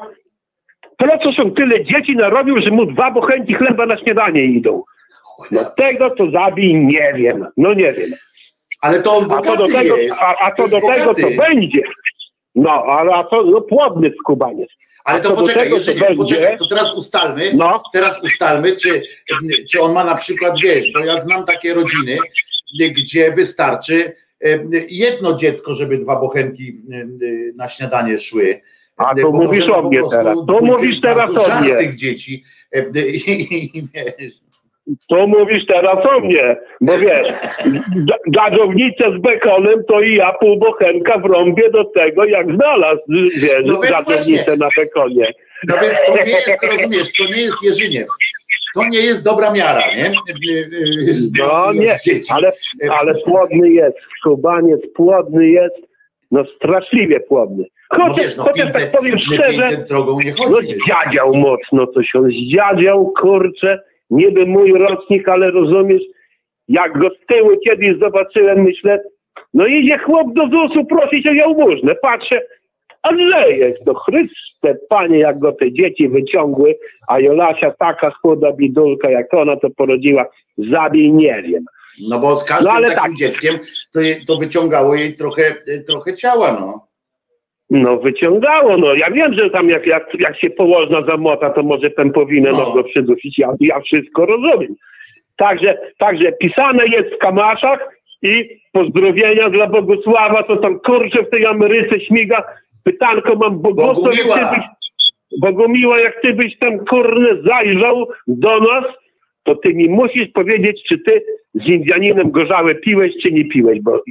po co są tyle dzieci narobił, że mu dwa bochenki chleba na śniadanie idą? Dlatego to zabij, nie wiem. No nie wiem. Ale to on A to do bogaty tego, jest. a, a to do tego, bogaty. co będzie. No, ale a to no, płodny skubaniec. Ale to co do poczekaj, tego, jeszcze co nie, będzie- poczekaj, to teraz ustalmy, No, teraz ustalmy, czy, czy on ma na przykład, wiesz, bo ja znam takie rodziny, gdzie wystarczy e, jedno dziecko, żeby dwa bochenki e, na śniadanie szły. A to mówisz o mnie teraz. To mówisz teraz o mnie. żartych dzieci. E, I, wiesz, to mówisz teraz o mnie, bo wiesz, ga- gadzownicę z bekonem to i ja pół bochenka wrąbię do tego, jak znalazł, wiesz, No właśnie. na bekonie. No więc to nie jest, rozumiesz, to nie jest Jerzyniew. to nie jest dobra miara, nie? No nie, ale, ale płodny jest, skubaniec płodny jest, no straszliwie płodny. No Chociaż, wiesz, no chociaż 500, tak powiem szczerze, 500 drogą nie chodzi. no zdziadział mocno coś, on zdziadział, kurczę, niby mój rocznik, ale rozumiesz, jak go z tyłu kiedyś zobaczyłem, myślę, no idzie chłop do ZUS-u prosić o jałmużnę, patrzę, a leje, to Chryste, panie, jak go te dzieci wyciągły, a Jolasia taka chuda bidulka, jak ona to porodziła, zabij, nie wiem. No bo z każdym No ale takim tak. dzieckiem to, je- to wyciągało jej trochę, trochę ciała, no. No wyciągało, no ja wiem, że tam jak, jak, jak się położna zamota, to może pępowinę No. go przydusić, ja, ja wszystko rozumiem. Także, także pisane jest w kamaszach i pozdrowienia dla Bogusława, co tam kurczę w tej Ameryce śmiga. Pytanko mam Bogusław, jak Bogumiła. ty byś, Bogumiła, jak ty byś tam kurne zajrzał do nas, to ty mi musisz powiedzieć, czy ty z Indianinem gorzałe piłeś, czy nie piłeś, bo,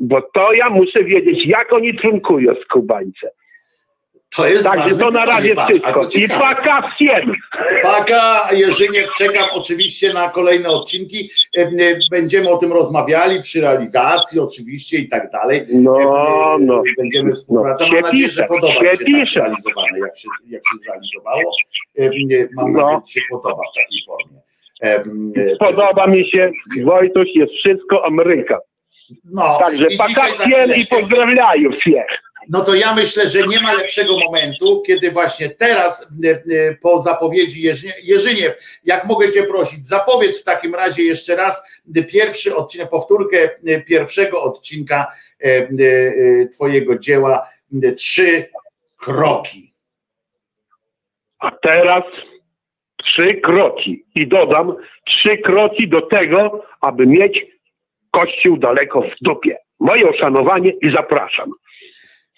bo to ja muszę wiedzieć, jak oni trunkują z Kubańce. To jest Także to na razie wszystko. I paka wiem. Paka, Jerzyniew, czekam oczywiście na kolejne odcinki. E, e, będziemy o tym rozmawiali przy realizacji oczywiście i tak dalej. No, e, no. Będziemy współpracować. No, Mam nadzieję, że podoba się, się tak zrealizowane, jak się, jak się zrealizowało. Mam no. nadzieję, że się podoba w takiej formie. Podoba mi się, Wojtuś, jest wszystko Ameryka. No, Także pakację i pozdrawiam wszystkich no to ja myślę, że nie ma lepszego momentu, kiedy właśnie teraz e, e, po zapowiedzi Jerzyniew, jak mogę Cię prosić, zapowiedz w takim razie jeszcze raz pierwszy odcinek, powtórkę e, pierwszego odcinka Twojego dzieła Trzy kroki. A teraz trzy kroki i dodam trzy kroki do tego, aby mieć kościół daleko w dupie. Moje uszanowanie i zapraszam.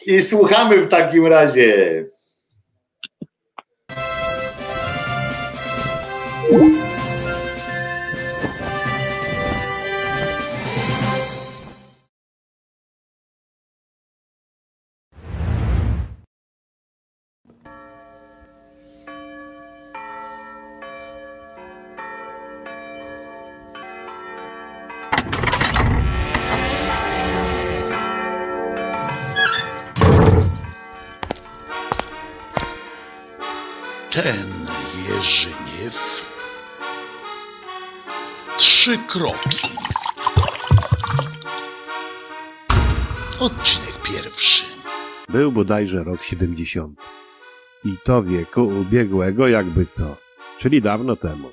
I słuchamy w takim razie. Bodajże rok 70. I to wieku ubiegłego jakby co, czyli dawno temu.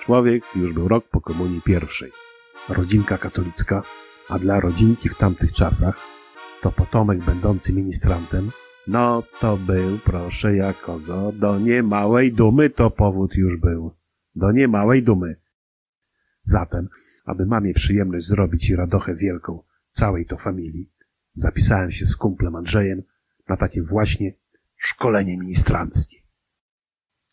Człowiek już był rok po komunii pierwszej. Rodzinka katolicka, a dla rodzinki w tamtych czasach to potomek będący ministrantem, no to był, proszę jak kogo, do niemałej dumy to powód już był. Do niemałej dumy. Zatem, aby mamie przyjemność zrobić i radochę wielką całej to familii, zapisałem się z kumplem Andrzejem na takie właśnie szkolenie ministranckie.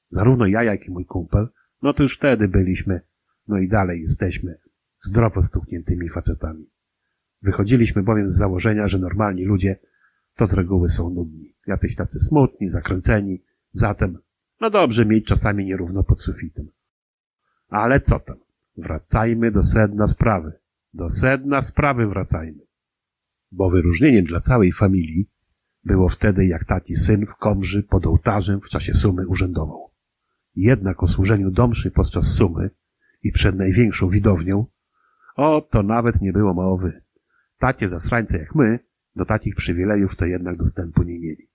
Zarówno ja, jak i mój kumpel, no to już wtedy byliśmy, no i dalej jesteśmy zdrowo stukniętymi facetami. Wychodziliśmy bowiem z założenia, że normalni ludzie to z reguły są nudni, jacyś tacy smutni, zakręceni, zatem no dobrze mieć czasami nierówno pod sufitem. Ale co tam? Wracajmy do sedna sprawy. Do sedna sprawy wracajmy. Bo wyróżnieniem dla całej familii było wtedy, jak taki syn w komży pod ołtarzem w czasie sumy urzędował. Jednak o służeniu domszy podczas sumy i przed największą widownią, o, to nawet nie było mowy. Takie zasrańce jak my do takich przywilejów to jednak dostępu nie mieli.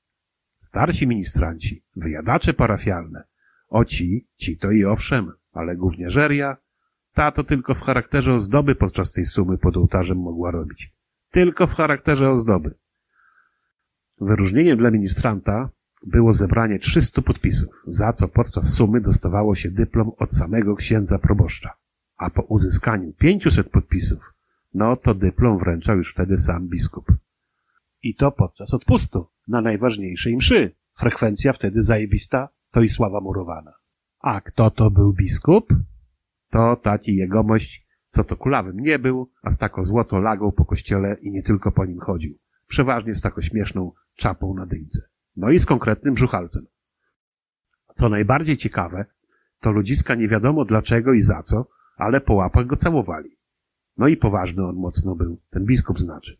Starsi ministranci, wyjadacze parafialne, o ci, ci to i owszem, ale gówniarzeria, ta to tylko w charakterze ozdoby podczas tej sumy pod ołtarzem mogła robić. Tylko w charakterze ozdoby. Wyróżnieniem dla ministranta było zebranie 300 podpisów, za co podczas sumy dostawało się dyplom od samego księdza proboszcza. A po uzyskaniu 500 podpisów, no to dyplom wręczał już wtedy sam biskup. I to podczas odpustu, na najważniejszej mszy. Frekwencja wtedy zajebista, to i sława murowana. A kto to był biskup? To taki jegomość, co to kulawym nie był, a z taką złotą lagą po kościele i nie tylko po nim chodził. Przeważnie z taką śmieszną czapą na dyńce. No i z konkretnym brzuchalcem. Co najbardziej ciekawe, to ludziska nie wiadomo dlaczego i za co, ale po łapach go całowali. No i poważny on mocno był, ten biskup znaczy.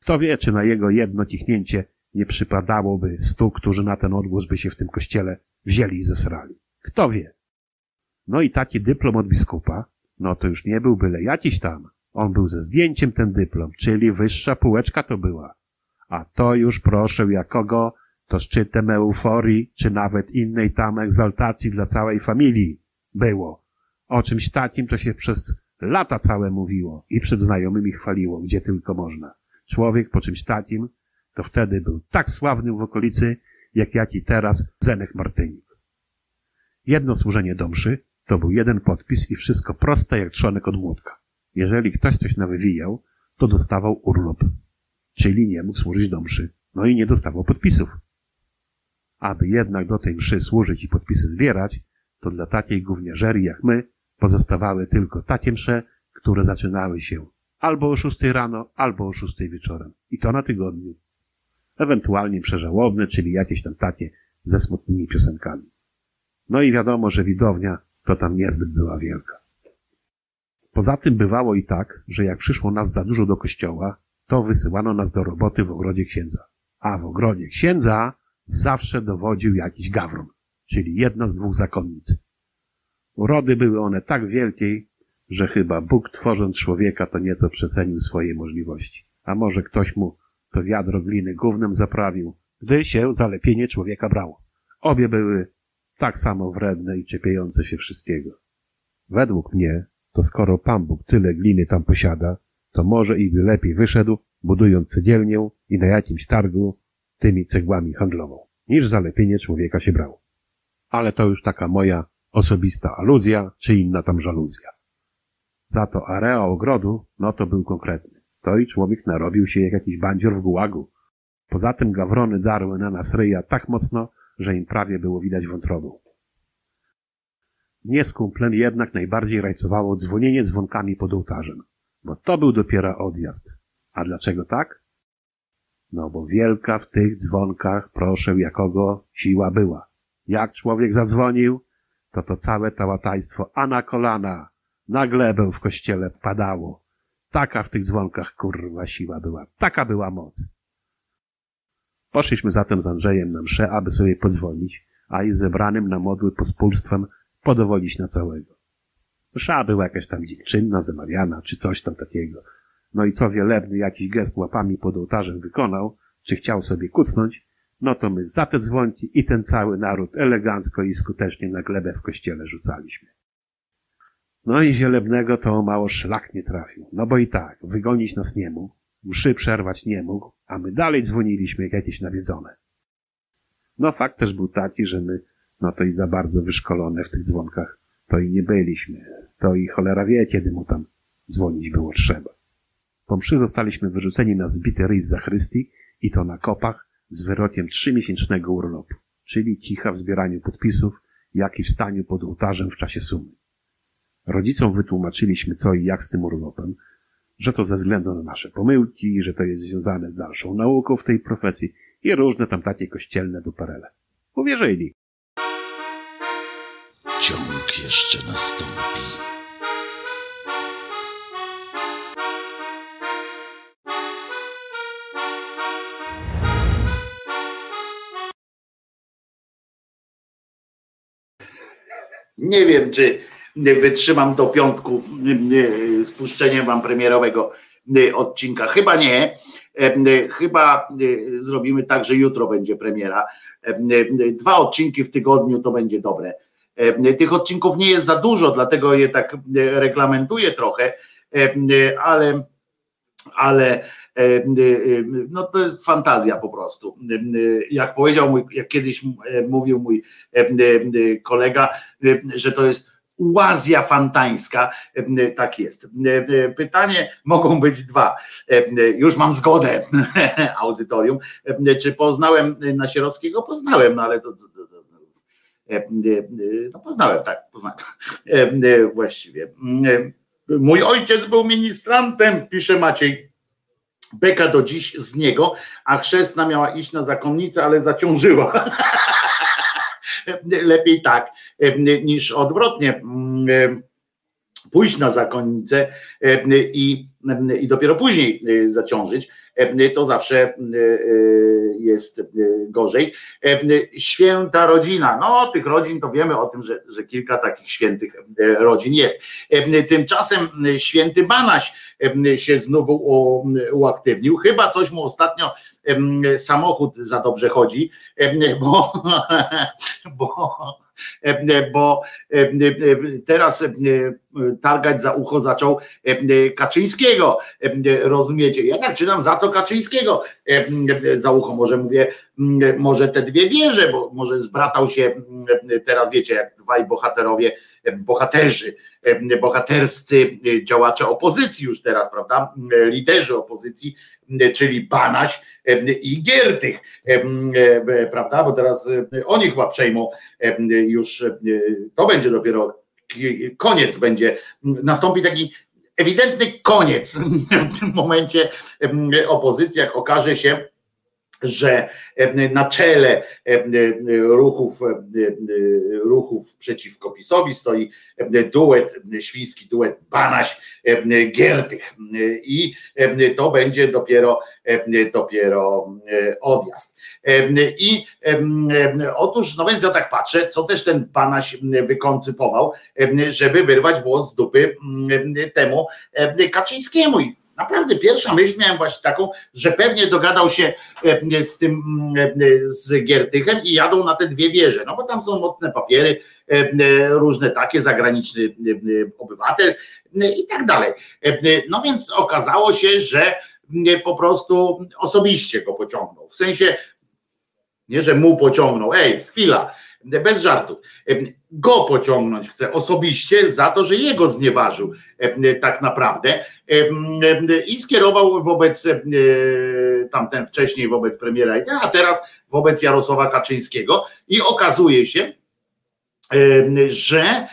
Kto wie, czy na jego jedno cichnięcie nie przypadałoby stu, którzy na ten odgłos by się w tym kościele wzięli i zesrali. Kto wie? No i taki dyplom od biskupa, no to już nie był byle jakiś tam. On był ze zdjęciem ten dyplom, czyli wyższa półeczka to była. A to już proszę jakogo, to szczytem euforii, czy nawet innej tam egzaltacji dla całej familii było. O czymś takim to się przez lata całe mówiło i przed znajomymi chwaliło, gdzie tylko można. Człowiek po czymś takim to wtedy był tak sławny w okolicy, jak jaki teraz Zenek Martynik. Jedno służenie do mszy to był jeden podpis i wszystko proste jak trzonek od młotka. Jeżeli ktoś coś nawywijał, to dostawał urlop, czyli nie mógł służyć do mszy, no i nie dostawał podpisów. Aby jednak do tej mszy służyć i podpisy zbierać, to dla takiej gówniarzerii jak my pozostawały tylko takie msze, które zaczynały się albo o szóstej rano, albo o szóstej wieczorem. I to na tygodniu. Ewentualnie przeżałobne, czyli jakieś tam takie ze smutnymi piosenkami. No i wiadomo, że widownia to tam niezbyt była wielka. Poza tym bywało i tak, że jak przyszło nas za dużo do kościoła, to wysyłano nas do roboty w ogrodzie księdza. A w ogrodzie księdza zawsze dowodził jakiś gawron, czyli jedna z dwóch zakonnic. Urody były one tak wielkiej, że chyba Bóg tworząc człowieka to nieco przecenił swoje możliwości. A może ktoś mu to wiadro gliny gównem zaprawił, gdy się zalepienie człowieka brało. Obie były tak samo wredne i czepiające się wszystkiego. Według mnie, to skoro Pan Bóg tyle gliny tam posiada, to może i by lepiej wyszedł, budując cegielnię i na jakimś targu tymi cegłami handlował, niż zalepienie człowieka się brało. Ale to już taka moja osobista aluzja, czy inna tam żaluzja. Za to areał ogrodu, no to był konkretny. To i człowiek narobił się jak jakiś bandzior w gułagu. Poza tym gawrony darły na nas ryja tak mocno, że im prawie było widać wątrobę. Mnie z jednak najbardziej rajcowało dzwonienie dzwonkami pod ołtarzem, bo to był dopiero odjazd. A dlaczego tak? No bo wielka w tych dzwonkach, proszę jakogo, siła była. Jak człowiek zadzwonił, to to całe tałatajstwo, a na kolana, na glebę w kościele padało. Taka w tych dzwonkach kurwa siła była, taka była moc. Poszliśmy zatem z Andrzejem na mszę, aby sobie podzwonić, a i zebranym na modły pospólstwem podowolić na całego. Msza była jakaś tam dziewczynna, zamawiana, czy coś tam takiego. No i co wielebny jakiś gest łapami pod ołtarzem wykonał, czy chciał sobie kucnąć, no to my za te dzwonki i ten cały naród elegancko i skutecznie na glebę w kościele rzucaliśmy. No i wielebnego to mało szlak nie trafił, no bo i tak, wygonić nas nie mógł, mszy przerwać nie mógł, a my dalej dzwoniliśmy jak jakieś nawiedzone. No fakt też był taki, że my, no to i za bardzo wyszkolone w tych dzwonkach, to i nie byliśmy. To i cholera wie, kiedy mu tam dzwonić było trzeba. Po mszy zostaliśmy wyrzuceni na zbity ryj z zachrystii i to na kopach z wyrokiem trzymiesięcznego urlopu, czyli cicha w zbieraniu podpisów, jak i w staniu pod ołtarzem w czasie sumy. Rodzicom wytłumaczyliśmy co i jak z tym urlopem, że to ze względu na nasze pomyłki, że to jest związane z dalszą nauką w tej profesji i różne tam takie kościelne duperele. Uwierzyli. Ciąg jeszcze nastąpi. Nie wiem, czy wytrzymam do piątku e, z puszczeniem wam premierowego e, odcinka. Chyba nie. E, chyba zrobimy tak, że jutro będzie premiera. Dwa odcinki w tygodniu to będzie dobre. Tych odcinków nie jest za dużo, dlatego je tak reglamentuję trochę, ale, ale no to jest fantazja po prostu. Jak powiedział mój, jak kiedyś mówił mój kolega, że to jest Łazja fantańska, tak jest. Pytanie mogą być dwa. Już mam zgodę audytorium. Czy poznałem Nasierowskiego? Poznałem, no ale to no poznałem, tak, poznałem. Właściwie. Mój ojciec był ministrantem, pisze Maciej. Beka do dziś z niego, a chrzestna miała iść na zakonnicę, ale zaciążyła. Lepiej tak, niż odwrotnie pójść na zakonnicę i, i dopiero później zaciążyć, to zawsze jest gorzej. Święta rodzina, no tych rodzin to wiemy o tym, że, że kilka takich świętych rodzin jest. Tymczasem święty Banaś się znowu uaktywnił, chyba coś mu ostatnio samochód za dobrze chodzi, bo, bo bo teraz targać za ucho zaczął Kaczyńskiego. Rozumiecie? Ja tak czytam, za co Kaczyńskiego za ucho? Może mówię, może te dwie wieże, bo może zbratał się teraz, wiecie, jak dwaj bohaterowie, bohaterzy, bohaterscy działacze opozycji już teraz, prawda? Liderzy opozycji, czyli Banaś i Giertych, prawda? Bo teraz oni chyba przejmą już, to będzie dopiero koniec będzie, nastąpi taki ewidentny koniec w tym momencie opozycja, jak okaże się, że na czele ruchów, ruchów przeciwko PiSowi stoi duet, świński duet Banaś Giertych i to będzie dopiero, dopiero odjazd. I otóż, no więc ja tak patrzę, co też ten Banaś wykoncypował, żeby wyrwać włos z dupy temu Kaczyńskiemu Naprawdę pierwsza myśl miałem właśnie taką, że pewnie dogadał się e, z tym e, z Giertychem i jadą na te dwie wieże, no bo tam są mocne papiery, e, różne takie, zagraniczny obywatel i tak dalej. No więc okazało się, że po prostu osobiście go pociągnął. W sensie, nie, że mu pociągnął, ej, chwila, bez żartów, go pociągnąć chce osobiście za to, że jego znieważył tak naprawdę i skierował wobec tamten wcześniej wobec premiera, a teraz wobec Jarosława Kaczyńskiego i okazuje się, że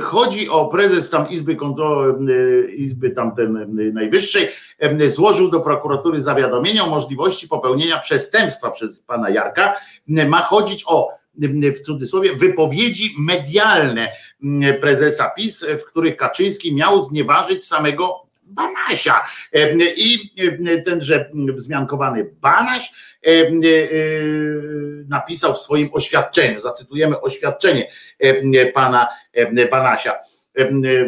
Chodzi o prezes tam Izby Kontroli, Izby tamten Najwyższej, złożył do prokuratury zawiadomienie o możliwości popełnienia przestępstwa przez pana Jarka. Ma chodzić o w cudzysłowie, wypowiedzi medialne mm, prezesa PiS, w których Kaczyński miał znieważyć samego Banasia. I tenże wzmiankowany Banaś napisał w swoim oświadczeniu, zacytujemy oświadczenie pana Banasia,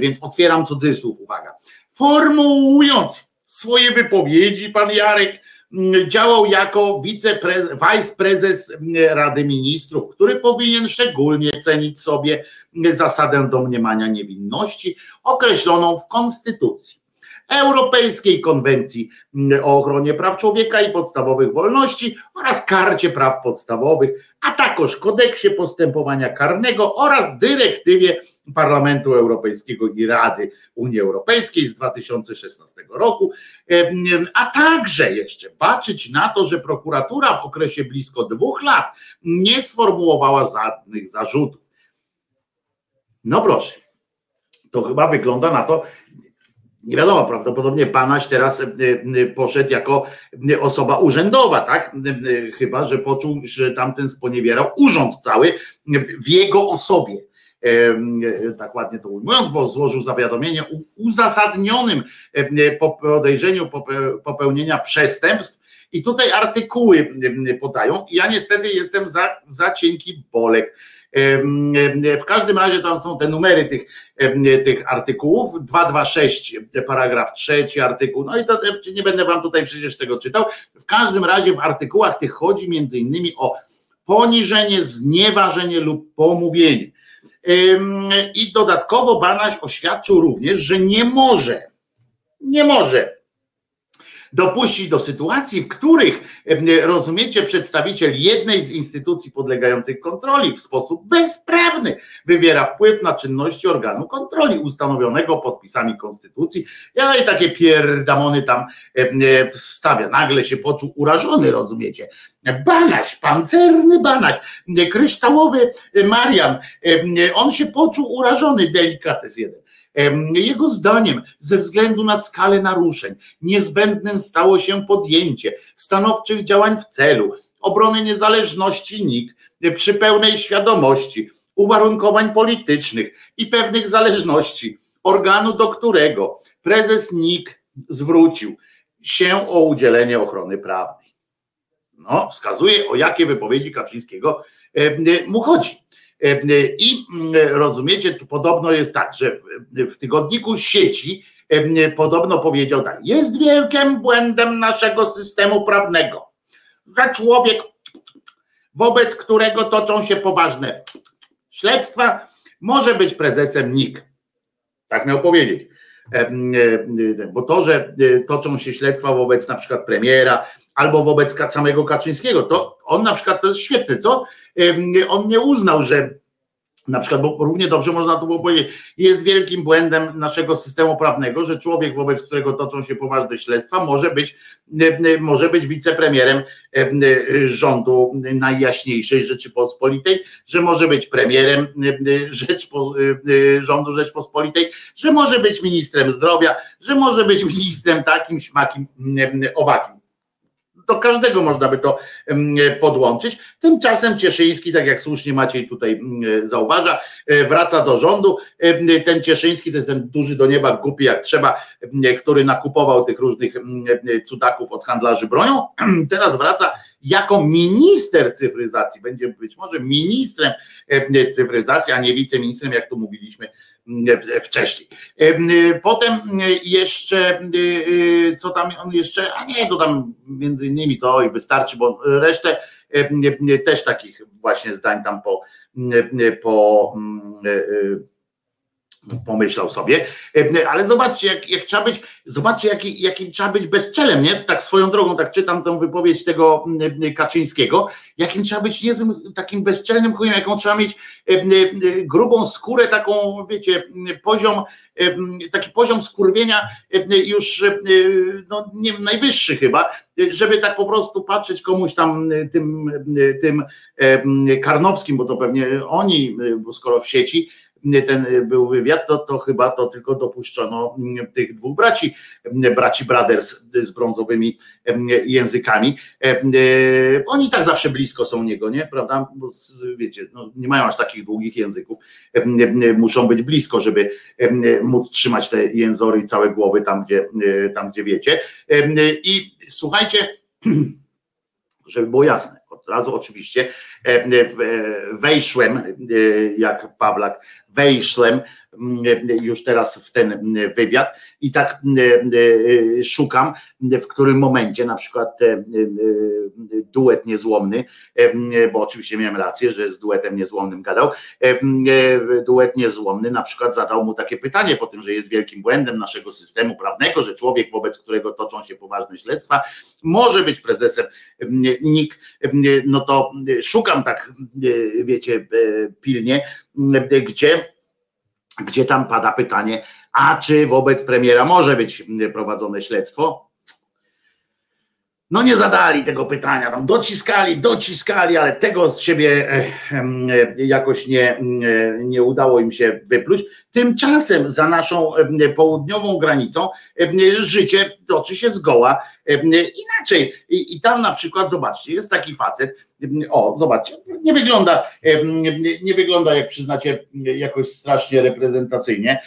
więc otwieram cudzysłów, uwaga. Formułując swoje wypowiedzi, pan Jarek działał jako wiceprezes Rady Ministrów, który powinien szczególnie cenić sobie zasadę domniemania niewinności określoną w Konstytucji. Europejskiej Konwencji o ochronie praw człowieka i podstawowych wolności oraz Karcie Praw Podstawowych, a także Kodeksie Postępowania Karnego oraz Dyrektywie Parlamentu Europejskiego i Rady Unii Europejskiej z 2016 roku, a także jeszcze baczyć na to, że prokuratura w okresie blisko dwóch lat nie sformułowała żadnych zarzutów. No proszę, to chyba wygląda na to, nie wiadomo, prawdopodobnie Panaś teraz poszedł jako osoba urzędowa, tak? Chyba, że poczuł, że tamten sponiewierał urząd cały w jego osobie. Tak ładnie to ujmując, bo złożył zawiadomienie uzasadnionym po podejrzeniu popełnienia przestępstw i tutaj artykuły podają. Ja niestety jestem za, za cienki bolek w każdym razie tam są te numery tych, tych artykułów, 226, paragraf trzeci artykuł, no i to nie będę wam tutaj przecież tego czytał. W każdym razie w artykułach tych chodzi między innymi o poniżenie, znieważenie lub pomówienie. I dodatkowo Banaś oświadczył również, że nie może, nie może dopuścić do sytuacji, w których, rozumiecie, przedstawiciel jednej z instytucji podlegających kontroli w sposób bezprawny wywiera wpływ na czynności organu kontroli ustanowionego podpisami konstytucji. Ja i takie pierdamony tam wstawia. Nagle się poczuł urażony, rozumiecie? Banaś, pancerny Banaś, kryształowy Marian, on się poczuł urażony, delikates jeden. Jego zdaniem, ze względu na skalę naruszeń, niezbędnym stało się podjęcie stanowczych działań w celu obrony niezależności NIK przy pełnej świadomości uwarunkowań politycznych i pewnych zależności organu, do którego prezes NIK zwrócił się o udzielenie ochrony prawnej. No, wskazuje, o jakie wypowiedzi Kaczyńskiego mu chodzi. I rozumiecie, to podobno jest tak, że w tygodniku sieci podobno powiedział tak, jest wielkim błędem naszego systemu prawnego, że człowiek, wobec którego toczą się poważne śledztwa, może być prezesem NIK. Tak miał powiedzieć. Bo to, że toczą się śledztwa wobec na przykład premiera albo wobec samego Kaczyńskiego, to on na przykład to jest świetne, co? On nie uznał, że na przykład, bo równie dobrze można to było powiedzieć, jest wielkim błędem naszego systemu prawnego, że człowiek, wobec którego toczą się poważne śledztwa, może być, może być wicepremierem rządu najjaśniejszej Rzeczypospolitej, że może być premierem Rzeczpo, rządu Rzeczpospolitej, że może być ministrem zdrowia, że może być ministrem takim, śmakim, owakim do każdego można by to podłączyć. Tymczasem Cieszyński, tak jak słusznie Maciej tutaj zauważa, e, wraca do rządu. Ten Cieszyński to jest ten duży do nieba głupi jak trzeba, który nakupował tych różnych cudaków od handlarzy bronią. Teraz wraca jako minister cyfryzacji. Będzie być może ministrem cyfryzacji, a nie wiceministrem, jak tu mówiliśmy wcześniej. Potem jeszcze, co tam on jeszcze, a nie, to tam między innymi to i wystarczy, bo resztę też takich właśnie zdań tam po, po pomyślał sobie, e, ale zobaczcie, jak, jak trzeba być, zobaczcie, jaki, jakim trzeba być bezczelem, nie? Tak swoją drogą, tak czytam tę wypowiedź tego Kaczyńskiego, jakim trzeba być niezłym, takim bezczelnym chujem, jaką trzeba mieć grubą skórę, taką, wiecie, poziom, taki poziom skurwienia już no, nie najwyższy chyba, żeby tak po prostu patrzeć komuś tam tym, tym Karnowskim, bo to pewnie oni, skoro w sieci, ten był wywiad, to, to chyba to tylko dopuszczono mm, tych dwóch braci, mm, braci Brothers z brązowymi mm, językami. E, oni tak zawsze blisko są niego, nie? Prawda? Bo wiecie, no, nie mają aż takich długich języków. Muszą być blisko, żeby móc trzymać te jęzory i całe głowy tam, gdzie, tam, gdzie wiecie. I słuchajcie, żeby było jasne, od razu oczywiście wejszłem, jak Pawlak wejszłem już teraz w ten wywiad. I tak szukam, w którym momencie na przykład duet niezłomny, bo oczywiście miałem rację, że z duetem niezłomnym gadał, duet niezłomny na przykład zadał mu takie pytanie po tym, że jest wielkim błędem naszego systemu prawnego, że człowiek wobec którego toczą się poważne śledztwa może być prezesem NIK, no to szukam tak, wiecie, pilnie, gdzie gdzie tam pada pytanie, a czy wobec premiera może być prowadzone śledztwo? No nie zadali tego pytania, tam dociskali, dociskali, ale tego z siebie jakoś nie, nie udało im się wypluć. Tymczasem za naszą południową granicą życie toczy się zgoła inaczej. I, i tam na przykład, zobaczcie, jest taki facet, o, zobaczcie, nie wygląda, nie wygląda, jak przyznacie, jakoś strasznie reprezentacyjnie.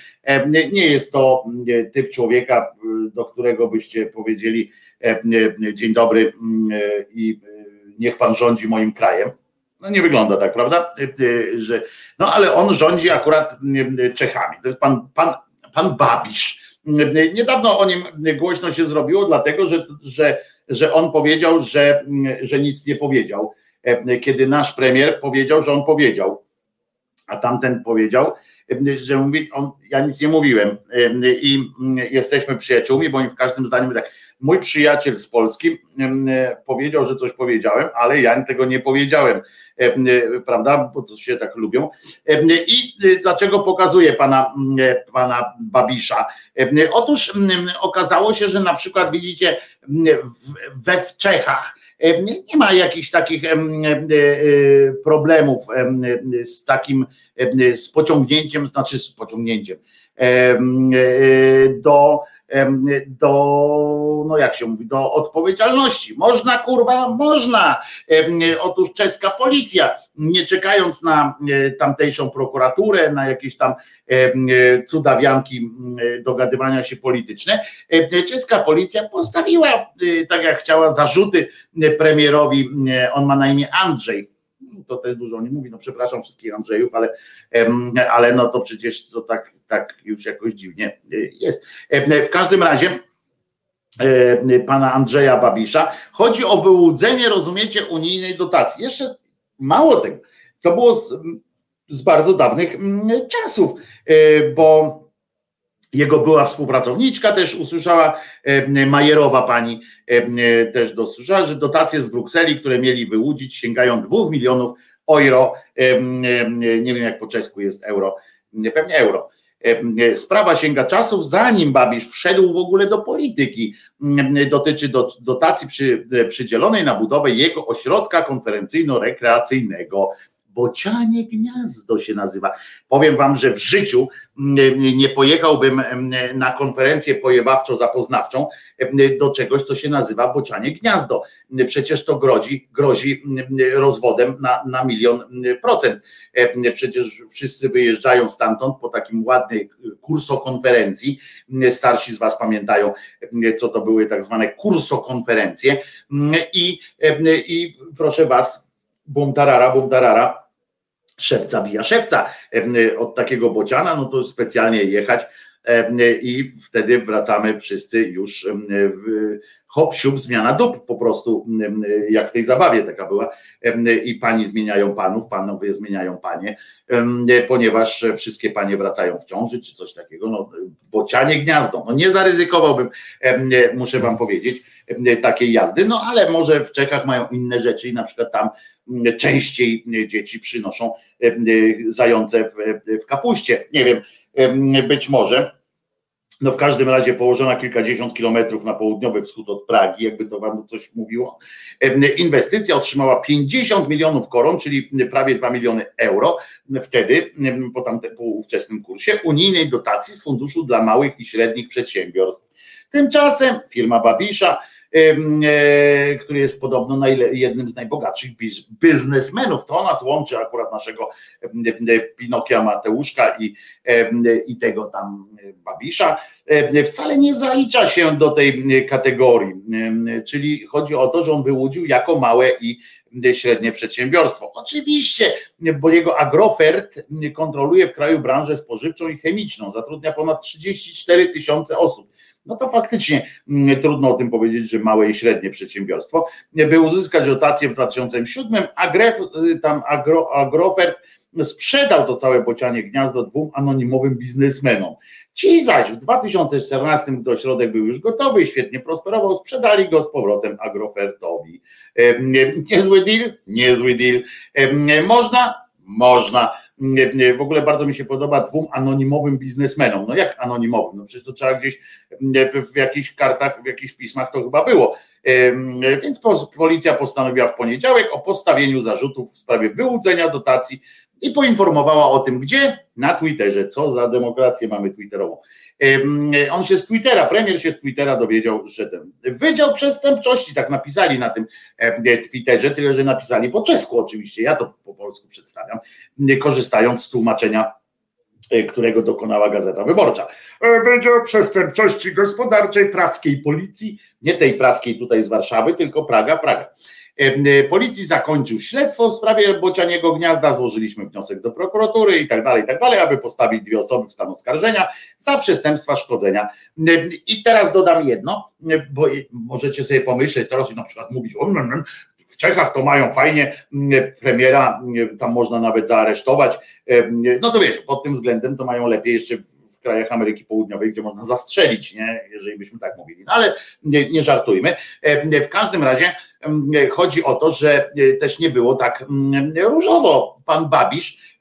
Nie jest to typ człowieka, do którego byście powiedzieli dzień dobry i niech pan rządzi moim krajem. No nie wygląda tak, prawda? Że, no ale on rządzi akurat Czechami. To jest pan, pan, pan Babisz. Niedawno o nim głośno się zrobiło, dlatego że, że, że on powiedział, że, że nic nie powiedział. Kiedy nasz premier powiedział, że on powiedział, a tamten powiedział, że mówi, on, ja nic nie mówiłem. I jesteśmy przyjaciółmi, bo oni w każdym zdaniu tak, mój przyjaciel z Polski powiedział, że coś powiedziałem, ale ja tego nie powiedziałem, prawda, bo się tak lubią. I dlaczego pokazuję pana, pana Babisza? Otóż okazało się, że na przykład widzicie we w Czechach nie ma jakichś takich e, e, problemów z takim, z pociągnięciem, znaczy z pociągnięciem do do, no jak się mówi, do odpowiedzialności. Można, kurwa, można. Otóż czeska policja, nie czekając na tamtejszą prokuraturę, na jakieś tam cudawianki dogadywania się polityczne, czeska policja postawiła, tak jak chciała, zarzuty premierowi, on ma na imię Andrzej, to też dużo nie mówi, no przepraszam wszystkich Andrzejów, ale, ale no to przecież to tak, tak już jakoś dziwnie y, jest. W każdym razie pana Andrzeja Babisza chodzi o wyłudzenie, rozumiecie, unijnej dotacji. Jeszcze mało tego, to było z, z bardzo dawnych czasów, y, bo jego była współpracowniczka też usłyszała, Majerowa pani też dosłyszała, że dotacje z Brukseli, które mieli wyłudzić, sięgają 2 milionów euro. Nie wiem jak po czesku jest euro, pewnie euro. Sprawa sięga czasów, zanim Babisz wszedł w ogóle do polityki. Dotyczy dotacji przy, przydzielonej na budowę jego ośrodka konferencyjno-rekreacyjnego Bocianie Gniazdo się nazywa. Powiem wam, że w życiu mm, nie pojechałbym mm, na konferencję pojebawczo-zapoznawczą mm, do czegoś, co się nazywa Bocianie Gniazdo. Przecież to grozi, grozi rozwodem na, na milion procent. Przecież wszyscy wyjeżdżają stamtąd po takim ładnej kursokonferencji. Starsi z was pamiętają, co to były tak zwane kursokonferencje. I, i proszę was, bum tarara, szewca bija szewca od takiego bociana, no to specjalnie jechać i wtedy wracamy wszyscy już hop, siup, zmiana dup po prostu, jak w tej zabawie taka była. I pani zmieniają panów, panowie zmieniają panie, ponieważ wszystkie panie wracają w ciąży, czy coś takiego, no bocianie gniazdo, no nie zaryzykowałbym, muszę wam powiedzieć, takiej jazdy, no ale może w Czechach mają inne rzeczy i na przykład tam częściej dzieci przynoszą zające w, w kapuście, nie wiem, być może, no w każdym razie położona kilkadziesiąt kilometrów na południowy wschód od Pragi, jakby to wam coś mówiło. Inwestycja otrzymała 50 milionów koron, czyli prawie 2 miliony euro, wtedy po, tamte, po ówczesnym kursie unijnej dotacji z funduszu dla małych i średnich przedsiębiorstw. Tymczasem firma Babisza E, który jest podobno jednym z najbogatszych biznesmenów. To nas łączy akurat naszego Pinokia Mateuszka i, i tego tam Babisza. Wcale nie zalicza się do tej kategorii, czyli chodzi o to, że on wyłudził jako małe i średnie przedsiębiorstwo. Oczywiście, bo jego Agrofert kontroluje w kraju branżę spożywczą i chemiczną, zatrudnia ponad 34 tysiące osób no to faktycznie mm, trudno o tym powiedzieć, że małe i średnie przedsiębiorstwo. By uzyskać dotację w 2007, Agref, y, tam Agro, Agrofert sprzedał to całe bocianie gniazdo dwóm anonimowym biznesmenom. Ci zaś w 2014, gdy ośrodek był już gotowy, świetnie prosperował, sprzedali go z powrotem Agrofertowi. Niezły deal? Niezły deal. Można? Można w ogóle bardzo mi się podoba dwóm anonimowym biznesmenom. No jak anonimowym? No przecież to trzeba gdzieś w jakichś kartach, w jakichś pismach to chyba było. Więc policja postanowiła w poniedziałek o postawieniu zarzutów w sprawie wyłudzenia dotacji i poinformowała o tym, gdzie? Na Twitterze. Co za demokrację mamy Twitterową. On się z Twittera, premier się z Twittera dowiedział, że ten Wydział Przestępczości, tak napisali na tym Twitterze, tyle że napisali po czesku oczywiście, ja to po polsku przedstawiam, korzystając z tłumaczenia e, którego dokonała Gazeta Wyborcza. E, Wydział Przestępczości Gospodarczej Praskiej Policji, nie tej praskiej tutaj z Warszawy, tylko Praga, Praga policji zakończył śledztwo w sprawie bocianiego gniazda, złożyliśmy wniosek do prokuratury i tak dalej, i tak dalej, aby postawić dwie osoby w stan oskarżenia za przestępstwa szkodzenia. I teraz dodam jedno, bo możecie sobie pomyśleć, teraz na przykład mówić, o, w Czechach to mają fajnie, premiera tam można nawet zaaresztować. No to wiesz, pod tym względem to mają lepiej jeszcze w krajach Ameryki Południowej, gdzie można zastrzelić, nie? jeżeli byśmy tak mówili. No ale nie, nie żartujmy. W każdym razie chodzi o to, że e, też nie było tak różowo. Pan Babisz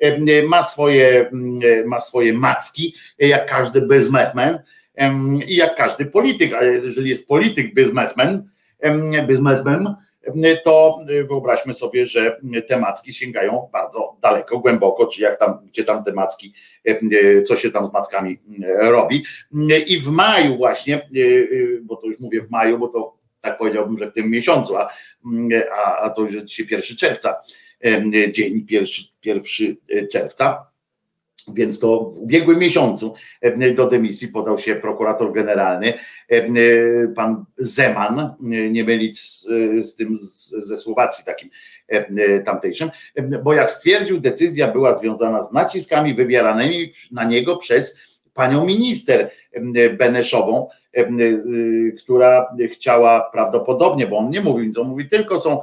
ma swoje, ma swoje macki, jak każdy biznesmen i jak każdy polityk, a jeżeli jest polityk biznesmen, biznesmen, to wyobraźmy sobie, że te macki sięgają bardzo daleko, głęboko, czy jak tam, gdzie tam te macki, co się tam z mackami robi. I w maju właśnie, bo to już mówię w maju, bo to tak powiedziałbym, że w tym miesiącu, a, a, a to już dzisiaj 1 czerwca, dzień 1 czerwca, więc to w ubiegłym miesiącu do dymisji podał się prokurator generalny, pan Zeman, nie mylić z, z tym z, ze Słowacji takim tamtejszym, bo jak stwierdził, decyzja była związana z naciskami wywieranymi na niego przez panią minister Beneszową, która chciała prawdopodobnie, bo on nie mówi nic, on mówi tylko są,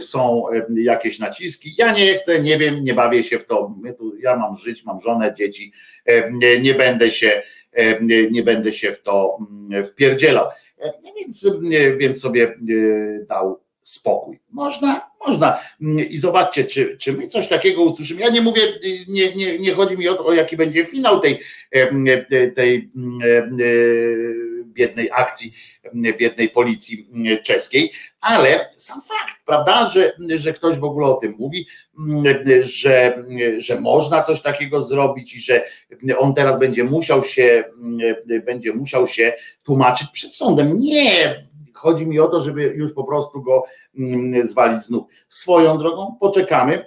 są jakieś naciski, ja nie chcę, nie wiem, nie bawię się w to, ja mam żyć, mam żonę, dzieci, nie będę się, nie będę się w to wpierdzielał. Więc, więc sobie dał spokój. Można, można. I zobaczcie, czy, czy my coś takiego usłyszymy. Ja nie mówię, nie, nie, nie chodzi mi o to, o jaki będzie finał tej, tej biednej akcji, biednej policji czeskiej, ale sam fakt, prawda, że, że ktoś w ogóle o tym mówi, że, że można coś takiego zrobić i że on teraz będzie musiał się, będzie musiał się tłumaczyć przed sądem. Nie, Chodzi mi o to, żeby już po prostu go mm, zwalić znów. Swoją drogą poczekamy,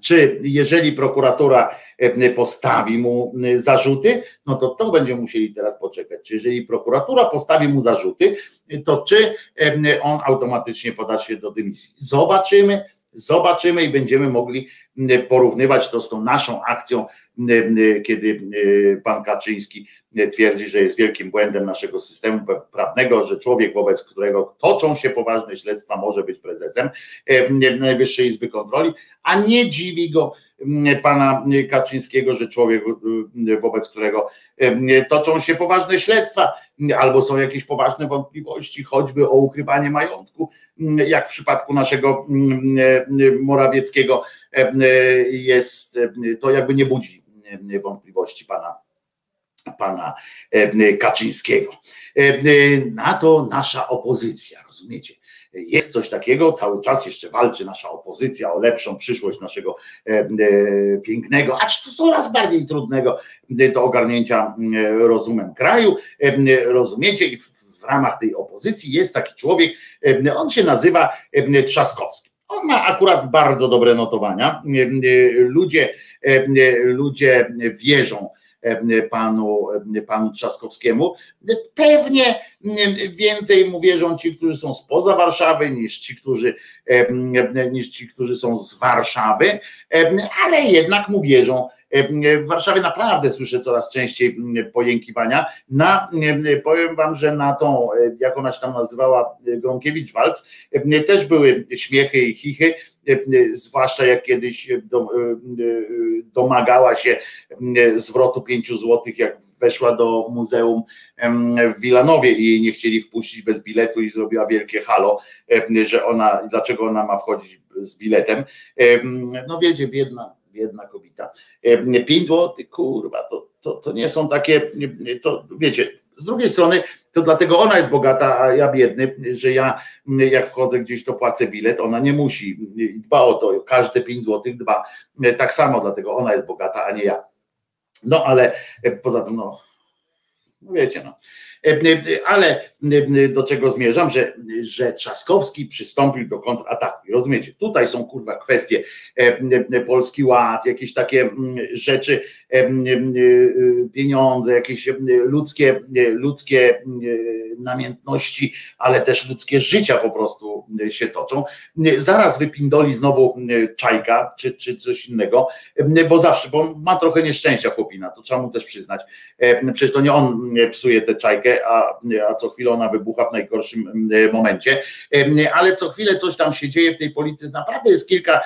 czy jeżeli prokuratura e, postawi mu e, zarzuty, no to to będziemy musieli teraz poczekać. Czy jeżeli prokuratura postawi mu zarzuty, to czy e, on automatycznie poda się do dymisji. Zobaczymy, zobaczymy i będziemy mogli porównywać to z tą naszą akcją, kiedy pan Kaczyński twierdzi, że jest wielkim błędem naszego systemu prawnego, że człowiek, wobec którego toczą się poważne śledztwa, może być prezesem Najwyższej Izby Kontroli, a nie dziwi go pana Kaczyńskiego, że człowiek, wobec którego toczą się poważne śledztwa, albo są jakieś poważne wątpliwości, choćby o ukrywanie majątku, jak w przypadku naszego Morawieckiego jest, to jakby nie budzi wątpliwości pana pana Kaczyńskiego. Na to nasza opozycja, rozumiecie? Jest coś takiego, cały czas jeszcze walczy nasza opozycja o lepszą przyszłość naszego pięknego, acz to coraz bardziej trudnego do ogarnięcia rozumem kraju. Rozumiecie? I w ramach tej opozycji jest taki człowiek, on się nazywa Trzaskowski. On ma akurat bardzo dobre notowania. Ludzie, ludzie wierzą panu, panu Trzaskowskiemu. Pewnie więcej mu wierzą ci, którzy są spoza Warszawy, niż ci, którzy, niż ci, którzy są z Warszawy, ale jednak mu wierzą. W Warszawie naprawdę słyszę coraz częściej pojękiwania. Na, powiem wam, że na tą, jak ona się tam nazywała, Gronkiewicz-Walc, też były śmiechy i chichy zwłaszcza jak kiedyś domagała się zwrotu pięciu złotych, jak weszła do muzeum w Wilanowie i jej nie chcieli wpuścić bez biletu i zrobiła wielkie halo, że ona, dlaczego ona ma wchodzić z biletem. No wiecie, biedna, biedna kobieta. Pięć złotych, kurwa, to, to, to nie są takie, to wiecie, z drugiej strony, to dlatego ona jest bogata, a ja biedny, że ja jak wchodzę gdzieś, to płacę bilet, ona nie musi. Dba o to, każde 5 złotych dba. Tak samo, dlatego ona jest bogata, a nie ja. No ale poza tym, no, no wiecie, no. Ale do czego zmierzam, że, że Trzaskowski przystąpił do kontrataku. Rozumiecie, tutaj są kurwa kwestie Polski Ład, jakieś takie rzeczy, pieniądze, jakieś ludzkie, ludzkie namiętności, ale też ludzkie życia po prostu się toczą. Zaraz wypindoli znowu czajka, czy, czy coś innego, bo zawsze, bo ma trochę nieszczęścia chłopina, to trzeba mu też przyznać. Przecież to nie on psuje tę czajkę, a, a co chwilę ona wybucha w najgorszym momencie, ale co chwilę coś tam się dzieje w tej polityce. Naprawdę jest kilka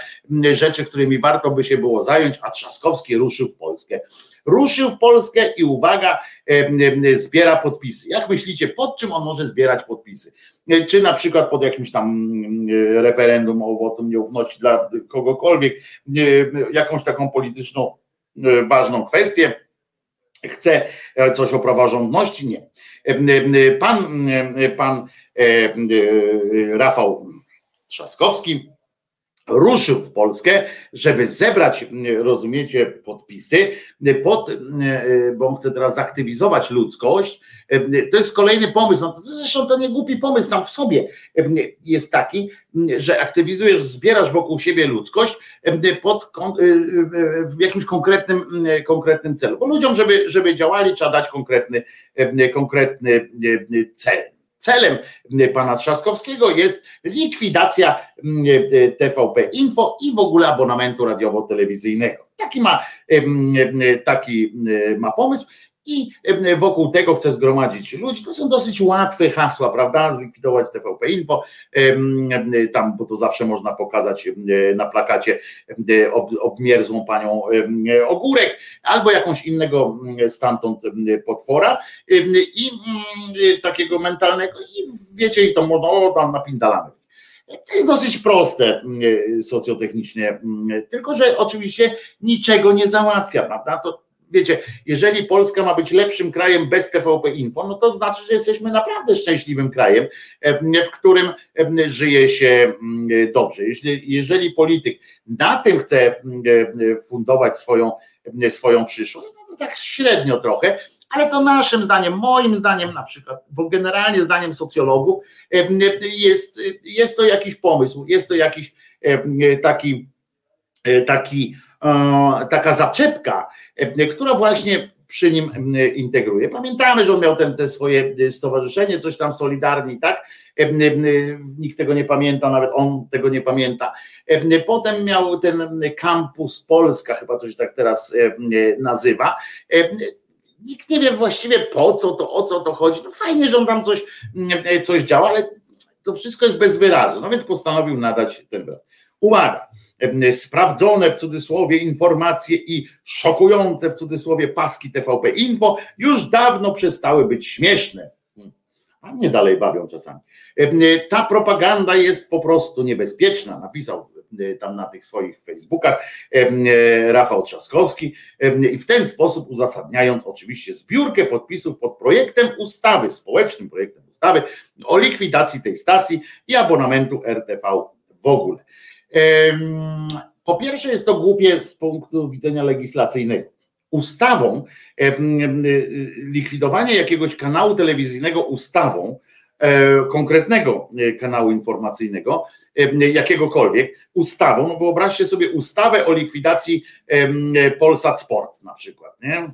rzeczy, którymi warto by się było zająć, a Trzaskowski ruszył w Polskę. Ruszył w Polskę i uwaga, zbiera podpisy. Jak myślicie, pod czym on może zbierać podpisy? Czy na przykład pod jakimś tam referendum o wotum nieufności dla kogokolwiek, jakąś taką polityczną ważną kwestię, chce coś o praworządności? Nie. Pan, pan Rafał Trzaskowski ruszył w Polskę, żeby zebrać, rozumiecie, podpisy, pod, bo on chce teraz zaktywizować ludzkość. To jest kolejny pomysł, no to zresztą to nie głupi pomysł sam w sobie jest taki, że aktywizujesz, zbierasz wokół siebie ludzkość pod, w jakimś konkretnym, konkretnym celu. Bo ludziom, żeby, żeby działali, trzeba dać konkretny, konkretny cel. Celem pana Trzaskowskiego jest likwidacja mm, e, TVP Info i w ogóle abonamentu radiowo-telewizyjnego. Taki ma, taki ma pomysł i wokół tego chce zgromadzić ludzi. To są dosyć łatwe hasła, prawda? Zlikwidować TVP Info, tam, bo to zawsze można pokazać na plakacie obmierzłą panią Ogórek albo jakąś innego stamtąd potwora i takiego mentalnego i wiecie, i to no, tam napindalamy. To jest dosyć proste socjotechnicznie, tylko że oczywiście niczego nie załatwia, prawda? To wiecie, jeżeli Polska ma być lepszym krajem bez TVP Info, no to znaczy, że jesteśmy naprawdę szczęśliwym krajem, w którym żyje się dobrze. Jeśli, jeżeli polityk na tym chce fundować swoją, swoją przyszłość, no to tak średnio trochę, ale to naszym zdaniem, moim zdaniem na przykład, bo generalnie zdaniem socjologów jest, jest to jakiś pomysł, jest to jakiś taki taki taka zaczepka, e, która właśnie przy nim integruje. Pamiętamy, że on miał ten, te swoje e, stowarzyszenie, coś tam Solidarni, tak? E, nikt tego nie pamięta, nawet on tego nie pamięta. Potem miał ten kampus Polska, chyba to się tak teraz nazywa. Nikt nie wie właściwie po co to, o co to chodzi. No fajnie, że on tam coś, coś działa, ale to wszystko jest bez wyrazu. No więc postanowił nadać ten wyraz. Uwaga, sprawdzone w cudzysłowie informacje i szokujące w cudzysłowie paski TVP Info już dawno przestały być śmieszne. A mnie dalej bawią czasami. Ta propaganda jest po prostu niebezpieczna, napisał tam na tych swoich Facebookach Rafał Trzaskowski i w ten sposób uzasadniając oczywiście zbiórkę podpisów pod projektem ustawy, społecznym projektem ustawy o likwidacji tej stacji i abonamentu RTV w ogóle. Po pierwsze, jest to głupie z punktu widzenia legislacyjnego. Ustawą, likwidowanie jakiegoś kanału telewizyjnego ustawą, e, konkretnego e, kanału informacyjnego, jakiegokolwiek, ustawą, no wyobraźcie sobie ustawę o likwidacji Polsat Sport na przykład, nie?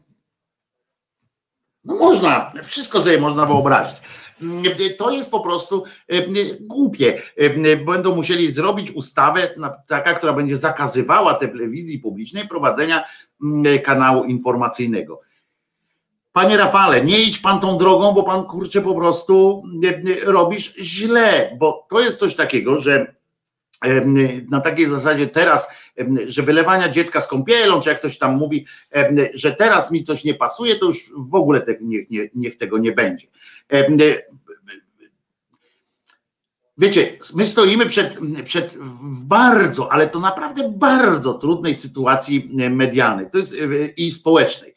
No można, wszystko sobie można wyobrazić to jest po prostu e, głupie. E, będą musieli zrobić ustawę, taka, która będzie zakazywała telewizji publicznej prowadzenia kanału informacyjnego. Panie Rafale, nie idź pan tą drogą, bo pan kurczę po prostu robisz źle, bo to jest coś takiego, że na takiej zasadzie teraz, że wylewania dziecka z kąpielą, czy jak ktoś tam mówi, że teraz mi coś nie pasuje, to już w ogóle te, niech, nie, niech tego nie będzie. Wiecie, my stoimy przed, przed bardzo, ale to naprawdę bardzo trudnej sytuacji medialnej to jest, i społecznej.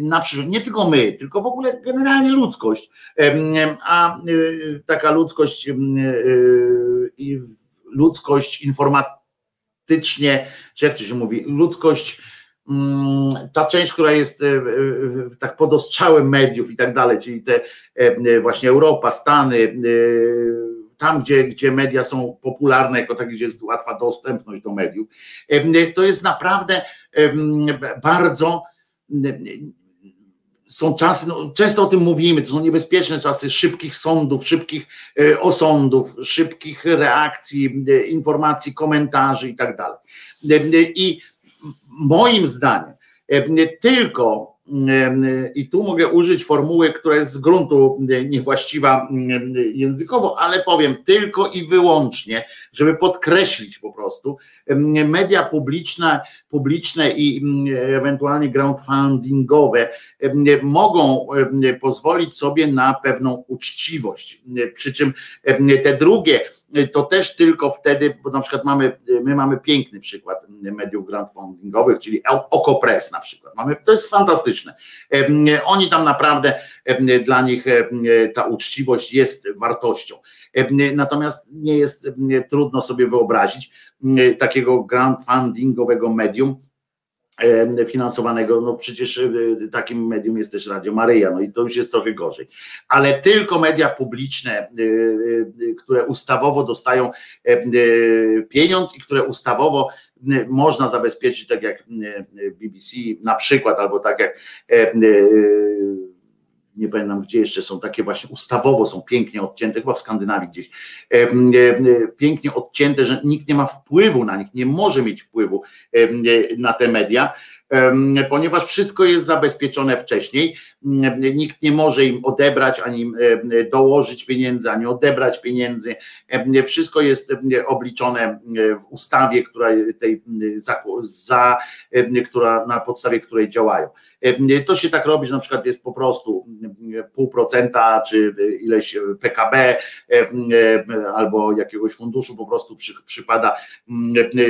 Na przyszłość, nie tylko my, tylko w ogóle generalnie ludzkość, a taka ludzkość i ludzkość informatycznie, czy jak to się mówi, ludzkość, mm, ta część, która jest e, tak pod ostrzałem mediów i tak dalej, czyli te e, właśnie Europa, Stany, e, tam, gdzie, gdzie media są popularne, jako tak, gdzie jest łatwa dostępność do mediów, to jest naprawdę bardzo są czasy, no, często o tym mówimy, to są niebezpieczne czasy szybkich sądów, szybkich e, osądów, szybkich reakcji, e, informacji, komentarzy i tak dalej. E, I moim zdaniem tylko i tu mogę użyć formuły, która jest z gruntu niewłaściwa językowo, ale powiem tylko i wyłącznie, żeby podkreślić po prostu, media publiczne, publiczne i ewentualnie crowdfundingowe mogą pozwolić sobie na pewną uczciwość. Przy czym te drugie to też tylko wtedy, bo na przykład mamy, my mamy piękny przykład mediów crowdfundingowych, czyli Okopres na przykład. Mamy, to jest fantastyczne. Oni tam naprawdę dla nich ta uczciwość jest wartością. Natomiast nie jest trudno sobie wyobrazić takiego crowdfundingowego medium, finansowanego, no przecież e, takim medium jest też Radio Maryja, no i to już jest trochę gorzej. Ale tylko media publiczne, e, e, które ustawowo dostają pieniądz i które ustawowo można zabezpieczyć, tak jak BBC na przykład, albo tak jak nie pamiętam gdzie jeszcze są takie właśnie ustawowo są pięknie odcięte, chyba w Skandynawii gdzieś, pięknie odcięte, że nikt nie ma wpływu na nich, nie może mieć wpływu na te media ponieważ wszystko jest zabezpieczone wcześniej. Nikt nie może im odebrać ani dołożyć pieniędzy, ani odebrać pieniędzy. Wszystko jest obliczone w ustawie, która tej za, która na podstawie której działają. To się tak robi, że na przykład jest po prostu pół procenta, czy ileś PKB albo jakiegoś funduszu po prostu przy, przypada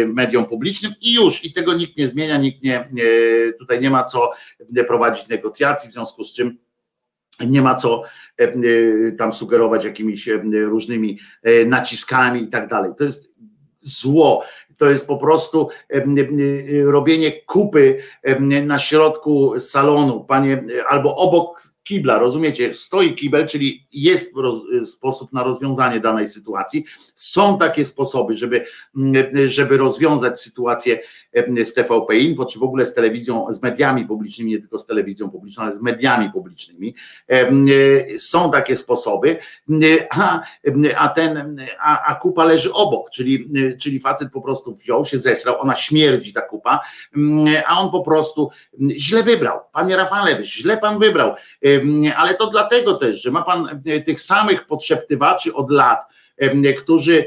mediom publicznym i już, i tego nikt nie zmienia, nikt nie, tutaj nie ma co prowadzić negocjacji, w związku z czym nie ma co tam sugerować jakimiś różnymi naciskami i tak dalej. To jest zło. To jest po prostu robienie kupy na środku salonu, panie, albo obok kibla, rozumiecie? Stoi kibel, czyli jest roz, sposób na rozwiązanie danej sytuacji. Są takie sposoby, żeby, żeby rozwiązać sytuację z TVP Info, czy w ogóle z telewizją, z mediami publicznymi, nie tylko z telewizją publiczną, ale z mediami publicznymi. Są takie sposoby, a, a ten, a, a kupa leży obok, czyli, czyli facet po prostu wziął się, zesrał, ona śmierdzi ta kupa, a on po prostu źle wybrał. Panie Rafale, źle pan wybrał ale to dlatego też, że ma pan tych samych podszeptywaczy od lat, którzy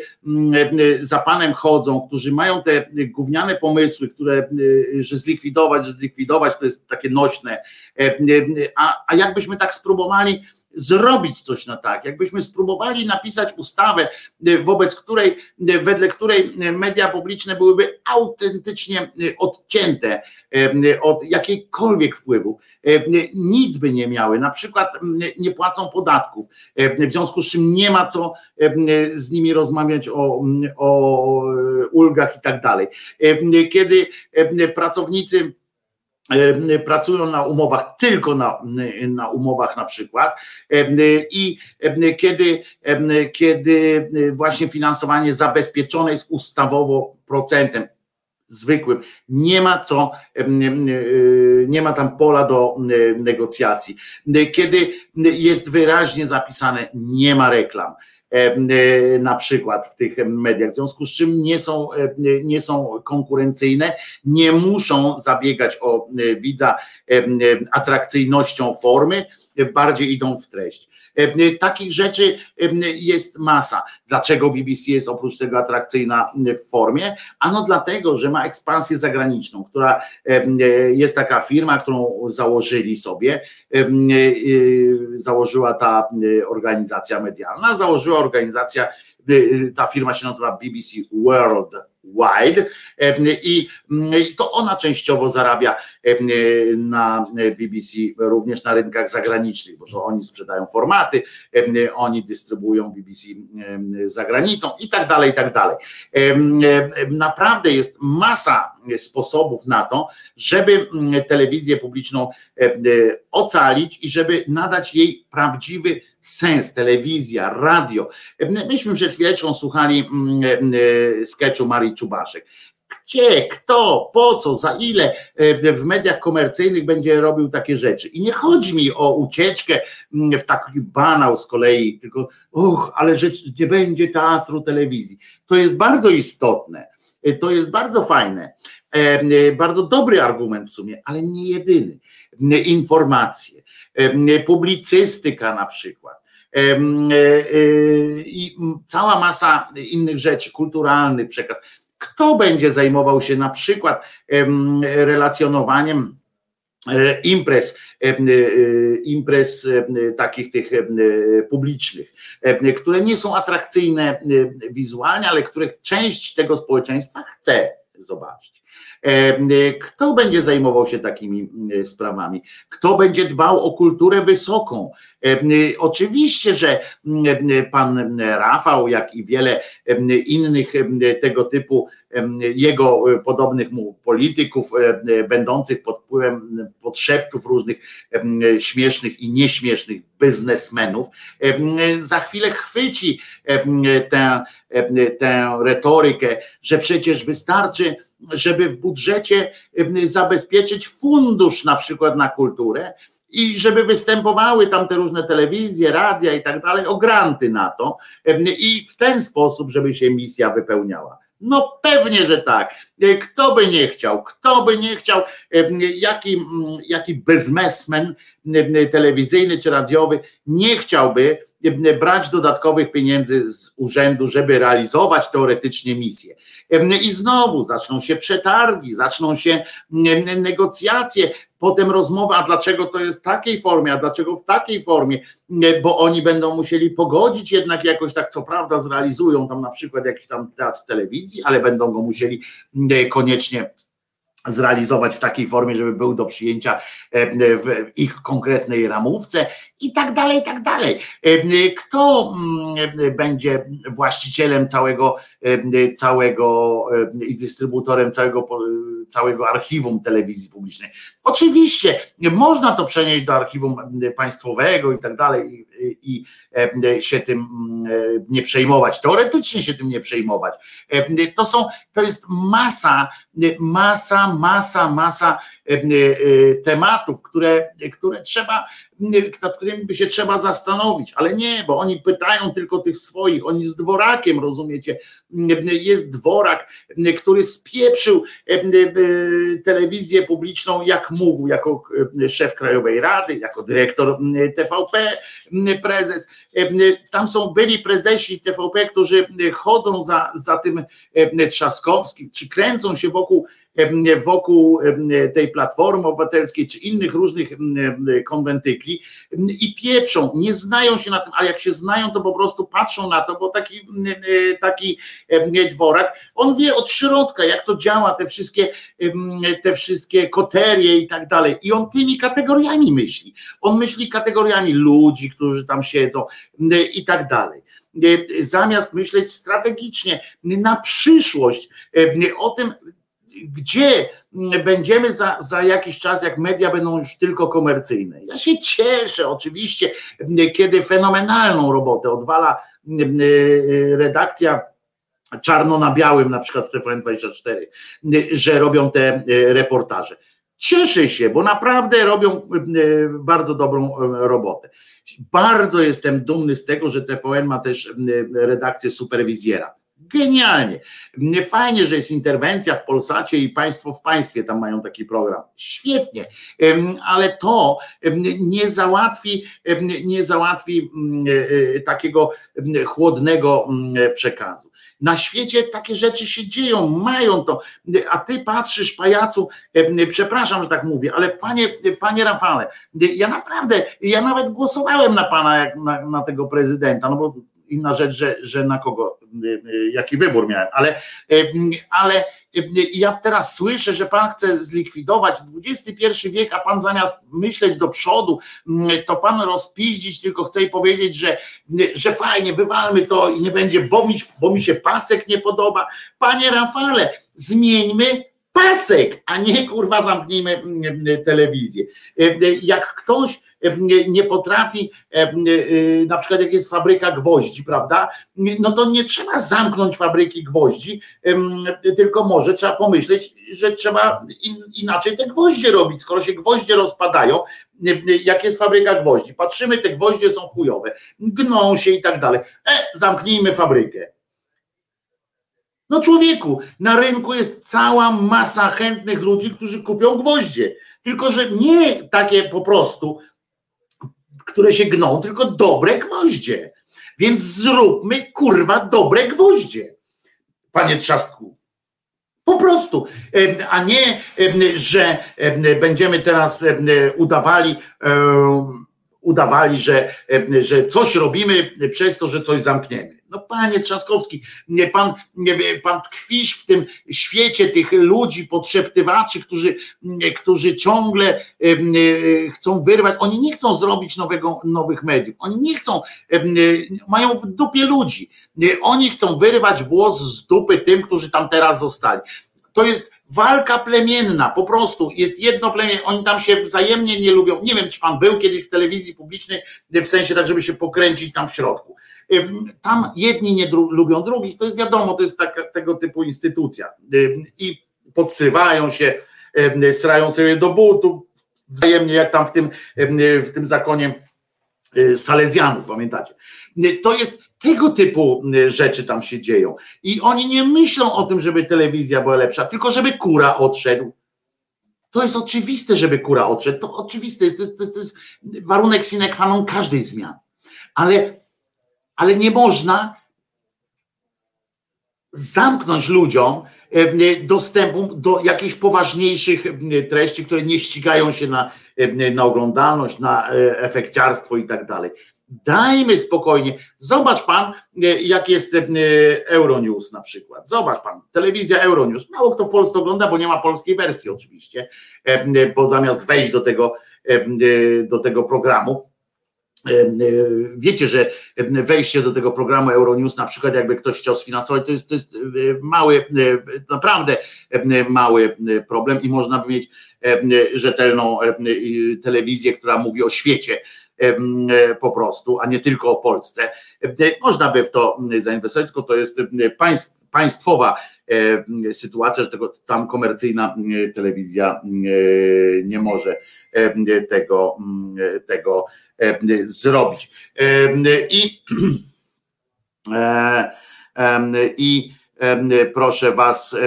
za panem chodzą, którzy mają te gówniane pomysły, które, że zlikwidować, że zlikwidować, to jest takie nośne. A, a jakbyśmy tak spróbowali zrobić coś na tak. Jakbyśmy spróbowali napisać ustawę, e, wobec której, e, wedle której media publiczne byłyby autentycznie e, odcięte od jakiejkolwiek wpływów, nic by nie miały, na przykład nie płacą podatków, w związku z czym nie ma co z nimi rozmawiać o, o ulgach i tak dalej. Kiedy pracownicy pracują na umowach, tylko na, na umowach na przykład i kiedy, kiedy właśnie finansowanie zabezpieczone jest ustawowo procentem zwykłym, nie ma co, nie ma tam pola do negocjacji. Kiedy jest wyraźnie zapisane, nie ma reklam E, na przykład w tych mediach, w związku z czym nie są, e, nie są konkurencyjne, nie muszą zabiegać o e, widza atrakcyjnością formy, bardziej idą w treść. Takich rzeczy jest masa. Dlaczego BBC jest oprócz tego atrakcyjna w formie? Ano dlatego, że ma ekspansję zagraniczną, która jest taka firma, którą założyli sobie, założyła ta organizacja medialna, założyła organizacja, ta firma się nazywa BBC World Wide i to ona częściowo zarabia na BBC również na rynkach zagranicznych, bo oni sprzedają formaty, oni dystrybuują BBC za granicą i tak dalej, i tak dalej. Naprawdę jest masa sposobów na to, żeby telewizję publiczną ocalić i żeby nadać jej prawdziwy sens, telewizja, radio. Myśmy przed chwileczką słuchali sketchu Marii Czubaszek. Gdzie, kto, po co, za ile w mediach komercyjnych będzie robił takie rzeczy. I nie chodzi mi o ucieczkę w taki banał z kolei, tylko uch, ale że nie będzie teatru, telewizji. To jest bardzo istotne. To jest bardzo fajne, bardzo dobry argument w sumie, ale nie jedyny. Informacje, publicystyka na przykład e, e, i cała masa innych rzeczy, kulturalny przekaz. Kto będzie zajmował się na przykład relacjonowaniem e, imprez, e, e, imprez e, takich tych e, publicznych, e, które nie są atrakcyjne e, wizualnie, ale które część tego społeczeństwa chce zobaczyć. E, Kto będzie zajmował się takimi e, sprawami? Kto będzie dbał o kulturę wysoką? E, Oczywiście, że pan Rafał, jak i wiele innych tego typu jego podobnych mu polityków, będących pod wpływem podszeptów różnych śmiesznych i nieśmiesznych biznesmenów, za chwilę chwyci tę, tę retorykę, że przecież wystarczy, żeby w budżecie zabezpieczyć fundusz na przykład na kulturę, i żeby występowały tam te różne telewizje, radia i tak dalej, o granty na to i w ten sposób, żeby się misja wypełniała. No pewnie, że tak. E, Kto by nie chciał, kto by nie chciał, em, jaki, jaki biznesmen em, telewizyjny czy radiowy nie chciałby em, brać dodatkowych pieniędzy z urzędu, żeby realizować teoretycznie misję. I znowu zaczną się przetargi, zaczną się negocjacje, potem rozmowa, a dlaczego to jest w takiej formie, a dlaczego w takiej formie, bo oni będą musieli pogodzić jednak jakoś tak, co prawda zrealizują tam na przykład jakiś tam teatr telewizji, ale będą go musieli koniecznie zrealizować w takiej formie, żeby był do przyjęcia e, w ich konkretnej ramówce i tak dalej, i tak dalej. E, Kto będzie właścicielem całego, e, całego i dystrybutorem całego, całego archiwum telewizji publicznej? Oczywiście można to przenieść do archiwum państwowego i tak dalej i, e, się tym mm, e, nie przejmować, teoretycznie się tym nie przejmować. E, To są, to jest masa, masa, masa, masa tematów, które, które trzeba, nad którymi by się trzeba zastanowić, ale nie, bo oni pytają tylko tych swoich, oni z dworakiem, rozumiecie, jest dworak, który spieprzył e, e, telewizję publiczną jak mógł, jako e, szef Krajowej Rady, jako dyrektor TVP, prezes. Tam są byli prezesi TVP, którzy chodzą za, za tym Trzaskowskim, czy kręcą się wokół wokół tej Platformy Obywatelskiej czy innych różnych konwentykli i pieprzą, nie znają się na tym, a jak się znają, to po prostu patrzą na to, bo taki, taki dworak, on wie od środka, jak to działa, te wszystkie, te wszystkie koterie i tak dalej. I on tymi kategoriami myśli. On myśli kategoriami ludzi, którzy tam siedzą i tak dalej zamiast myśleć strategicznie na przyszłość, o tym, gdzie będziemy za, za jakiś czas, jak media będą już tylko komercyjne. Ja się cieszę oczywiście, kiedy fenomenalną robotę odwala redakcja czarno na białym, na przykład w TVN24, że robią te reportaże. Cieszę się, bo naprawdę robią bardzo dobrą robotę. Bardzo jestem dumny z tego, że TVN ma też redakcję superwizjera. Genialnie. Fajnie, że jest interwencja w Polsacie i państwo w państwie tam mają taki program. Świetnie, ale to nie załatwi, nie załatwi takiego chłodnego przekazu. Na świecie takie rzeczy się dzieją, mają to, a ty patrzysz, pajacu, przepraszam, że tak mówię, ale panie, panie Rafale, ja naprawdę, ja nawet głosowałem na pana, jak na, na tego prezydenta, no bo inna rzecz, że, że na kogo, jaki wybór miałem, ale, ale ja teraz słyszę, że pan chce zlikwidować XXI wiek, a pan zamiast myśleć do przodu, to pan rozpiździć, tylko chce i powiedzieć, że, że fajnie, wywalmy to i nie będzie, bo mi, bo mi się pasek nie podoba. Panie Rafale, zmieńmy pasek, a nie kurwa zamknijmy telewizję. Jak ktoś nie potrafi, na przykład jak jest fabryka gwoździ, prawda, no to nie trzeba zamknąć fabryki gwoździ, tylko może trzeba pomyśleć, że trzeba inaczej te gwoździe robić, skoro się gwoździe rozpadają, jak jest fabryka gwoździ, patrzymy, te gwoździe są chujowe, gną się i tak dalej, e, zamknijmy fabrykę. No człowieku, na rynku jest cała masa chętnych ludzi, którzy kupią gwoździe. Tylko, że nie takie po prostu, które się gną, tylko dobre gwoździe. Więc zróbmy kurwa dobre gwoździe. Panie Trzasku. Po prostu, a nie, że będziemy teraz udawali, udawali, że, że coś robimy przez to, że coś zamkniemy. No panie Trzaskowski, pan, pan tkwisz w tym świecie tych ludzi, podszeptywaczy, którzy, którzy ciągle e, chcą wyrwać. Oni nie chcą zrobić nowego, nowych mediów. Oni nie chcą, e, mają w dupie ludzi. Oni chcą wyrwać włos z dupy tym, którzy tam teraz zostali. To jest walka plemienna, po prostu jest jedno plemię, oni tam się wzajemnie nie lubią. Nie wiem, czy pan był kiedyś w telewizji publicznej, w sensie tak, żeby się pokręcić tam w środku. Tam jedni nie dru- lubią drugich, to jest wiadomo, to jest taka, tego typu instytucja. I podsywają się, srają sobie do butów, wzajemnie, jak tam w tym, ym, w tym zakonie y, Salezjanów, pamiętacie? Y, To jest tego typu y, rzeczy tam się dzieją. I oni nie myślą o tym, żeby telewizja była lepsza, tylko żeby kura odszedł. To jest oczywiste, żeby kura odszedł. To oczywiste, to, to, to jest warunek sine qua non każdej zmiany. Ale, ale nie można zamknąć ludziom e, dostępu do jakichś poważniejszych e, treści, które nie ścigają się na, e, na oglądalność, na e, efekciarstwo i tak dalej. Dajmy spokojnie. Zobacz pan, e, jak jest e, Euronews na przykład. Zobacz pan, telewizja Euronews. Mało kto w Polsce ogląda, bo nie ma polskiej wersji oczywiście, e, bo zamiast wejść do tego, e, do tego programu, e, e, Wiecie, że wejście do tego programu Euronews, na przykład jakby ktoś chciał sfinansować, to jest, to jest e, mały, e, naprawdę e, mały e, problem i można by mieć e, rzetelną e, telewizję, która mówi o świecie e, po prostu, a nie tylko o Polsce. E, Można by w to zainwestować, tylko to jest e, państw, państwowa e, sytuacja, że tego tam komercyjna e, telewizja e, nie może e, tego, e, tego e, zrobić. E, I e, i proszę was,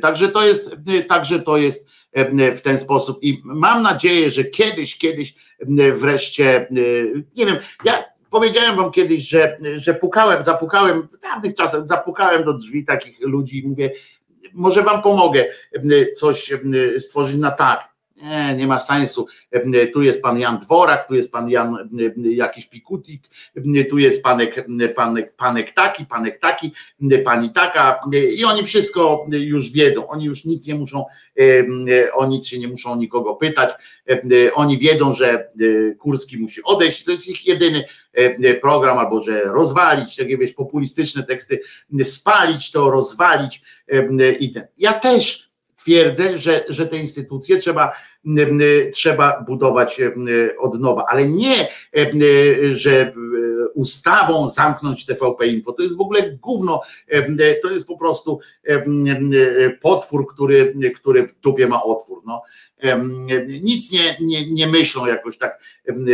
także to jest, także to jest w ten sposób i mam nadzieję, że kiedyś, kiedyś wreszcie, nie wiem, ja powiedziałem wam kiedyś, że, że pukałem, zapukałem w dawnych czasach, zapukałem do drzwi takich ludzi i mówię, może wam pomogę em, coś em, stworzyć na tak. Nie, nie ma sensu. Tu jest pan Jan Dworak, tu jest pan Jan jakiś Pikutik, tu jest panek, panek, panek taki, panek taki, pani taka i oni wszystko już wiedzą. Oni już nic nie muszą, o nic się nie muszą nikogo pytać. Oni wiedzą, że Kurski musi odejść. To jest ich jedyny program, albo że rozwalić takie wiesz, populistyczne teksty, spalić to, rozwalić i ten. Ja też twierdzę, że, że te instytucje trzeba, trzeba budować od nowa, ale nie, że e, ustawą zamknąć TVP Info. To jest w ogóle gówno, to jest po prostu potwór, który, który w dupie ma otwór. No. Nic nie, nie, nie myślą jakoś tak. em,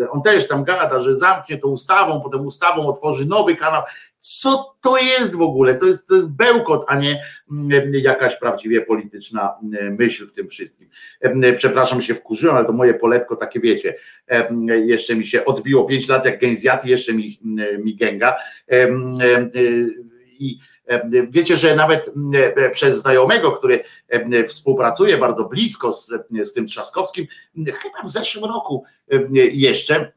e, On też tam gada, że zamknie to ustawą, potem ustawą otworzy nowy kanał. Co to jest w ogóle? To jest, to jest bełkot, a nie mm, jakaś prawdziwie polityczna mm, myśl w tym wszystkim. Przepraszam, się wkurzyłem, ale to moje poletko takie wiecie. Jeszcze mi się odbiło 5 lat jak gęzjat, jeszcze mi, mm, mi gęga. Y, I wiecie, że nawet mm, przez znajomego, który współpracuje bardzo blisko z, z tym Trzaskowskim, chyba w zeszłym roku jeszcze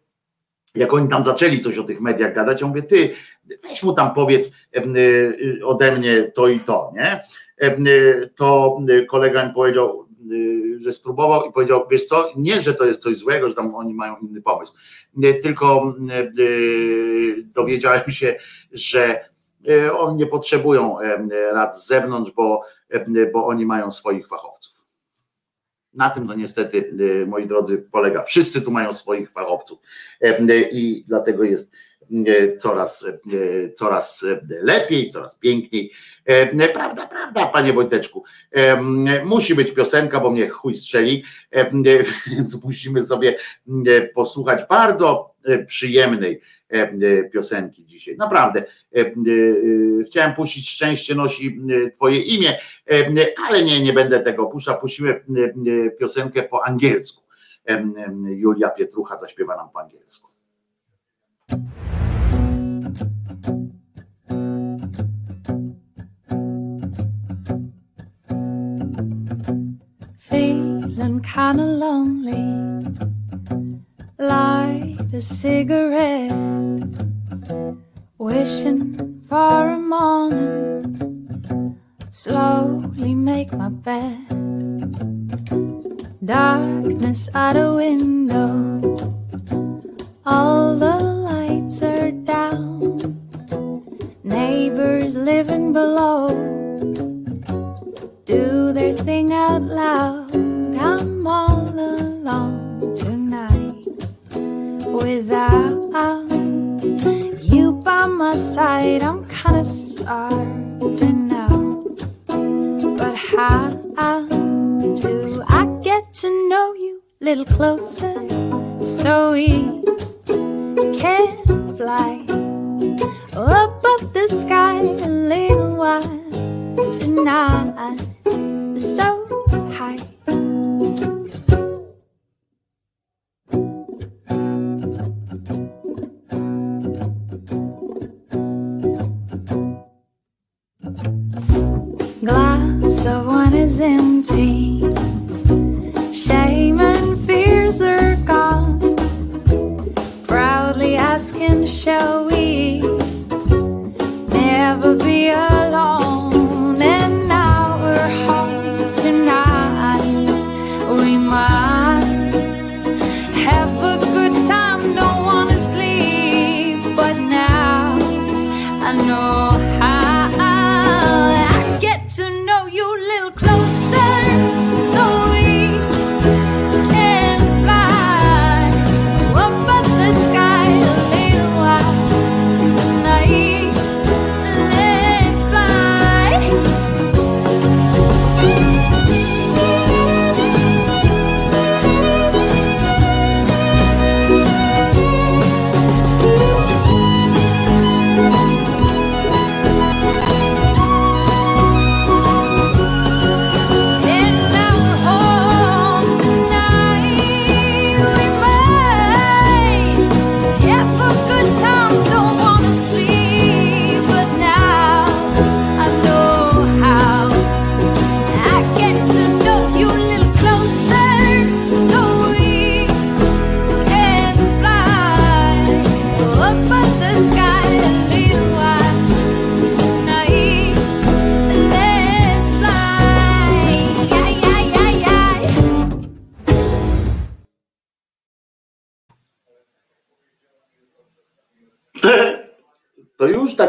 jak oni tam zaczęli coś o tych mediach gadać, ja mówię, ty, weź mu tam powiedz em, y, ode mnie to i to, nie? Y, To y, kolega mi powiedział, y, że spróbował i powiedział, wiesz co, nie, że to jest coś złego, że tam oni mają inny pomysł, tylko y, y, dowiedziałem się, że y, oni nie potrzebują rad z zewnątrz, bo, bo oni mają swoich fachowców. Na tym to niestety, y, moi drodzy, polega. Wszyscy tu mają swoich fachowców Em, y, i dlatego jest y, coraz, coraz lepiej, coraz piękniej. Em, Prawda, prawda, panie Wojteczku. Em, Musi być piosenka, bo mnie chuj strzeli, więc musimy sobie posłuchać bardzo przyjemnej em, E, e, piosenki dzisiaj. Naprawdę. E, chciałem puścić Szczęście nosi Twoje imię, ale nie, nie będę tego puszczał. Puścimy piosenkę po angielsku. Julia Pietrucha zaśpiewa nam po angielsku. Feeling kinda lonely. Life a cigarette, wishing for a morning. Slowly make my bed. Darkness out a window. All the lights are down. Neighbors living below do their thing out loud. I'm all alone without you by my side. I'm kinda starving now. But how do I get to know you a little closer so we can fly up above the sky a little while tonight?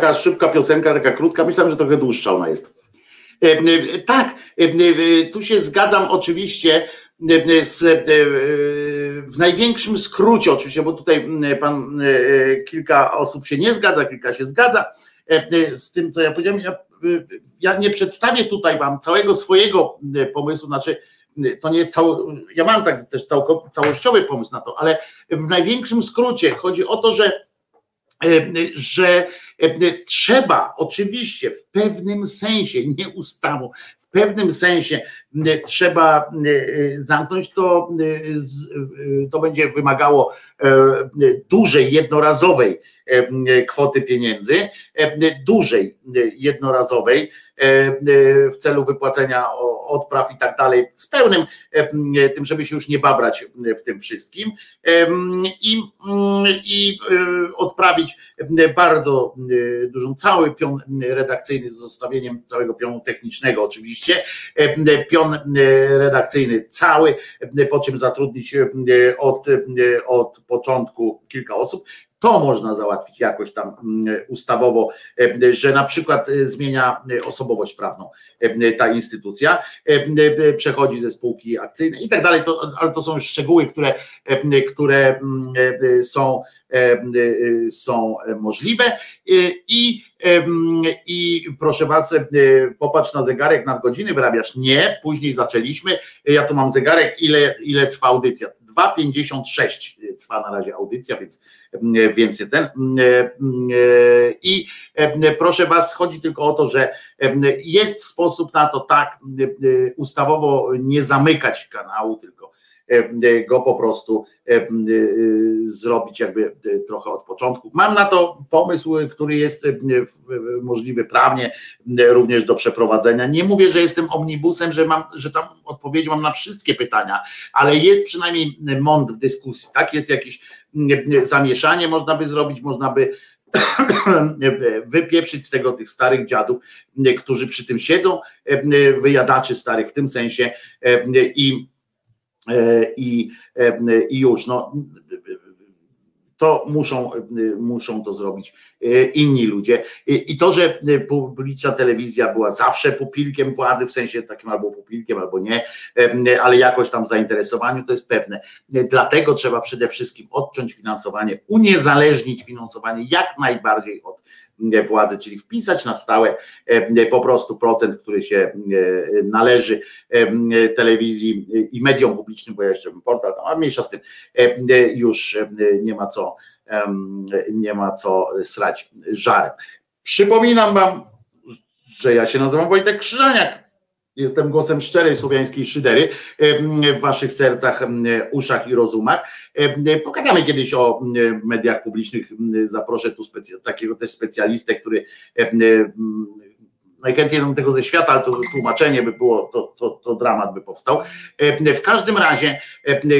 Taka szybka piosenka, taka krótka. Myślałem, że trochę dłuższa ona jest. E, e, Tak, e, tu się zgadzam oczywiście z, w największym skrócie oczywiście, bo tutaj pan kilka osób się nie zgadza, kilka się zgadza z tym, co ja powiedziałem. Ja, ja nie przedstawię tutaj wam całego swojego pomysłu, znaczy to nie jest cały, ja mam tak też całko, całościowy pomysł na to, ale w największym skrócie chodzi o to, że że trzeba oczywiście w pewnym sensie, nie ustawą, w pewnym sensie m, trzeba zamknąć to, to będzie wymagało e, dużej, jednorazowej e, kwoty pieniędzy, e, dużej e, jednorazowej e, w celu wypłacenia odpraw i tak dalej, z pełnym e, tym, żeby się już nie babrać w tym wszystkim i, i e, odprawić bardzo e, dużą, cały pion redakcyjny z zostawieniem całego pionu technicznego oczywiście, e, pion e, redakcyjny cały, e, po czym zatrudnić e, od, e, od początku kilka osób. To można załatwić jakoś tam mm, ustawowo, e, że na przykład e, zmienia osobowość prawną e, ta instytucja, e, przechodzi ze spółki akcyjnej i tak dalej, ale to są już szczegóły, które, e, które e, są, e, e, są możliwe. E, i, i proszę was, e, popatrz na zegarek nad godziny, wyrabiasz. Nie, później zaczęliśmy, ja tu mam zegarek, ile, ile trwa audycja, 2,56 trwa na razie audycja, więc mm, więcej ten. e, I proszę Was, chodzi tylko o to, że jest sposób na to tak ustawowo nie zamykać kanału, tylko go po prostu zrobić jakby trochę od początku. Mam na to pomysł, który jest możliwy prawnie również do przeprowadzenia. Nie mówię, że jestem omnibusem, że mam, że tam odpowiedzi mam na wszystkie pytania, ale jest przynajmniej mąd w dyskusji, tak? Jest jakieś zamieszanie można by zrobić, można by wypieprzyć z tego tych starych dziadów, którzy przy tym siedzą, wyjadaczy starych w tym sensie i, i, i już. No, to muszą, muszą to zrobić inni ludzie. I to, że publiczna telewizja była zawsze pupilkiem władzy, w sensie takim albo pupilkiem, albo nie, ale jakoś tam w zainteresowaniu, to jest pewne. Dlatego trzeba przede wszystkim odciąć finansowanie, uniezależnić finansowanie jak najbardziej od władzy, czyli wpisać na stałe po prostu procent, który się należy telewizji i mediom publicznym, bo ja jeszcze bym portal, a mniejsza z tym, już nie ma co, nie ma co srać żarem. Przypominam wam, że ja się nazywam Wojtek Krzyżaniak. Jestem głosem szczerej słowiańskiej szydery w waszych sercach, uszach i rozumach. Pogadamy kiedyś o mediach publicznych. Zaproszę tu takiego też specjalistę, który najchętniej bym tego ze świata, ale to tłumaczenie by było, to, to, to dramat by powstał. W każdym razie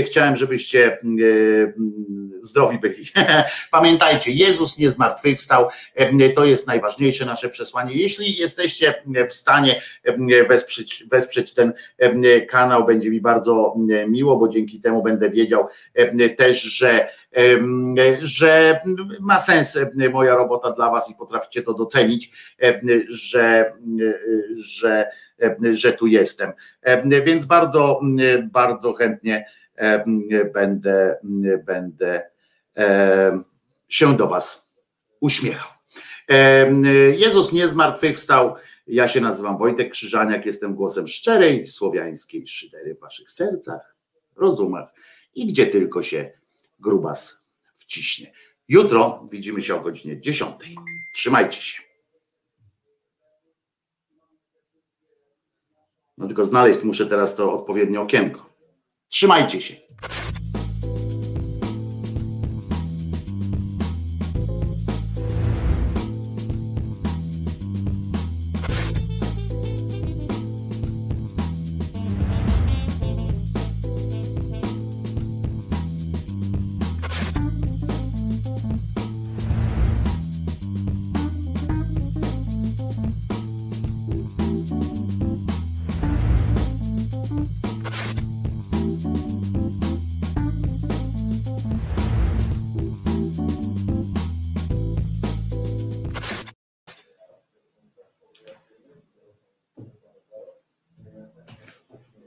chciałem, żebyście zdrowi byli. Pamiętajcie, Jezus nie zmartwychwstał, to jest najważniejsze nasze przesłanie. Jeśli jesteście w stanie wesprzeć, wesprzeć ten kanał, będzie mi bardzo miło, bo dzięki temu będę wiedział też, że że ma sens moja robota dla Was i potraficie to docenić, że, że, że tu jestem. Więc bardzo, bardzo chętnie będę, będę się do Was uśmiechał. Jezus nie zmartwychwstał. Ja się nazywam Wojtek Krzyżaniak, jestem głosem szczerej, słowiańskiej szydery w Waszych sercach, rozumach i gdzie tylko się grubas wciśnie. Jutro widzimy się o godzinie 10. Trzymajcie się. No tylko znaleźć muszę teraz to odpowiednie okienko. Trzymajcie się.